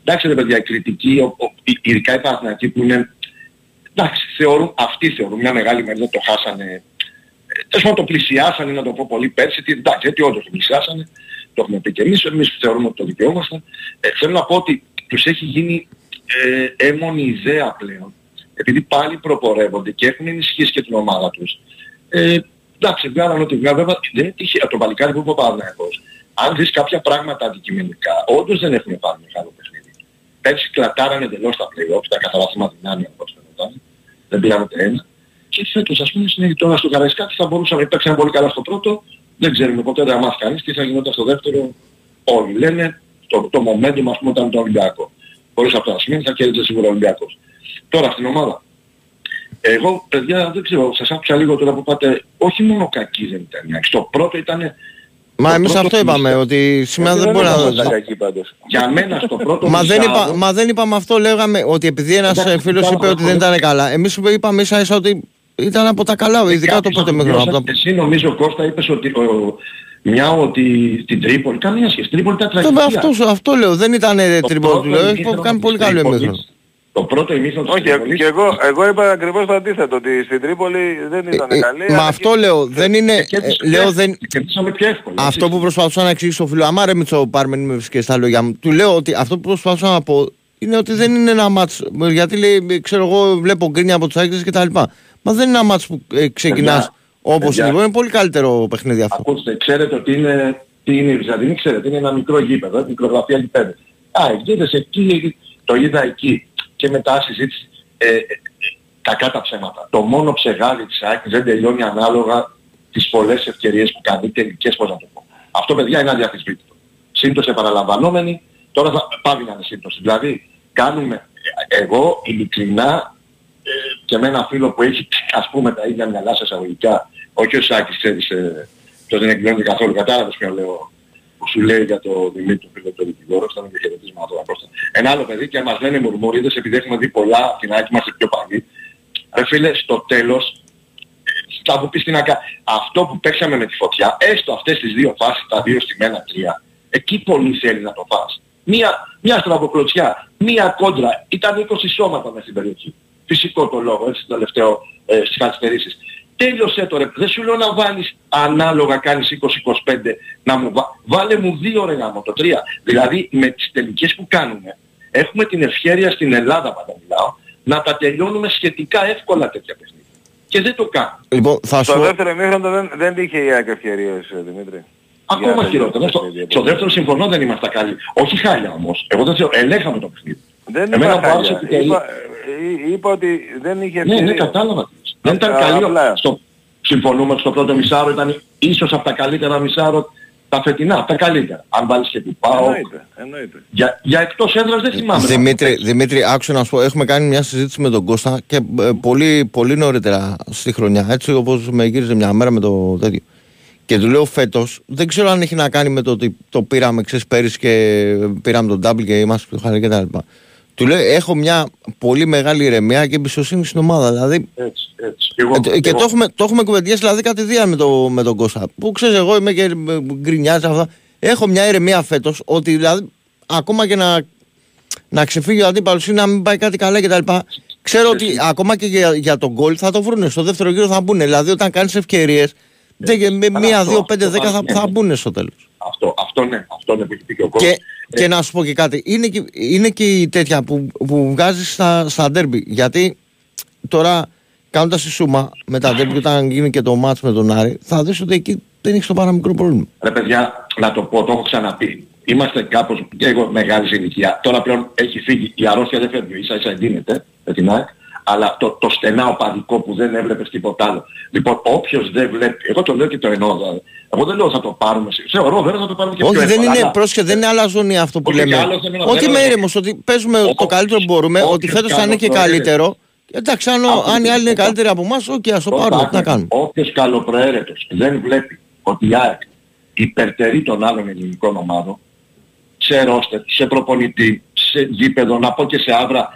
εντάξει ρε παιδιά, η κριτική, ο, ο, η- ειδικά οι Παναθηναϊκοί που είναι, εντάξει, θεωρούν, αυτοί θεωρούν μια μεγάλη μερίδα το χάσανε, ε, τέλος πάντων το πλησιάσανε, να το πω πολύ πέρσι, τι, εντάξει, γιατί όντως το πλησιάσανε, το έχουμε πει και εμείς, εμείς θεωρούμε ότι το δικαιόμαστε. Ε, θέλω να πω ότι τους έχει γίνει ε, έμονη ιδέα πλέον, επειδή πάλι προπορεύονται και έχουν ενισχύσει και την ομάδα τους. Ε, εντάξει, βγάλαν ό,τι βγάλαν, βέβαια δεν είναι τυχαίο το παλικάρι που είπε ο Παναγιώτος. Αν δεις κάποια πράγματα αντικειμενικά, όντως δεν έχουν πάρει μεγάλο παιχνίδι. Πέρσι κλατάρανε εντελώς τα play-offs, τα καθαρά δυνάμει όπως φαινόταν. Δεν πήραν ούτε ένα. Και φέτος ας πούμε συνέχεια τώρα στο Καραϊσκάτι θα μπορούσαμε να παίξουμε πολύ καλά στο πρώτο. Δεν ξέρουμε ποτέ δεν μάθει κανείς τι θα γινόταν στο δεύτερο. Όλοι λένε το, το momentum ας πούμε ήταν το Ολυμπιακός. Χωρίς αυτό να σημαίνει θα κέρδιζε σίγουρα ο Ολυμπιακός. Τώρα στην ομάδα. Εγώ παιδιά δεν ξέρω, σας άκουσα λίγο τώρα που πάτε, όχι μόνο κακή δεν ήταν. μια. Στο πρώτο ήταν Μα Το εμείς πρώτο αυτό είπαμε, ότι σήμερα δεν μπορεί να... κακή πάντως. για μένα στο πρώτο Μα δεν, μισάωρο- είπα, μα δεν είπαμε αυτό, λέγαμε ότι επειδή ένας Εντάξει, ε, φίλος πάρα είπε ότι δεν πολύ. ήταν καλά. Εμείς είπαμε ίσα ίσα ότι ήταν από τα καλά, ειδικά το Κάποιος πρώτο από μικρό. σας, Εσύ νομίζω Κώστα είπες ότι ο, μια ότι στην Τρίπολη, καμία σχέση, Τρίπολη ήταν τραγική. Αυτό, αυτό λέω, δεν ήταν ε, Το τριμπόλ του πρώτο λέω, έχει ημίχρονο κάνει πολύ της καλό Τρίπολης, εμίχρονο. Το πρώτο ημίχρονο της Όχι, Τρίπολης, και εγώ, εγώ είπα ακριβώς το αντίθετο, ότι στην Τρίπολη δεν ήταν Ε, καλή. Μα αλλά αυτό λέω, δεν είναι, και ε, κέρδισε λέω πιο- δεν, κερδίσαμε πιο εύκολα. αυτό που προσπαθούσα να εξηγήσω στο φίλο, αμά ρε Μητσό πάρουμε με και στα λόγια μου, του λέω ότι αυτό που προσπαθούσα να πω είναι ότι δεν είναι ένα μάτς, γιατί λέει, ξέρω εγώ βλέπω γκρίνια από τους άκρες και τα λοιπά. Μα δεν είναι ένα μάτς που ε, ξεκινάς Παιδιά, όπως παιδιά. είναι, Λοιπόν, είναι πολύ καλύτερο παιχνίδι αυτό. Ακούστε, ξέρετε ότι είναι, τι είναι η Βυζαντινή, ξέρετε, είναι ένα μικρό γήπεδο, ε, μικρογραφία γηπέδου. Α, εκδίδες εκεί, το είδα εκεί και μετά συζήτηση. Ε, ε, ε, κακά τα ψέματα. Το μόνο ψεγάδι της ΑΕΚ δεν τελειώνει ανάλογα τις πολλές ευκαιρίες που κάνει, τελικές πώς να το πω. Αυτό παιδιά είναι αδιαφυσβήτητο. Σύμπτωση επαναλαμβανόμενη, τώρα θα πάβει να είναι σύμπτωση. Δηλαδή, κάνουμε, ε, εγώ ειλικρινά ε, και με ένα φίλο που έχει ας πούμε τα ίδια μυαλά σε εισαγωγικά, όχι ο Σάκης ξέρεις, ε, το δεν εκδηλώνεται καθόλου, κατάλαβες ποιο λέω, που που σου λέει για το Δημήτρη φίλο του δικηγόρο, ήταν και χαιρετίσμα τώρα Κώστα. Ένα άλλο παιδί και μας λένε μουρμουρίδες επειδή έχουμε δει πολλά από την ΑΕΚ είμαστε πιο παλιοί. Ρε φίλε, στο τέλος, θα μου πεις τι να κάνει. Αυτό που παίξαμε με τη φωτιά, έστω αυτές τις δύο φάσεις, τα δύο στη μένα τρία, εκεί πολύ θέλει να το φας. Μία, μια στραβοκλωτσιά, μία κόντρα, ήταν 20 σώματα μέσα στην περιοχή. Φυσικό το λόγο, έτσι, το τελευταίο ε, στις καθυστερήσεις. Τέλειωσέ το ρε. Δεν σου λέω να βάλεις ανάλογα κάνεις 20-25 να μου βά... Βάλε μου δύο ρε γάμο, το τρία. Δηλαδή με τις τελικές που κάνουμε έχουμε την ευχαίρεια στην Ελλάδα πάντα μιλάω να τα τελειώνουμε σχετικά εύκολα τέτοια παιχνίδια. Και δεν το κάνουμε. Λοιπόν, θα σου... Στο δεύτερο ημίχρονο δεν, δεν είχε η ΑΕΚ ευκαιρίες, ε, Δημήτρη. Ακόμα Για χειρότερα. Στο, παιχνίδι, στο δεύτερο συμφωνώ δεν είμαστε καλοί. Όχι χάλια όμως. Εγώ δεν ξέρω, ελέγχαμε το παιχνίδι. Δεν Εμένα είπα μου άρεσε χάλια. που τελεί- Είπα, ε, είπα ότι δεν είχε Ναι, ευκαιρίες. ναι, κατάλαβα. Δεν ήταν Α, καλή. απλά. Στο, συμφωνούμε ότι στο πρώτο μισάρο ήταν ίσως από τα καλύτερα μισάρο τα φετινά, από τα καλύτερα. Αν βάλεις και του πάω. Εννοείται, εννοείται. Για, για εκτός έδρας δεν θυμάμαι. Δημήτρη, Δημήτρη, άκουσα να σου πω, έχουμε κάνει μια συζήτηση με τον Κώστα και ε, πολύ, πολύ νωρίτερα στη χρονιά, έτσι όπως με γύριζε μια μέρα με το τέτοιο. Και του λέω φέτος, δεν ξέρω αν έχει να κάνει με το ότι το πήραμε ξέρεις πέρυσι και πήραμε τον double και είμαστε πιο χαλαροί κτλ. Του λέω, έχω μια πολύ μεγάλη ηρεμία και εμπιστοσύνη στην ομάδα. Δηλαδή, Έτσι, έτσι. Εγώ, ε, και εγώ- το έχουμε, το έχουμε κουβεντιάσει δηλαδή κατηδίαν με, το, με τον Κώστα. Που ξέρεις, εγώ είμαι και γκρινιάζει αυτά. Έχω μια ηρεμία φέτος ότι δηλαδή ακόμα και να, να ξεφύγει ο αντίπαλος ή να μην πάει κάτι καλά κτλ. Ξέρω ότι ακόμα και για, για τον γκολ θα το βρούνε. Στο δεύτερο γύρο θα μπουν. Δηλαδή όταν κάνεις ευκαιρίες, με μία, αυτό, δύο, πέντε, αυτό, δέκα θα, ναι, θα ναι. μπουν στο τέλος. Αυτό, αυτό ναι, αυτό ναι που έχει πει και ο κόσμος. Και, και να σου πω και κάτι, είναι και, είναι και η τέτοια που, που βγάζεις στα, στα ντέρμπι. Γιατί τώρα κάνοντας τη σούμα με τα ντέρμπι, όταν γίνει και το μάτς με τον Άρη, θα δεις ότι εκεί δεν έχεις το παραμικρό πρόβλημα. Ρε παιδιά, να το πω, το έχω ξαναπεί. Είμαστε κάπως και εγώ μεγάλη ηλικία. Τώρα πλέον έχει φύγει. Η αρρώστια δεν φεύγει. Ίσα ίσα εντείνεται με την ΑΕΚ. Αλλά το, το στενά οπαδικό που δεν έβλεπες τίποτα άλλο. Λοιπόν, όποιος δεν βλέπει, εγώ το λέω και το εννοώ. δηλαδή. Εγώ δεν λέω θα το πάρουμε. Θεωρώ βέβαια θα το πάρουμε και Όχι, πιο δεν εύκολα, είναι, αλλά- πρόσεχε, δεν είναι αλαζονεία αυτό που Όχι, λέμε. και άλλος δεν είναι- Όχι δεν είμαι είναι- ήρεμος, ότι παίζουμε το καλύτερο που μπορούμε, ότι όποιος φέτος θα είναι και καλοπροαίρετος. καλύτερο. Εντάξει, αν, ο- αν οι άλλοι είναι καλύτεροι από εμάς, οκ, ας το πάρουμε, τι να κάνουμε. Όποιος καλοπροαίρετος δεν βλέπει ότι η ΑΕΚ υπερτερεί των άλλων ελληνικών ομάδων, σε ρόστερ, σε προπονητή, σε γήπεδο, να πω και σε αύρα,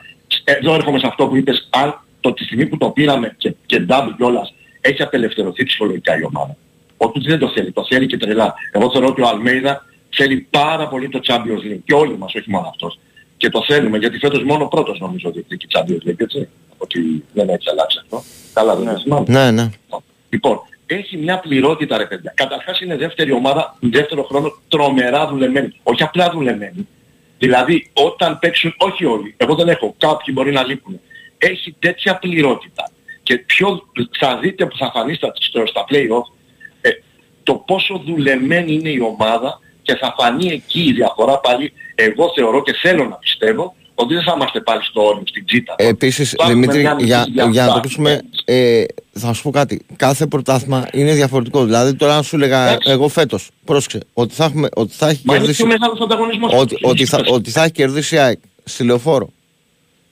εδώ έρχομαι σε αυτό που είπες, αν το τη στιγμή που το πήραμε και, και double κιόλας, έχει απελευθερωθεί ψυχολογικά η ομάδα. Ότι δεν το θέλει, το θέλει και τρελά. Εγώ θεωρώ ότι ο Αλμέιδα θέλει πάρα πολύ το Champions League και όλοι μας, όχι μόνο αυτός. Και το θέλουμε, γιατί φέτος μόνο πρώτος νομίζω ότι έχει Champions League, έτσι. Ότι δεν έχει αλλάξει αυτό. Καλά δεν το θυμάμαι. Ναι, ναι. Λοιπόν, έχει μια πληρότητα ρε παιδιά. Καταρχάς είναι δεύτερη ομάδα, δεύτερο χρόνο τρομερά δουλεμένη. Όχι απλά δουλεμένη. Δηλαδή όταν παίξουν, όχι όλοι, εγώ δεν έχω, κάποιοι μπορεί να λείπουν. Έχει τέτοια πληρότητα. Και πιο θα δείτε που θα φανεί στα, στο- στα play-off ε, το πόσο δουλεμένη είναι η ομάδα και θα φανεί εκεί η διαφορά πάλι. Εγώ θεωρώ και θέλω να πιστεύω ότι δεν θα είμαστε πάλι στο όριο, στην τζίτα. Επίσης, Υπάρχουν Δημήτρη, μια για, μικρή για να το διαφορά. κλείσουμε, ε, θα σου πω κάτι. Κάθε πρωτάθλημα είναι διαφορετικό. Δηλαδή, τώρα αν σου έλεγα Εντάξει. εγώ φέτος, πρόσεξε, ότι θα, έχουμε, ότι θα έχει Μα είναι κερδίσει... πιο μεγάλος ανταγωνισμός. ότι, ότι, θα, ότι θα έχει κερδίσει η ΑΕΚ στη Λεωφόρο,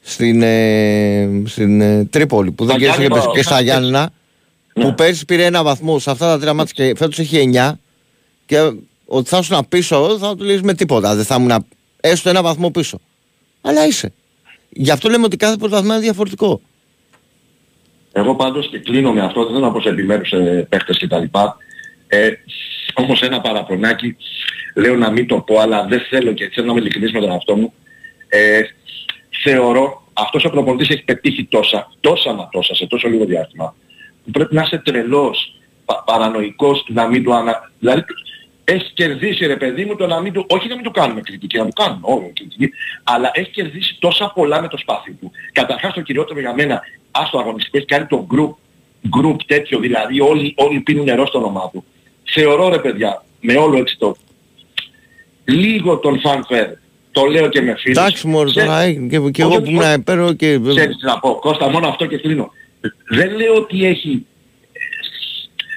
στην, ε, στην ε, Τρίπολη που δεν Στα κέρδισε και, Γιάννηνα, και στα ναι. Γιάννηνα που πέρσι πήρε ένα βαθμό σε αυτά τα τρία μάτια και φέτος έχει εννιά και ότι θα ήσουν πίσω θα του λες με τίποτα δεν θα ήμουν έστω ένα βαθμό πίσω αλλά είσαι γι' αυτό λέμε ότι κάθε πρωταθλήμα είναι διαφορετικό Εγώ πάντως και κλείνω με αυτό, δεν θέλω να πω σε επιμέρους ε, παίχτες κτλ. Ε, όμως ένα παραπονάκι, λέω να μην το πω, αλλά δεν θέλω και θέλω να είμαι ειλικρινής με τον εαυτό μου. Ε, θεωρώ, αυτός ο προπονητής έχει πετύχει τόσα, τόσα μα τόσα σε τόσο λίγο διάστημα, που πρέπει να είσαι τρελός, πα, παρανοϊκός, να μην του ανα... Δηλαδή, έχει κερδίσει ρε παιδί μου το να μην του, όχι να μην του κάνουμε κριτική, να του κάνουμε όλοι κριτική, αλλά έχει κερδίσει τόσα πολλά με το σπάθι του. Καταρχάς το κυριότερο για μένα, άστο αγωνιστικό, έχει κάνει το group, group τέτοιο, δηλαδή όλοι, όλοι πίνουν νερό στο όνομά του. Θεωρώ ρε παιδιά, με όλο έτσι το, λίγο τον fanfare, το λέω και με φίλους. εντάξει μωρέ Ξέρεις- τώρα ε, και, και Όχι, εγώ που όχι, ήμουν πέρα και Ξέρεις τι να πω, Κώστα, μόνο αυτό και κλείνω. Δεν λέω ότι έχει...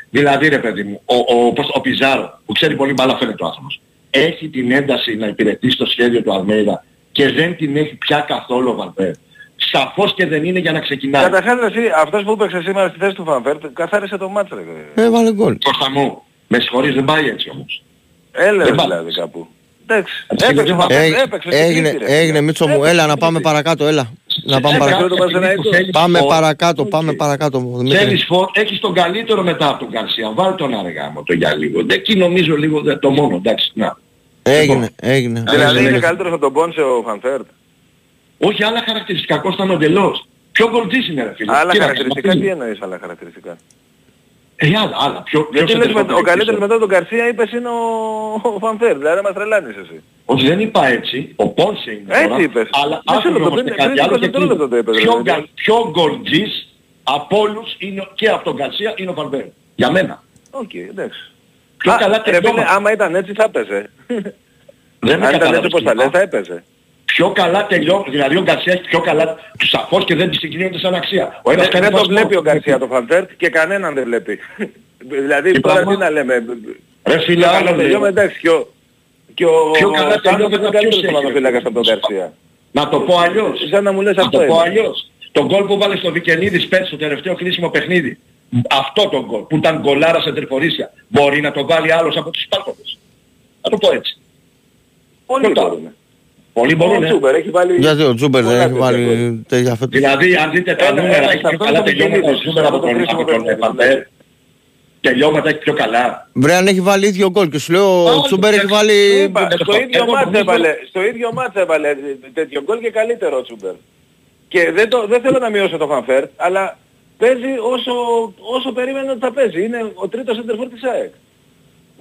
Δηλαδή ρε παιδί μου, ο, ο, πώς- ο Πιζάρο, που ξέρει πολύ μπάλα φαίνεται ο άνθρωπος, έχει την ένταση να υπηρετήσει το σχέδιο του Αλμέιδα και δεν την έχει πια καθόλου ο Βαλπέρ. Σαφώς και δεν είναι για να ξεκινάει. Καταρχάς εσύ, αυτός που έπαιξε σήμερα στη θέση του Φανβέρτ, καθάρισε το μάτς ρε. έβαλε γκολ Κώστα μου, με συγχωρείς δεν πάει έτσι όμως. Έλεος Δεν πά- δηλαδή κάπου. Εντάξει. Εντάξει, Έπαιξε, δεν έπαιξε, Έ- έπαιξε στην Έγινε, Κρήτη, ρε. έγινε Μίτσο μου. Έλα να πάμε παρακάτω, έλα. Να πάμε Έπαιξε παρακάτω. το Παναθηναϊκό. Θέλεις Πάμε σπορ. παρακάτω, πάμε παρακάτω. Δημήτρη. Θέλεις φορ, έχεις τον καλύτερο μετά από τον Καρσία. Βάλ τον άργα μου το για λίγο. Εκεί νομίζω λίγο δε- το μόνο, εντάξει. Να. Έγινε, έγινε. Δηλαδή είναι έγινε. καλύτερος από τον Πόνσε ο Φανφέρτ. Όχι άλλα χαρακτηριστικά, Κώστα είναι ο εντελώς. Πιο γκολτζής είναι ρε φίλε. Άλλα Κοίταξε, χαρακτηριστικά, αυτή- τι εννοείς άλλα χαρακτηριστικά; Ε, άλλα, άλλα. Πιο, πιο Γιατί λες με- ο σεντερφορικός. καλύτερος μετά τον Γκαρσία είπες είναι ο, ο Φανφέρτ, δηλαδή μας τρελάνεις εσύ. Όχι δεν είπα έτσι. Ο Πόνσε είναι Έτσι τώρα, είπες. Αλλά Μισό άκουσε λεπτό, όμως πριν- και κάτι πριν άλλο 20 και δευτερόλεπτα το είπες, πιο, δηλαδή. γκαλ- πιο γκολτζής από όλους είναι, ο- και από τον Γκαρσία είναι ο Φανφέρτ. Για μένα. Οκ, εντάξει. Πιο Α, καλά ρε φίλε, τελειώματα. άμα ήταν έτσι θα έπαιζε. Δεν με Αν ήταν έτσι κατάλαβες όπως τι τα είπα. λες θα έπαιζε. Πιο καλά τελειώνει. Δηλαδή ο Γκαρσίας έχει πιο καλά σαφώς και δεν συγκρίνονται σαν αξία. Ο ένας Δεν κάνει δεν το πασμό. βλέπει ο Γκαρσία το Φανφέρτ και κανέναν δεν βλέπει. Δηλαδή Τι τώρα πράγμα; τι να λέμε. Ρε φίλε, Πιο άλλο καλά λέω. τελειώμα, εντάξει και ο... Και ο Πιο καλά Σάνος τελειώματα είναι ποιος καλύτερος έχει, ρε τερματοφύλακας φίλε. από τον Γκαρσία. Να το πω αλλιώς. Σαν να μου λες Να αυτό το πω είναι. αλλιώς. Το γκολ που βάλε στο Βικενίδης πέρσι στο τελευταίο κρίσιμο παιχνίδι. Αυτό το γκολ που ήταν γκολάρα σε τερφορίσια. Μπορεί να το βάλει άλλος από τους υπάρχοντες. Να το πω έτσι. Όλοι Ρωτάω. μπορούν. Πολλοί μπορούν. Ο ε. Τσούμπερ έχει βάλει... Γιατί ο Τσούμπερ δεν πολλά έχει τέτοια γκολ. βάλει τέτοια φέτος. Δηλαδή αν δείτε τα Ένα- νούμερα ένα έχει πιο εξαρτάται καλά από το τελειώματα παιχνίδι. ο Τσούμπερ από Από το τον κρίσιμο από τον παιχνίδι. Φανφέρτ. Τελειώματα έχει πιο καλά. Βρε αν έχει βάλει ίδιο γκολ και σου λέω ο Α, Τσούμπερ έχει εντάξει. βάλει... Είπα, στο ίδιο Εγώ ματς νομίζω- έβαλε, στο ίδιο ματς έβαλε τέτοιο γκολ και καλύτερο ο Τσούμπερ. Και δεν, το, δεν θέλω να μειώσω το Φανφέρτ, αλλά παίζει όσο, όσο περίμενε ότι θα παίζει. Είναι ο τρίτος σεντερφόρ της ΑΕΚ.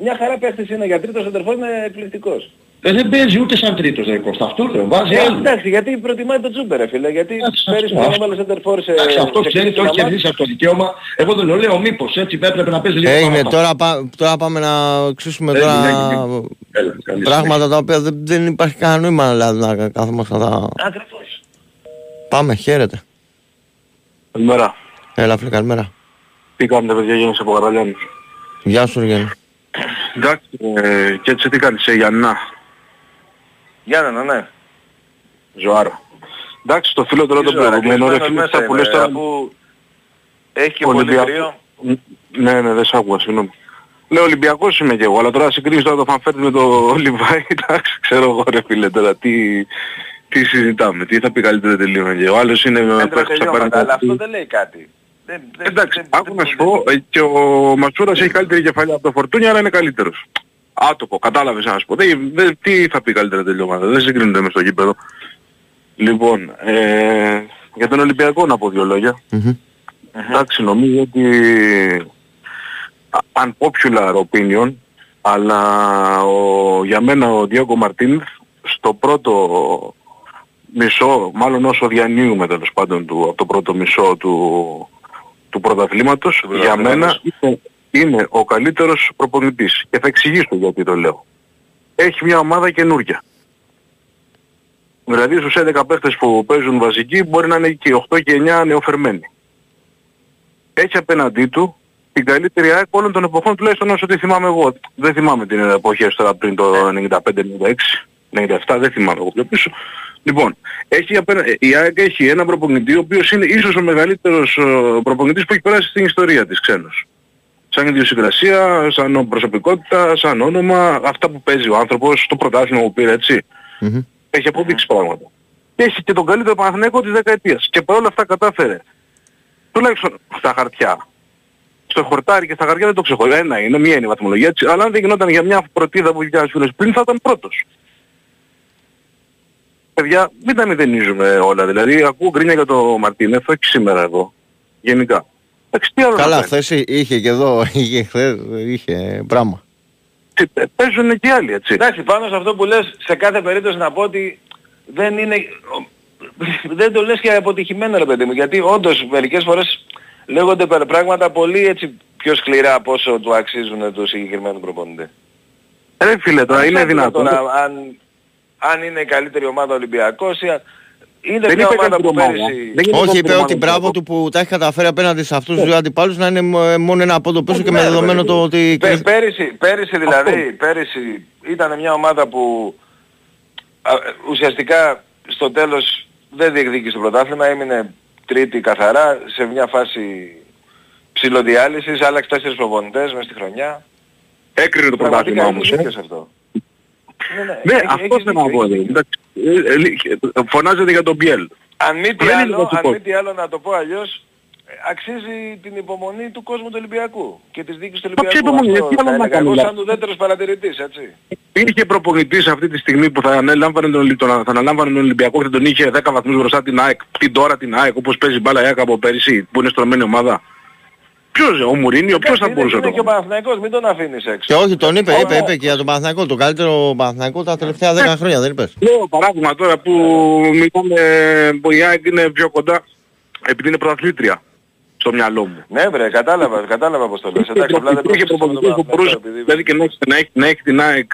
Μια χαρά παίχτης είναι για τρίτος σεντερφόρ, είναι εκπληκτικός. Ε, δεν παίζει ούτε σαν τρίτος ρε Κώστα. Αυτό λέω. Βάζει Ε, άλλο. εντάξει, γιατί προτιμάει τον Τσούμπερ, ρε φίλε. Γιατί Εντάξει, πέρυσι αυτό. τον έβαλε σεντερφόρ σε... Εντάξει, αυτό σε ξέρεις το κρίσιμα έχεις μάτς. κερδίσει αυτό το δικαίωμα. Εγώ δεν το λέω μήπως έτσι έπρεπε να παίζει λίγο Έγινε, παραπάνω. τώρα, πά- τώρα πάμε να ξύσουμε Έγινε, τώρα έγινε. Έλα, καλή πράγματα τα οποία δεν, δεν υπάρχει κανένα νόημα δηλαδή, να κάθομαστε να τα... Ακριβώς. Πάμε, χαίρετε. Καλημέρα. Έλα φίλε, καλημέρα. Τι κάνετε παιδιά, Γιάννης από Καραλιάνη. Γεια σου Γιάννη. Εντάξει, ε, και έτσι τι κάνεις, ε, Γιάννα. Γιάννενα, ναι. Ζωάρα. Εντάξει, το φίλο τώρα Τι τον ζωάρα, προηγουμένο, ρε κλεισμένος φίλε, μέσα αυτά που λες είναι, τώρα... αφού Έχει και πολύ Ολυμπιακό. κρύο. Ναι, ναι, δεν σ' άκουγα, συγγνώμη. Λέω Ολυμπιακός είμαι κι εγώ, αλλά τώρα συγκρίνεις τώρα το Φανφέρτ με το Λιβάη, εντάξει, ξέρω εγώ ρε φίλε τώρα τι, τι συζητάμε, τι θα πει καλύτερα τελείωμα και ο άλλος είναι με Έντρα παίχτης θα πάρει τελειώματα, αλλά κάτι. αυτό δεν λέει κάτι. Δεν, δεν, Εντάξει, δεν- άκου να σου πω, ε, και ο Μασούρας έχει καλύτερη κεφαλιά από το Φορτούνι, αλλά είναι καλύτερος. Άτοπο, κατάλαβες να σου πω. Δεν, δεν- τι θα πει καλύτερα τελειώματα, δεν συγκρίνονται μες στο γήπεδο. Λοιπόν, ε, για τον Ολυμπιακό να πω δύο λόγια. Εντάξει, νομίζω ότι α- unpopular opinion, αλλά ο, για μένα ο Διόγκο Μαρτίνθ στο πρώτο μισό, μάλλον όσο διανύουμε τέλος πάντων του, από το πρώτο μισό του, του πρωταθλήματος, για μένα είναι, είναι ο καλύτερος προπονητής. Και θα εξηγήσω γιατί το λέω. Έχει μια ομάδα καινούργια. Δηλαδή στους 11 παίχτες που παίζουν βασικοί μπορεί να είναι και 8 και 9 νεοφερμένοι. Έχει απέναντί του την καλύτερη ΑΕΚ όλων των εποχών τουλάχιστον όσο τη θυμάμαι εγώ. Δεν θυμάμαι την εποχή τώρα πριν το 95-96, 97, δεν θυμάμαι εγώ πιο πίσω. Λοιπόν, έχει απένα... η ΑΕΚ έχει ένα προπονητή ο οποίος είναι ίσως ο μεγαλύτερος ε, προπονητής που έχει περάσει στην ιστορία της ξένος. Σαν ιδιοσυγκρασία, σαν προσωπικότητα, σαν όνομα, αυτά που παίζει ο άνθρωπος, το πρωτάθλημα που πήρε έτσι. Έχει αποδείξει πράγματα. Και έχει και τον καλύτερο Παναθηναϊκό της δεκαετίας. Και παρόλα αυτά κατάφερε. Τουλάχιστον στα χαρτιά. Στο χορτάρι και στα χαρτιά δεν το ξεχωρίζω. Ένα είναι, μία είναι η βαθμολογία. έτσι. Αλλά αν δεν γινόταν για μια πρωτίδα που βγήκε ένας φίλος πριν θα ήταν πρώτος. Παιδιά, μην τα μηδενίζουμε όλα. Δηλαδή, ακούω γκρίνια για το Μαρτίνεθ, όχι σήμερα εδώ. Γενικά. Εντάξει, τι άλλο να Καλά, κάνει. χθες είχε και εδώ, είχε χθες, είχε πράγμα. Τι, ε, Παίζουν και άλλοι, έτσι. Εντάξει, πάνω σε αυτό που λες, σε κάθε περίπτωση να πω ότι δεν είναι... Δεν το λες και αποτυχημένο ρε παιδί μου, γιατί όντως μερικές φορές λέγονται πέρα πράγματα πολύ έτσι πιο σκληρά από όσο του αξίζουν του συγκεκριμένου προπονητή. Ρε φίλε, τώρα είναι Άσχετα δυνατόν. Τώρα, αν, αν είναι η καλύτερη ομάδα Ολυμπιακός ή αν... Είναι Δεν μια είπε ομάδα που καλύτερη ομάδα. πέρυσι... Δεν είναι Όχι, καλύτερη είπε ομάδα ότι του μπράβο του που τα έχει καταφέρει απέναντι σε αυτούς τους δύο αντιπάλους να είναι μ- μόνο ένα πόντο πίσω και με Ναι, ρε δεδομένο παιδί το μου. ότι... Πέ- Πέρυσι, πέρυσι δηλαδή, πέρυσι ήταν μια ομάδα που α, ουσιαστικά στο τέλος δεν διεκδίκησε το πρωτάθλημα, έμεινε τρίτη καθαρά σε μια φάση ψηλοδιάλυσης, άλλαξε τέσσερις προπονητές μέσα στη χρονιά. Έκρινε το Πραγματικά πρωτάθλημα όμως. έχει ε. δίκιο σε αυτό. Ναι, ναι, Ναι, έχει- αυτό έχει θέλω να δίκιο, πω. έχεις ρε. Εντάξει, ε, ε, λι- ε, Φωνάζετε για τον Μπιέλ. Αν μη τι Δεν είναι άλλο, βασικό. αν μη τι άλλο να το πω αλλιώς, ε, αξίζει την υπομονή του κόσμου του Ολυμπιακού και της δίκης του Μα ποια Ολυμπιακού. υπομονή, Αυτό τι άλλο θα να έλεγα εγώ κάνει, σαν ουδέτερος παρατηρητής, έτσι. Υπήρχε προπονητής αυτή τη στιγμή που θα ανέλαμβανε τον, τον, θα αναλάμβανε τον Ολυμπιακό και θα τον είχε 10 βαθμούς μπροστά την ΑΕΚ, την τώρα την ΑΕΚ, όπως παίζει μπάλα η ΑΕΚ από πέρυσι, που είναι στρωμένη ομάδα. Ποιος, ο Μουρίνιο, ποιος θα Είναι- μπορούσε να Είναι το και ο Παναθηναϊκός, μην τον αφήνεις έξω. Και όχι, τον είπε, Όλα- είπε, είπε και για τον Παναθηναϊκό. Το καλύτερο Παναθηναϊκό τα τελευταία 10 χρόνια, δεν είπες. Λέω παράδειγμα τώρα που μιλάμε που η ΑΕΚ είναι πιο κοντά επειδή είναι πρωταθλήτρια στο μυαλό μου. Ναι βρε, κατάλαβα, κατάλαβα πώς το λες. Εντάξει, απλά δεν Υπήρχε πρόσεξα προπονητής που μπορούσε δηλαδή και να έχει, να έχει, να έχει την ΑΕΚ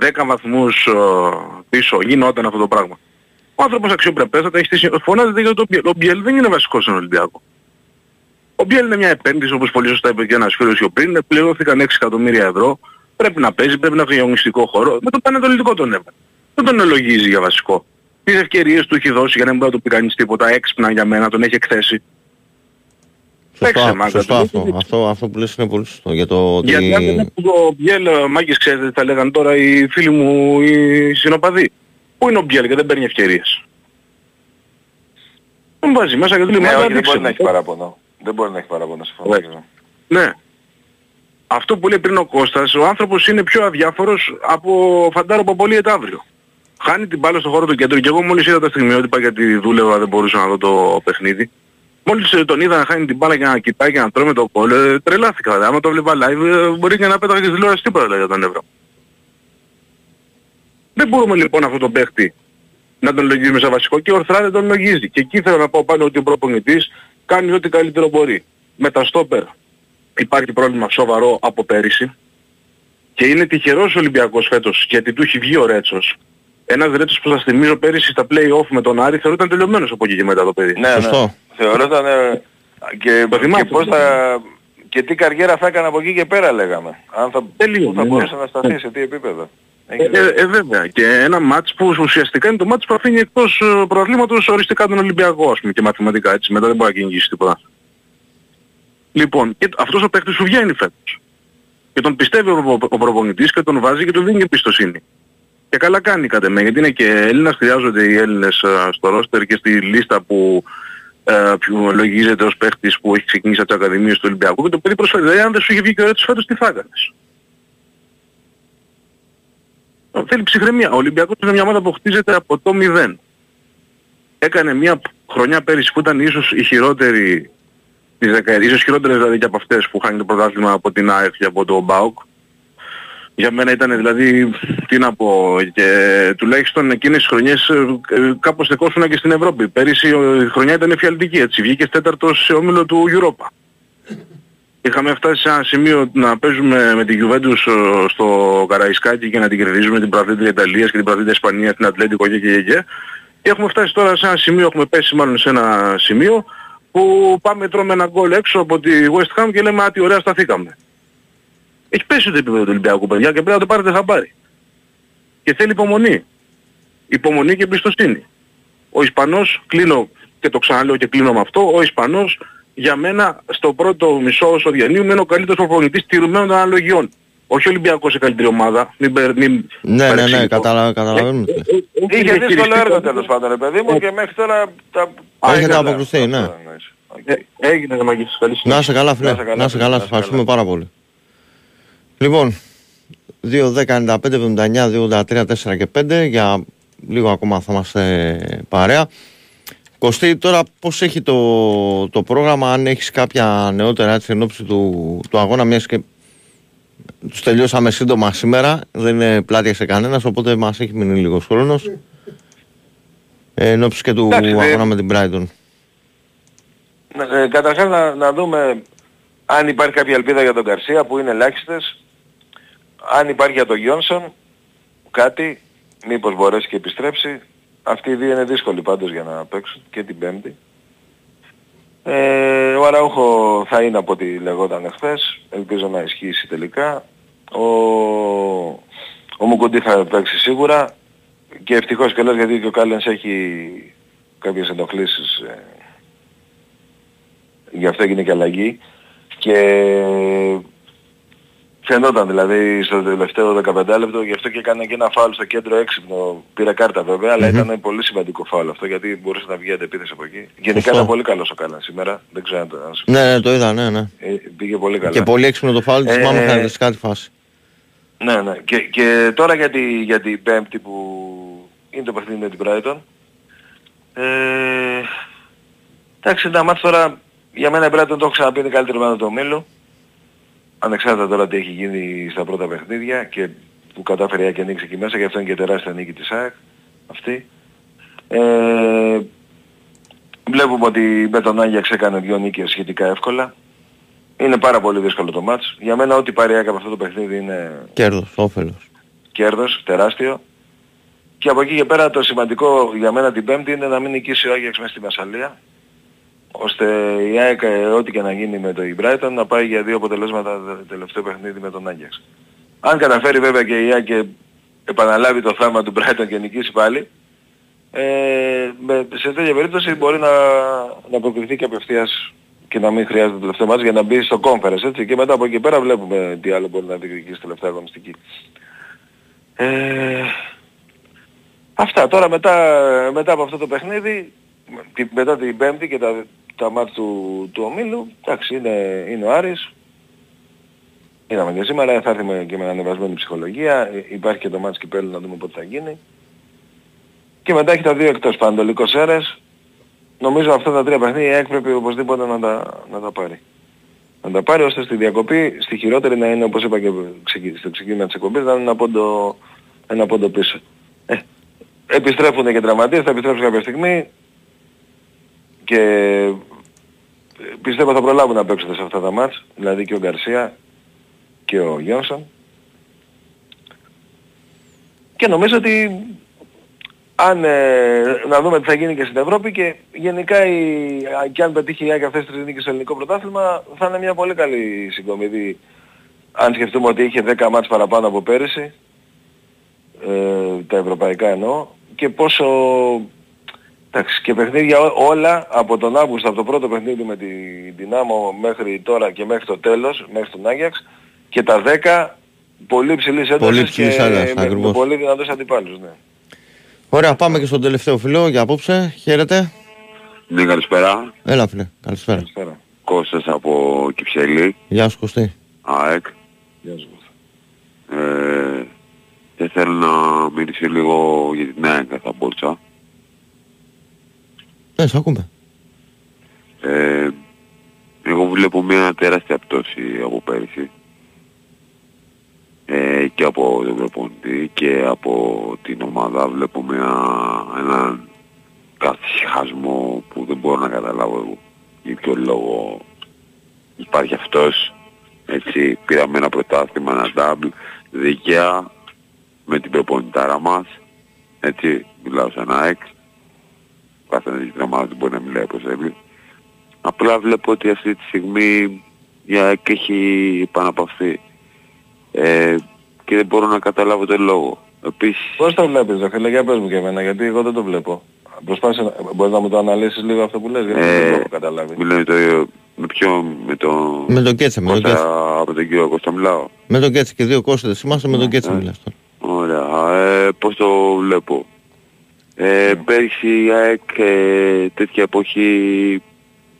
10 βαθμούς ε, πίσω, γινόταν αυτό το πράγμα. Ο άνθρωπος αξιοπρεπέστατα έχει στήσει, φωνάζεται για τον Μπιέλ. Ο Μπιέλ δεν είναι βασικός στον Ολυμπιακό. Ο Μπιέλ είναι μια επένδυση όπως πολύ σωστά είπε και ένας φίλος πιο πριν, πληρώθηκαν 6 εκατομμύρια ευρώ, πρέπει να παίζει, πρέπει να έχει αγωνιστικό χώρο, με το πανετολικό τον έβαλε. Δεν τον ελογίζει για βασικό. Τις ευκαιρίες του έχει δώσει για να μην μπορεί να του πει κανείς τίποτα, έξυπνα για μένα, τον έχει εκθέσει. Παίξε, Σωστό, μάγκας, σωστό του. αυτό. αυτό. Αυτό που λες είναι πολύ σωστό. Για το ότι... Γιατί αν δεν έπαιζε ο Μπιέλ, ε, μάγκες ξέρετε τι θα λέγανε τώρα οι φίλοι μου οι συνοπαδοί. Πού είναι ο Μπιέλ και δεν παίρνει ευκαιρίες; Τον βάζει μέσα και του λέει Ναι, «Μάγκας, όχι, δεν δείξε μπορεί μου». να έχει παράπονο. Δεν μπορεί να έχει παράπονο, συμφωνώ. και εγώ. Ναι. Αυτό που λέει πριν ο Κώστας, ο άνθρωπος είναι πιο αδιάφορος από φαντάρο Παπολί αύριο. Χάνει την μπάλα στο χώρο του κέντρου και εγώ μόλις είδα τα στιγμιότυπα γιατί δούλευα δεν μπορούσα να δω το παιχνίδι. Μόλις ε, τον είδα να χάνει την μπάλα και να κοιτάει και να τρώει με το κόλλο, ε, τρελάθηκα. Δηλαδή, άμα το βλέπα live ε, μπορεί και να πέταγα και τηλεόραση τίποτα δηλαδή, για τον Εύρο. Δεν μπορούμε λοιπόν αυτό το παίχτη να τον λογίζουμε σε βασικό και ορθρά δεν τον λογίζει. Και εκεί θέλω να πω πάνω ότι ο προπονητής κάνει ό,τι καλύτερο μπορεί. Με τα στόπερ υπάρχει πρόβλημα σοβαρό από πέρυσι και είναι τυχερός ο Ολυμπιακός φέτος γιατί του έχει βγει ο Ρέτσος. Ένας Ρέτσος που σας θυμίζω πέρυσι στα play-off με τον Άρη θεωρούταν τελειωμένος από εκεί και μετά το παιδί. Ναι, ναι. Θεωρώταν ε, και, και πώς θα... Και τι καριέρα θα έκανε από εκεί και πέρα λέγαμε. Αν θα, Τελείως, πού θα ναι. μπορούσε να σταθείς, σε τι επίπεδο. Ε, ε, ε, βέβαια. Και ένα μάτς που ουσιαστικά είναι το μάτς που αφήνει εκτός ε, προαθλήματος οριστικά τον Ολυμπιακό ας πούμε και μαθηματικά έτσι. Μετά δεν μπορεί να κυνηγήσει τίποτα. Λοιπόν, και αυτός ο παίκτης σου βγαίνει φέτος. Και τον πιστεύει ο, προπο- ο προπονητής και τον βάζει και του δίνει εμπιστοσύνη. Και καλά κάνει κατ' εμέ, γιατί είναι και Έλληνας, χρειάζονται οι Έλληνες ε, στο ρόστερ και στη λίστα που ε, που λογίζεται ως παίχτης που έχει ξεκινήσει από τις Ακαδημίες του Ολυμπιακού και το παιδί προσφέρει. Δηλαδή αν δεν σου είχε βγει και ο Ρέτσος φέτος τι θα έκανες; Ε, Θέλει ψυχραιμία. Ο Ολυμπιακός είναι μια ομάδα που χτίζεται από το μηδέν. Έκανε μια χρονιά πέρυσι που ήταν ίσως η χειρότερη της δεκαετίας, ίσως χειρότερες δηλαδή και από αυτές που χάνει το πρωτάθλημα από την ΑΕΚ και από το ΜΠΑΟΚ. Για μένα ήταν δηλαδή, τι να πω, και τουλάχιστον εκείνες τις χρονιές ε, ε, κάπως στεκόσουνα και στην Ευρώπη. Πέρυσι ε, η χρονιά ήταν εφιαλτική έτσι, βγήκε τέταρτος σε όμιλο του Europa. Είχαμε φτάσει σε ένα σημείο να παίζουμε με την Juventus ε, στο Καραϊσκάκι και να την κερδίζουμε την πρωταθλήτρια Ιταλίας και την πρωταθλήτρια Ισπανίας, την Ατλέντικο και και και και. Και έχουμε φτάσει τώρα σε ένα σημείο, έχουμε πέσει μάλλον σε ένα σημείο που πάμε τρώμε ένα γκολ έξω από τη West Ham και λέμε «Α, τι ωραία σταθήκαμε». Έχει πέσει το επίπεδο του Ολυμπιακού παιδιά και πρέπει να το πάρετε χαμπάρι. Και θέλει υπομονή. Υπομονή και εμπιστοσύνη. Ο Ισπανός, κλείνω και το ξαναλέω και κλείνω με αυτό, ο Ισπανός για μένα στο πρώτο μισό όσο διανύουμε είναι ο καλύτερος προπονητής τηρουμένων των αναλογιών. Όχι ο Ολυμπιακός σε καλύτερη ομάδα. Μην, περ- μην Ναι, ναι, ναι, παρεξηγηθώ. καταλα- καταλαβαίνω. τι λες. Είχε δύσκολο έργο τέλος πάντων, ρε παιδί μου, και μέχρι τώρα τα... Έχετε αποκριθεί, ναι. Ε, Έγινε ρε Μαγκής, καλή Να συνέχεια. είσαι καλά, φίλε. Να είσαι καλά, Να είσαι φίλε, καλά, να σε είσαι ευχαριστούμε πάρα πολύ. Λοιπόν, 2, 10, 95, 79, 2, 83, 4 και 5. Για λίγο ακόμα θα είμαστε παρέα. Κωστή, τώρα πώς έχει το, το πρόγραμμα, αν έχεις κάποια νεότερα έτσι εν ώψη του, του αγώνα, μιας και τους τελειώσαμε σύντομα σήμερα, δεν είναι πλάτια σε κανένας, οπότε μας έχει μείνει λίγος χρόνος. Ε, εν ώψη και του Εντάξει, δε- αγώνα με την Brighton. Ε, καταρχάς να, να δούμε αν υπάρχει κάποια ελπίδα για τον Καρσία που είναι ελάχιστες. Αν υπάρχει για τον Γιόνσον κάτι, μήπως μπορέσει και επιστρέψει. Αυτοί οι δύο είναι δύσκολοι πάντως για να παίξουν και την Πέμπτη. Ε, ο Αραούχο θα είναι από ό,τι λεγόταν χθες. Ελπίζω να ισχύσει τελικά. Ο, ο Μουκουντή θα παίξει σίγουρα. Και ευτυχώς κιόλας γιατί και ο Κάλενς έχει κάποιες ενοχλήσεις. Ε, γι' αυτό έγινε και αλλαγή. Και Φαινόταν δηλαδή στο τελευταίο 15 λεπτό, γι' αυτό και έκανε και ένα φάουλ στο κέντρο έξυπνο. Πήρε κάρτα βέβαια, αλλά ήταν πολύ σημαντικό φάουλ αυτό γιατί μπορούσε να βγει αντεπίθεση από εκεί. Γενικά Σωστό. ήταν πολύ καλός ο Κάλαν σήμερα. Δεν ξέρω αν το αν σου- Ναι, ναι, το είδα, ναι, ναι. ε, Πήγε πολύ καλά. Και πολύ έξυπνο το φάουλ της, Ε, θυμάμαι χαρακτηριστικά τη φάση. Ναι, ναι. Και, και τώρα για, τη, για την πέμπτη που είναι το παιχνίδι με την Brighton. Ε, εντάξει, τα μάτς τώρα για μένα η Brighton το έχω ξαναπεί είναι καλύτερη ομάδα του ομίλου. Ανεξάρτητα τώρα τι έχει γίνει στα πρώτα παιχνίδια και που κατάφερε η ΑΕΚ και ανοίξει εκεί μέσα και αυτό είναι και τεράστια νίκη της ΑΕΚ αυτή. Ε, βλέπουμε ότι με τον Άγιαξ έκανε δύο νίκες σχετικά εύκολα. Είναι πάρα πολύ δύσκολο το μάτς. Για μένα ό,τι πάρει η ΑΕΚ από αυτό το παιχνίδι είναι Κέρδος, όφελος. κέρδος τεράστιο. Και από εκεί και πέρα το σημαντικό για μένα την Πέμπτη είναι να μην νικήσει ο Άγιαξ μέσα στη Μασαλία ώστε η ΑΕΚ ε, ό,τι και να γίνει με το η Brighton να πάει για δύο αποτελέσματα το τελευταίο παιχνίδι με τον Άγιαξ. Αν καταφέρει βέβαια και η ΑΕΚ και επαναλάβει το θάμα του Brighton και νικήσει πάλι ε, με, σε τέτοια περίπτωση μπορεί να, να προκριθεί και απευθείας και να μην χρειάζεται το τελευταίο μάτς για να μπει στο conference έτσι και μετά από εκεί πέρα βλέπουμε τι άλλο μπορεί να διεκδικήσει τελευταία αγωνιστική. Ε, αυτά τώρα μετά, μετά από αυτό το παιχνίδι τη- μετά την Πέμπτη και τα, τα μάτς του, του ομίλου εντάξει είναι, είναι ο Άρης. Είδαμε και σήμερα θα έρθει με- και με ανεβασμένη ψυχολογία. Ε, υπάρχει και το μάτς κυπέλου να δούμε πότε θα γίνει. Και μετά έχει τα δύο εκτός Πανατολικός Σέρες. Νομίζω αυτά τα τρία παιχνίδια η ΑΕΚ πρέπει οπωσδήποτε να τα, να τα πάρει. Να τα πάρει ώστε στη διακοπή, στη χειρότερη να είναι όπως είπα και ξεκι- στο ξεκίνημα της εκπομπής να είναι ένα πόντο, ένα πόντο πίσω. Ε, επιστρέφουν και τραυματίες, θα επιστρέψουν κάποια στιγμή και ε, πιστεύω θα προλάβουν να παίξουν σε αυτά τα μάτς, δηλαδή και ο Γκαρσία και ο Γιόνσον. Και νομίζω ότι αν ε, να δούμε τι θα γίνει και στην Ευρώπη και γενικά η, και αν πετύχει η ΑΕΚ αυτές τις τρεις νίκες στο ελληνικό πρωτάθλημα θα είναι μια πολύ καλή συγκομιδή αν σκεφτούμε ότι είχε 10 μάτς παραπάνω από πέρυσι ε, τα ευρωπαϊκά εννοώ και πόσο εντάξει, και παιχνίδια ό- όλα από τον Αύγουστο από το πρώτο παιχνίδι με την Δυνάμο μέχρι τώρα και μέχρι το τέλος μέχρι τον Άγιαξ και τα 10 πολύ ψηλής έντασης Πολύ και ψηλής έντασης, με, με ακριβώς. πολύ δυνατούς αντιπάλους ναι. Ωραία, πάμε και στον τελευταίο φιλό για απόψε. Χαίρετε. Ναι, καλησπέρα. Έλα φίλε, καλησπέρα. Κώστας από Κυψέλη, Γεια σου Κωστή. ΑΕΚ. Ε, και θέλω να μιλήσω λίγο για την ΑΕΚ θα μπορούσα. Ναι, σε ακούμε. Ε, εγώ βλέπω μια τεράστια πτώση από πέρυσι. Ε, και από τον προπονητή και από την ομάδα βλέπω μια, έναν καθυσχασμό που δεν μπορώ να καταλάβω εγώ για ποιο λόγο υπάρχει αυτός έτσι πήραμε ένα πρωτάθλημα, ένα double δίκαια με την προπονητάρα μας έτσι μιλάω σαν ΑΕΚ καθένας για την ομάδα του μπορεί να μιλάει όπως θέλει απλά βλέπω ότι αυτή τη στιγμή η ΑΕΚ έχει επαναπαυθεί ε, και δεν μπορώ να καταλάβω τον λόγο επίσης Πώς το βλέπεις ρε φίλε, για πες μου και εμένα, γιατί εγώ δεν το βλέπω. Προσπάθησε, να- μπορείς να μου το αναλύσεις λίγο αυτό που λες, γιατί δεν το έχω καταλάβει. μιλάω το, με ποιο με το Με τον Κέτσε, με τον Κώστα, Κέτσε. από τον κύριο Κώστα μιλάω Με τον Κέτσε και δύο Κώστες είμαστε, με τον Κέτσε μιλάς τώρα. Ωραία. Ε, πώς το βλέπω; Ε, πέρυσι η ΑΕΚ ε, τέτοια εποχή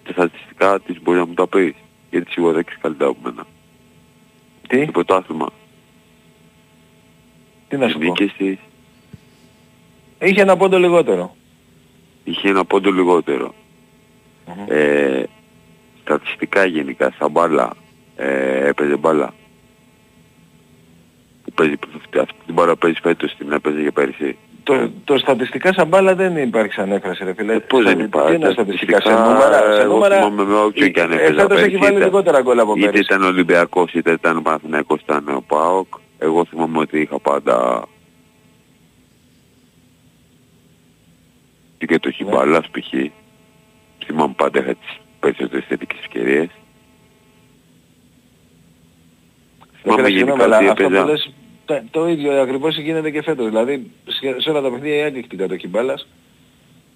τα στατιστικά της μπορεί να μου τα πεις. Γιατί σίγουρα δεν έχεις καλύτερα από μένα. Τι; Το πρωτάθλημα. Τι να Οι σου πω. νίκες της Είχε ένα πόντο λιγότερο. είχε ένα πόντο λιγότερο. Ε, στατιστικά γενικά, στα μπάλα, ε, έπαιζε μπάλα. Που παίζει, αυτή την μπάλα που παίζει φέτος την έπαιζε και πέρυσι. Το, το στατιστικά σαν μπάλα δεν υπάρχει σαν έκφραση ρε φίλε. Πώς δεν Τι υπάρχει. είναι στατιστικά σε Στατιστικά, νούμερα. Σε εγώ νούμερα θυμάμαι με όποιον και αν ε, έπαιζα φέτος έχει πέρυσι, βάλει είτε- λιγότερα γκολ από Είτε πέρυσι. ήταν Ολυμπιακός είτε ήταν Παναθηναϊκός ήταν ο ΠΑΟΚ. Εγώ θυμάμαι ότι είχα πάντα και το χιμπάλας π.χ. Θυμάμαι πάντα είχα τις περισσότερες θετικές ευκαιρίες. Ρε φίλε, Θυμάμαι συγγνώμη, γενικά αλλά ότι αυτό που έπαιζα. Λες, τα- το ίδιο ακριβώς γίνεται και φέτος. Δηλαδή σε σε όλα τα παιχνίδια η ΑΕΚ έχει την κατοχή μπάλας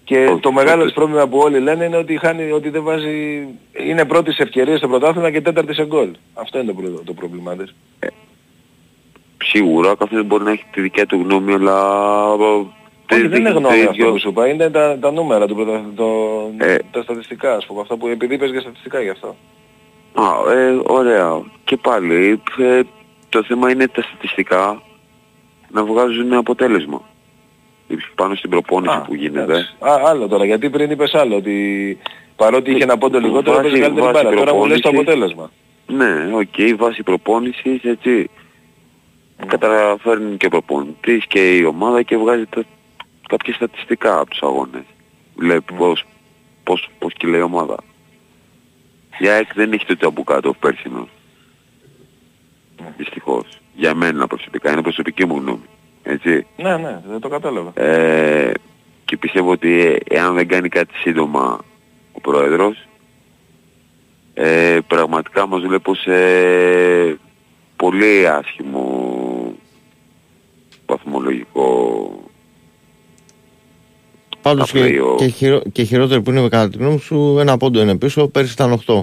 Και το μεγάλος της πρόβλημα που όλοι λένε είναι ότι, χάνει, ότι δεν βάζει, είναι πρώτης σε ευκαιρίες στο πρωτάθλημα και τέταρτης σε γκολ. Αυτό είναι το, προ- το πρόβλημά της. Σίγουρα ο καθένας μπορεί να έχει τη δικιά του γνώμη, αλλά... Όχι, δεν είναι το γνώμη ίδιο- αυτό που σου είπα, είναι τα, τα νούμερα, του πρωτα- το, Ε. τα στατιστικά, ας πούμε, αυτά που επειδή είπες για στατιστικά γι' αυτό. Α, ε, ωραία. Και πάλι, ε, το θέμα είναι τα στατιστικά να βγάζουν αποτέλεσμα. Πάνω στην προπόνηση που γίνεται. Α, άλλο τώρα, γιατί πριν είπες άλλο, ότι παρότι είχε ένα πόντο λιγότερο Βάση- έπαιζε καλύτερη βάση μπάλα. Τώρα μου λες το προπόνησης. αποτέλεσμα. Ναι, οκ, βάση προπόνησης, έτσι. Καταφέρνει και ο προπονητής και η ομάδα και βγάζει τα, κάποια στατιστικά από τους αγώνες. Βλέπεις πώς, πώς, πώς κυλάει η ομάδα. Η ΑΕΚ δεν έχει το τσαμπουκάτο πέρσινο. Δυστυχώς. Για μένα προσωπικά, είναι προσωπική μου γνώμη. Έτσι. Ναι, ναι, δεν το κατάλαβα. Ε, και πιστεύω ότι ε, εάν δεν κάνει κάτι σύντομα ο Πρόεδρος ε, πραγματικά μας βλέπω σε πολύ άσχημο βαθμολογικό Πάντως και, πλέον. και, χειρο, και χειρότερο που είναι κατά τη γνώμη σου, ένα πόντο είναι πίσω, πέρσι ήταν 8.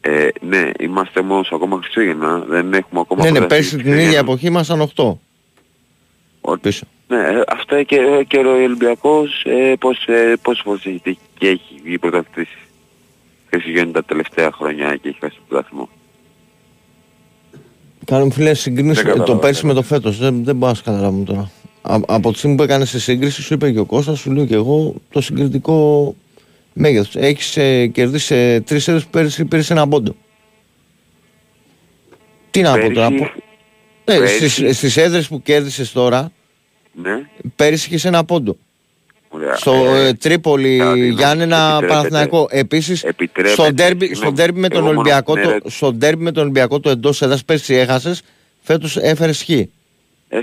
Ε, ναι, είμαστε όμως ακόμα Χριστούγεννα, δεν έχουμε ακόμα Ναι, ναι, περάσει πέρσι την Χριστούγεννα. ίδια εποχή ήμασταν 8. Πίσω. Ναι, ε, αυτά και, και ο Ολυμπιακός ε, πώς, ε, πόσες φορές έχει τύχει και έχει βγει πρωταθλητής Χριστούγεννα τα τελευταία χρόνια και έχει χάσει το πρωτάθλημα. Κάνουμε φίλε συγκρίνηση Δεν κατάλαβα, το πέρσι με το φέτος. Δεν, δεν μπορώ να σε καταλάβω τώρα. Α, από τη στιγμή που έκανες σε σύγκριση, σου είπε και ο Κώστας, σου λέω και εγώ το συγκριτικό μέγεθος. Έχεις ε, κερδίσεις σε τρεις έδρες που πέρσι πήρες ένα πόντο. Τι να πω Πέρυσι- τώρα. πω- Ναι, πέρυσι- στις, στις έδρες που κέρδισες τώρα, Ναι, πέρυσι είχες ένα πόντο. ωραία. Στο Ε, ε, Τρίπολη, Γιάννενα, επιτρέπετε- Παναθηναϊκό. Επίσης, επιτρέπετε, στο ντέρμπι, στο συγγνώμη, ντέρμπι με τον εγώ μόνο- Ολυμπιακό, ναι, το, ρε. στο ντέρμπι με τον Ολυμπιακό το εντός έδρας πέρσι έχασες, φέτος έφερες χ. Ε, α,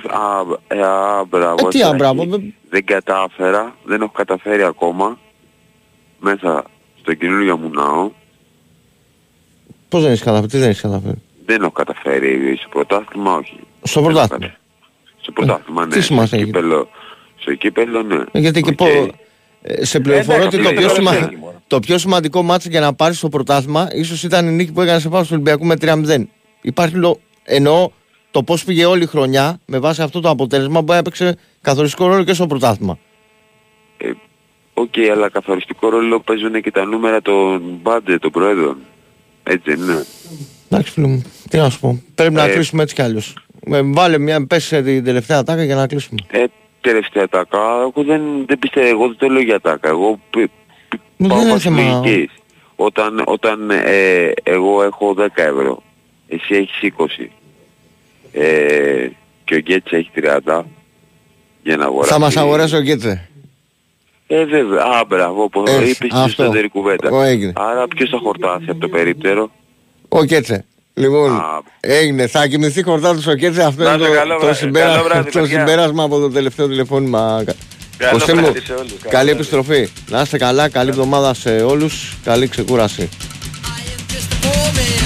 ε, α, μπράβο. Ε, τι α, Σάκη. μπράβο, δεν- Δεν κατάφερα, δεν έχω καταφέρει ακόμα μέσα στο καινούργιο μου ναό. Πώς δεν έχεις καταφέρει, τι δεν έχεις καταφέρει; Δεν έχω καταφέρει στο πρωτάθλημα, όχι. Στο πρωτάθλημα. Στο πρωτάθλημα, ναι. τι σημασία στο έχει; κύπελο, στο κύπελο, ναι. Ε, Γιατί και Οκ. πω, ε, σε πληροφορώ εντάξει, ότι το αυτό πιο, είναι σημα... το μόνο. το πιο σημαντικό ματς για να πάρεις το πρωτάθλημα ίσως ήταν η νίκη που έκανε σε πάνω του Ολυμπιακού με 3-0. Υπάρχει λο... εννοώ το πώς πήγε όλη η χρονιά με βάση αυτό το αποτέλεσμα που έπαιξε καθοριστικό ρόλο και στο πρωτάθλημα. Οκ, αλλά καθοριστικό ρόλο παίζουν και τα νούμερα των μπάντε των προέδρων. Έτσι δεν είναι. Εντάξει φίλο μου, τι να σου πω. Πρέπει να Ε, κλείσουμε έτσι κι αλλιώς. Ε, βάλε μια, πες σε την τελευταία τάκα για να κλείσουμε. Ε, τελευταία τάκα, εγώ δεν, δεν πιστεύω, εγώ δεν το λέω για τάκα. Εγώ π- π- Δεν πάω είναι βάσει θέμα- λογικής. Όταν, όταν ε, εγώ έχω 10 ευρώ, εσύ έχεις 20 ε, και ο Γκέτς έχει 30 για να αγοράσει. Θα μας αγοράσει ο Κίτσε. Ε, βέβαια. Α, μπράβο, πως Έτσι, είπες την αυτό. εσωτερική κουβέντα. Ο έγινε. Άρα ποιος θα χορτάσει από το περίπτερο; Ο Κέτσε. Λοιπόν, έγινε. Θα κοιμηθεί χορτάτος ο Κέτσε. Αυτό Να είναι είστε το, καλό το, βράδυ. συμπέρα- Καλό βράδυ, το παιδιά. συμπέρασμα από το τελευταίο τηλεφώνημα. Καλό Κωστή μου, βράδυ σε όλους. Καλό καλή βράδυ. επιστροφή. Να είστε καλά, καλή εβδομάδα σε όλους. Καλή ξεκούραση. woman